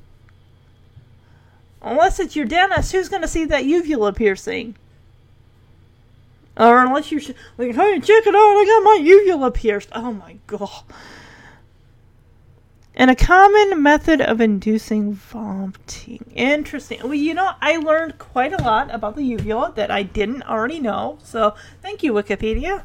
Unless it's your dentist, who's going to see that uvula piercing? Or unless you're like, hey, check it out, I got my uvula pierced. Oh my god. And a common method of inducing vomiting. Interesting. Well, you know, I learned quite a lot about the uvula that I didn't already know. So, thank you, Wikipedia.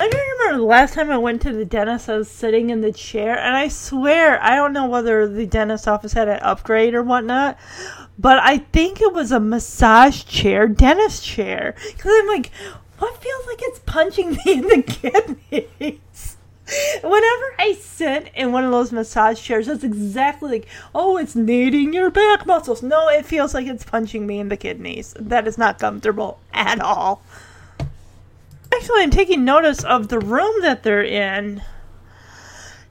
I remember the last time I went to the dentist, I was sitting in the chair, and I swear, I don't know whether the dentist office had an upgrade or whatnot, but I think it was a massage chair, dentist chair. Because I'm like, what feels like it's punching me in the kidneys? Whenever I sit in one of those massage chairs, that's exactly like, oh, it's kneading your back muscles. No, it feels like it's punching me in the kidneys. That is not comfortable at all. Actually, I'm taking notice of the room that they're in.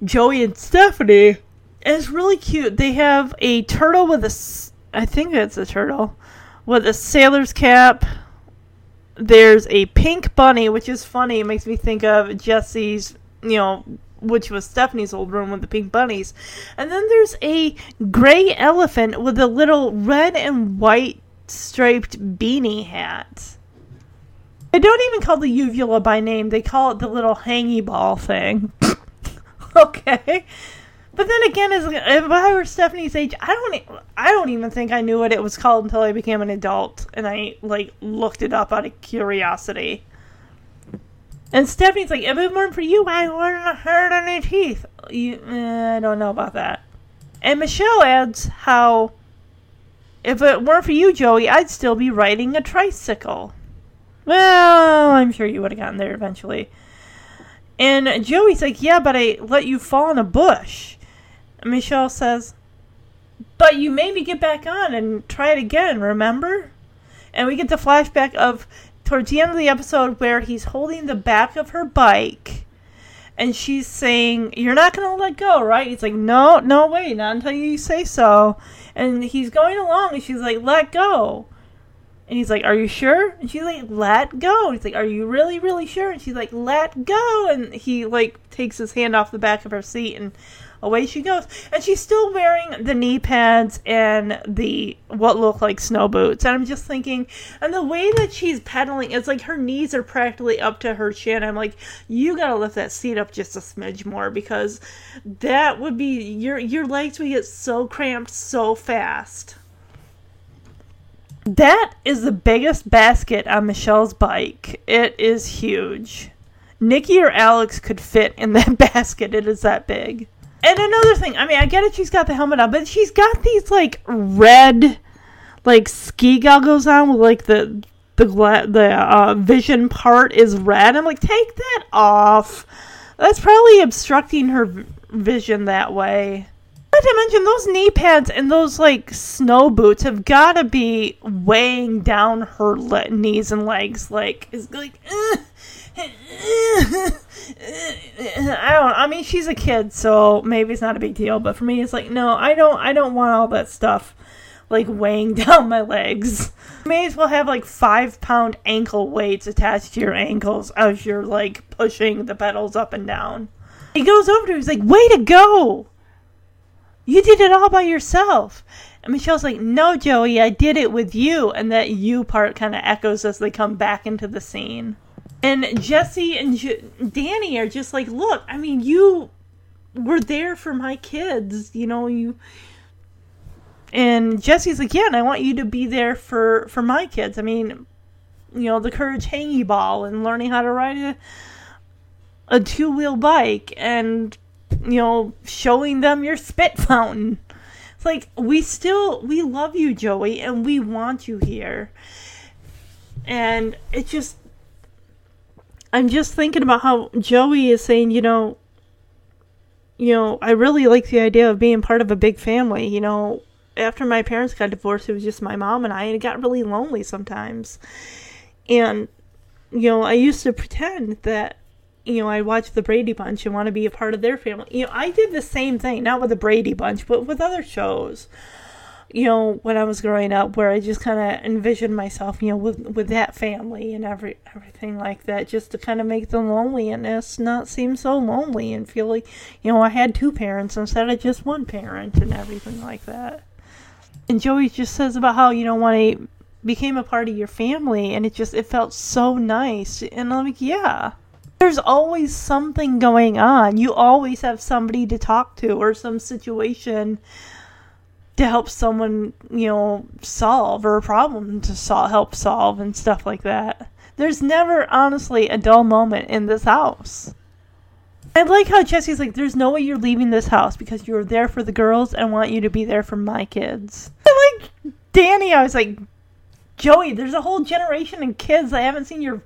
Joey and Stephanie. And it's really cute. They have a turtle with a. I think it's a turtle. With a sailor's cap. There's a pink bunny, which is funny. It makes me think of Jesse's, you know, which was Stephanie's old room with the pink bunnies. And then there's a gray elephant with a little red and white striped beanie hat. They don't even call the uvula by name. They call it the little hangy ball thing. okay. But then again, as if I were Stephanie's age, I don't, I don't even think I knew what it was called until I became an adult and I like looked it up out of curiosity. And Stephanie's like, if it weren't for you, I wouldn't have hurt any teeth. You, eh, I don't know about that. And Michelle adds how, if it weren't for you, Joey, I'd still be riding a tricycle. Well, I'm sure you would have gotten there eventually. And Joey's like, yeah, but I let you fall in a bush. And Michelle says, but you made me get back on and try it again, remember? And we get the flashback of towards the end of the episode where he's holding the back of her bike and she's saying, You're not going to let go, right? He's like, No, no, wait, not until you say so. And he's going along and she's like, Let go. And he's like, Are you sure? And she's like, Let go. And he's like, Are you really, really sure? And she's like, Let go. And he like takes his hand off the back of her seat and away she goes. And she's still wearing the knee pads and the what look like snow boots. And I'm just thinking, and the way that she's pedaling, it's like her knees are practically up to her chin. I'm like, you gotta lift that seat up just a smidge more because that would be your your legs would get so cramped so fast. That is the biggest basket on Michelle's bike. It is huge. Nikki or Alex could fit in that basket. It is that big. And another thing, I mean, I get it. She's got the helmet on, but she's got these like red, like ski goggles on with like the the gla- the uh, vision part is red. I'm like, take that off. That's probably obstructing her vision that way. Not to mention those knee pads and those like snow boots have got to be weighing down her le- knees and legs. Like, it's like. I don't. I mean, she's a kid, so maybe it's not a big deal. But for me, it's like, no, I don't. I don't want all that stuff like weighing down my legs. May as well have like five pound ankle weights attached to your ankles as you're like pushing the pedals up and down. He goes over to her. He's like, "Way to go! You did it all by yourself." And Michelle's like, "No, Joey, I did it with you." And that "you" part kind of echoes as they come back into the scene. And Jesse and J- Danny are just like, look, I mean, you were there for my kids, you know, you. And Jesse's like, yeah, and I want you to be there for for my kids. I mean, you know, the courage hangy ball and learning how to ride a a two wheel bike and you know showing them your spit fountain. It's like we still we love you, Joey, and we want you here. And it just I'm just thinking about how Joey is saying, you know, you know, I really like the idea of being part of a big family. You know, after my parents got divorced, it was just my mom and I, and it got really lonely sometimes. And, you know, I used to pretend that, you know, I watch the Brady Bunch and want to be a part of their family. You know, I did the same thing, not with the Brady Bunch, but with other shows you know, when I was growing up, where I just kind of envisioned myself, you know, with with that family and every everything like that, just to kind of make the loneliness not seem so lonely and feel like, you know, I had two parents instead of just one parent and everything like that. And Joey just says about how you know when I became a part of your family, and it just it felt so nice, and I'm like, yeah. There's always something going on. You always have somebody to talk to or some situation to help someone, you know, solve or a problem to sol- help solve and stuff like that. There's never, honestly, a dull moment in this house. I like how Jesse's like, there's no way you're leaving this house because you were there for the girls and want you to be there for my kids. I like Danny, I was like, Joey, there's a whole generation of kids that haven't seen your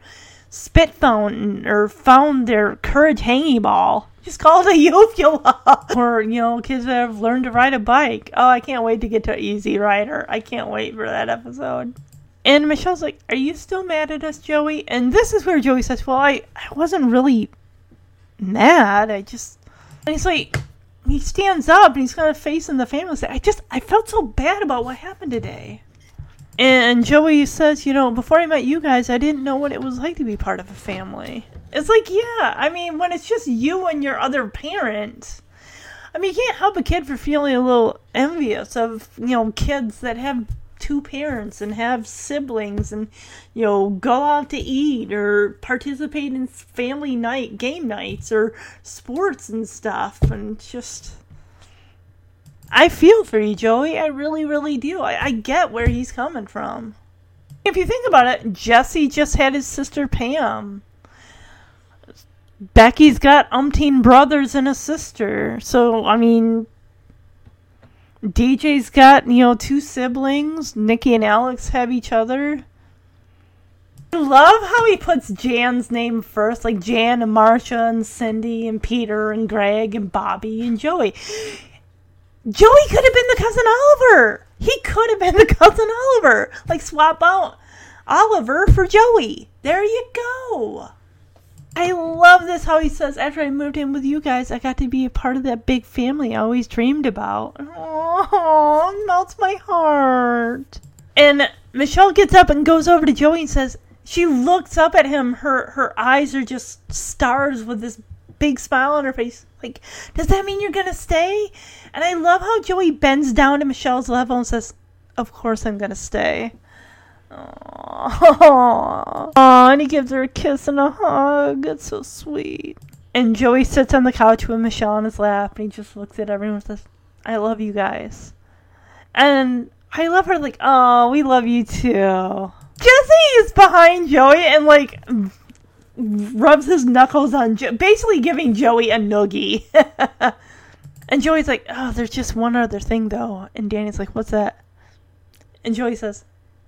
spit fountain or found their courage hanging ball. Just call it a uvula. or, you know, kids that have learned to ride a bike. Oh, I can't wait to get to Easy Rider. I can't wait for that episode. And Michelle's like, Are you still mad at us, Joey? And this is where Joey says, Well, I, I wasn't really mad. I just. And he's like, he stands up and he's kind of facing the family. Say, I just, I felt so bad about what happened today. And Joey says, you know, before I met you guys, I didn't know what it was like to be part of a family. It's like, yeah, I mean, when it's just you and your other parent, I mean, you can't help a kid for feeling a little envious of, you know, kids that have two parents and have siblings and, you know, go out to eat or participate in family night, game nights or sports and stuff. And just. I feel for you, Joey. I really, really do. I, I get where he's coming from. If you think about it, Jesse just had his sister Pam. Becky's got umpteen brothers and a sister. So, I mean, DJ's got, you know, two siblings. Nikki and Alex have each other. I love how he puts Jan's name first, like Jan and Marcia and Cindy and Peter and Greg and Bobby and Joey. Joey could have been the cousin Oliver. He could have been the cousin Oliver. Like swap out Oliver for Joey. There you go. I love this how he says after I moved in with you guys, I got to be a part of that big family I always dreamed about. Oh, melts my heart. And Michelle gets up and goes over to Joey and says, she looks up at him. Her her eyes are just stars with this big smile on her face. Like, does that mean you're gonna stay? And I love how Joey bends down to Michelle's level and says, "Of course I'm gonna stay." Aww. Aww, and he gives her a kiss and a hug. It's so sweet. And Joey sits on the couch with Michelle on his lap, and he just looks at everyone and says, "I love you guys." And I love her like, "Oh, we love you too." Jesse is behind Joey and like rubs his knuckles on, jo- basically giving Joey a noogie. and Joey's like, "Oh, there's just one other thing though." And Danny's like, "What's that?" And Joey says,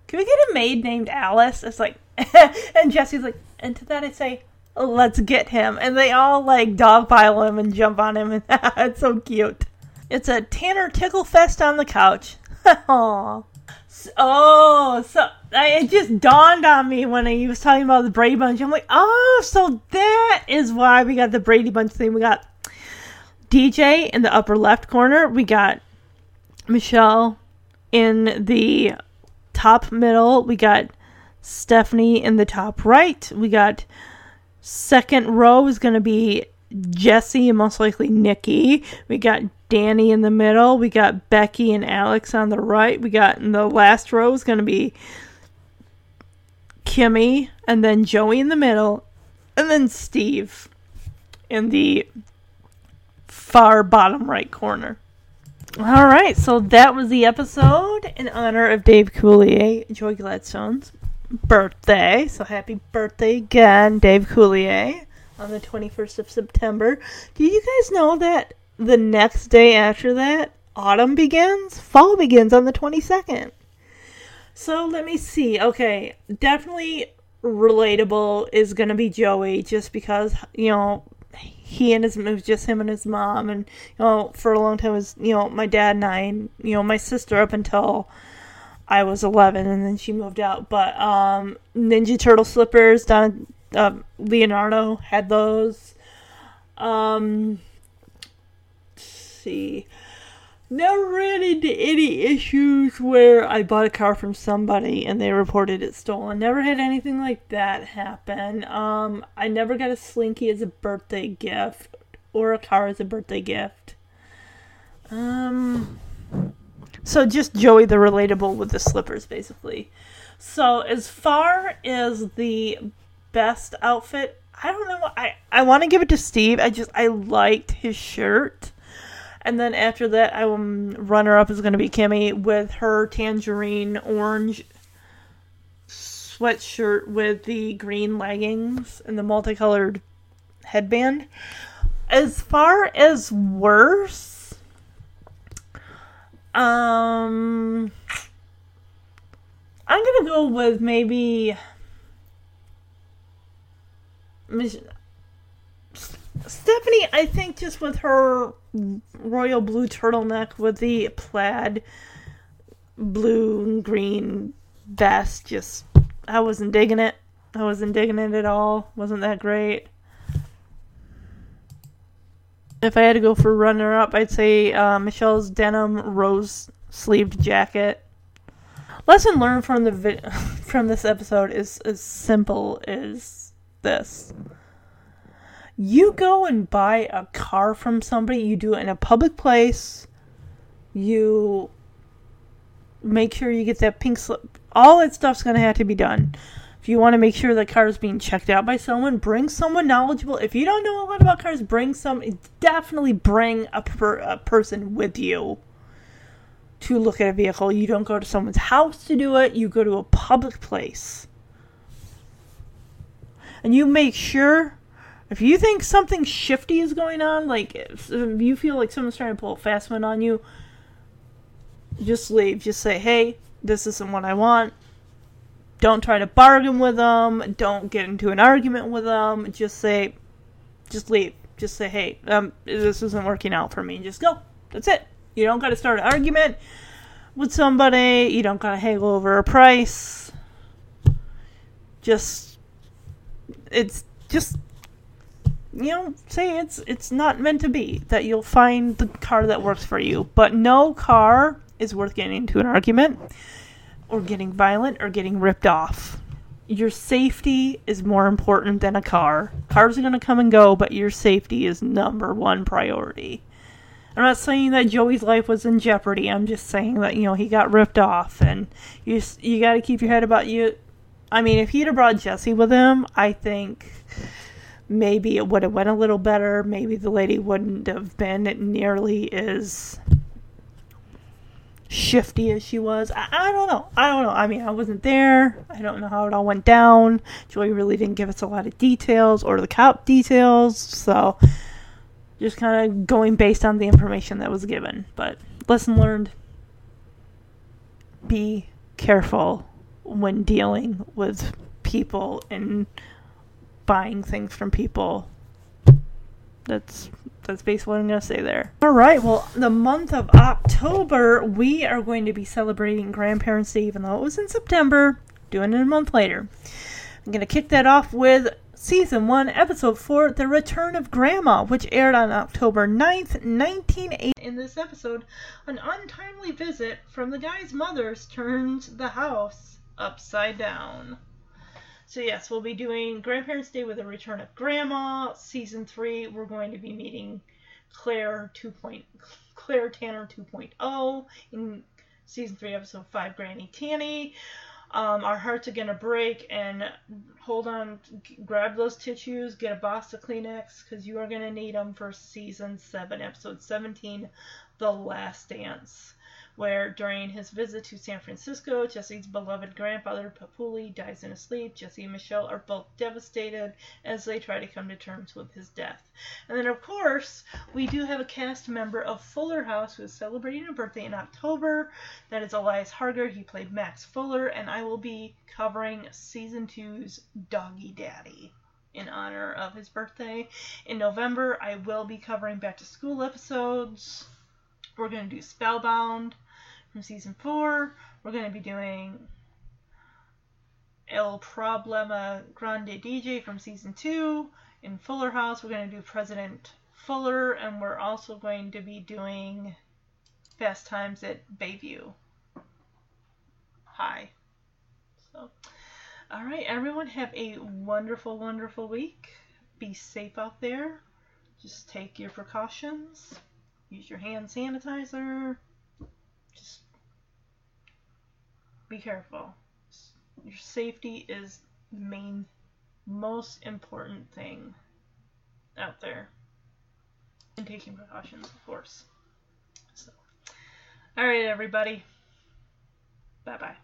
"Can we get a maid named Alice?" It's like, and Jesse's like, and to that I say, "Let's get him." And they all like dogpile him and jump on him, and it's so cute. It's a Tanner tickle fest on the couch. Oh, so it just dawned on me when he was talking about the Brady Bunch. I'm like, oh, so that is why we got the Brady Bunch thing. We got DJ in the upper left corner. We got Michelle in the top middle. We got Stephanie in the top right. We got second row is going to be Jesse and most likely Nikki. We got Danny in the middle. We got Becky and Alex on the right. We got in the last row is going to be Kimmy and then Joey in the middle and then Steve in the far bottom right corner. All right, so that was the episode in honor of Dave Coulier, Joey Gladstone's birthday. So happy birthday again, Dave Coulier, on the 21st of September. Do you guys know that the next day after that, autumn begins? Fall begins on the 22nd. So let me see. Okay, definitely relatable is going to be Joey just because, you know, he and his it was just him and his mom and you know for a long time it was you know my dad and I and you know my sister up until I was 11 and then she moved out. But um Ninja Turtle slippers Don uh, Leonardo had those. Um see never ran into any issues where I bought a car from somebody and they reported it stolen. Never had anything like that happen. Um, I never got a slinky as a birthday gift or a car as a birthday gift. Um, so just Joey the relatable with the slippers, basically. So as far as the best outfit, I don't know. I I want to give it to Steve. I just I liked his shirt. And then after that, I um, runner up is going to be Kimmy with her tangerine orange sweatshirt with the green leggings and the multicolored headband. As far as worse, um, I'm gonna go with maybe. Stephanie, I think just with her royal blue turtleneck with the plaid blue and green vest, just I wasn't digging it. I wasn't digging it at all. Wasn't that great. If I had to go for runner up, I'd say uh, Michelle's denim rose sleeved jacket. Lesson learned from the vi- from this episode is as simple as this you go and buy a car from somebody, you do it in a public place, you make sure you get that pink slip. All that stuff's going to have to be done. If you want to make sure the car is being checked out by someone, bring someone knowledgeable. If you don't know a lot about cars, bring some. Definitely bring a, per, a person with you to look at a vehicle. You don't go to someone's house to do it, you go to a public place. And you make sure If you think something shifty is going on, like if you feel like someone's trying to pull a fast one on you, just leave. Just say, hey, this isn't what I want. Don't try to bargain with them. Don't get into an argument with them. Just say, just leave. Just say, hey, um, this isn't working out for me. Just go. That's it. You don't got to start an argument with somebody. You don't got to haggle over a price. Just, it's just, you know, say it's it's not meant to be. That you'll find the car that works for you. But no car is worth getting into an argument or getting violent or getting ripped off. Your safety is more important than a car. Cars are going to come and go, but your safety is number one priority. I'm not saying that Joey's life was in jeopardy. I'm just saying that you know he got ripped off, and you you got to keep your head about you. I mean, if he'd have brought Jesse with him, I think maybe it would have went a little better. Maybe the lady wouldn't have been nearly as shifty as she was. I, I don't know. I don't know. I mean, I wasn't there. I don't know how it all went down. Joey really didn't give us a lot of details or the cop details, so just kind of going based on the information that was given. But lesson learned be careful when dealing with people and buying things from people. That's that's basically what I'm going to say there. All right, well, the month of October, we are going to be celebrating Grandparents' Day, even though it was in September, doing it a month later. I'm going to kick that off with Season 1, Episode 4, The Return of Grandma, which aired on October 9th, 1980. In this episode, an untimely visit from the guy's mother's turns the house upside down. So yes, we'll be doing Grandparents' Day with a return of Grandma. Season three, we're going to be meeting Claire 2. Claire Tanner 2.0 in season three, episode five, Granny Tanny. Um, our hearts are gonna break, and hold on, grab those tissues, get a box of Kleenex, because you are gonna need them for season seven, episode 17, The Last Dance where during his visit to San Francisco, Jesse's beloved grandfather Papouli dies in his sleep. Jesse and Michelle are both devastated as they try to come to terms with his death. And then, of course, we do have a cast member of Fuller House who is celebrating a birthday in October. That is Elias Harger. He played Max Fuller, and I will be covering season two's Doggy Daddy in honor of his birthday. In November, I will be covering back to school episodes. We're going to do Spellbound from season four. We're going to be doing El Problema Grande DJ from season two. In Fuller House, we're going to do President Fuller, and we're also going to be doing Fast Times at Bayview Hi. So, all right, everyone, have a wonderful, wonderful week. Be safe out there. Just take your precautions. Use your hand sanitizer. Just be careful. Your safety is the main, most important thing out there. And taking precautions, of course. So, alright, everybody. Bye bye.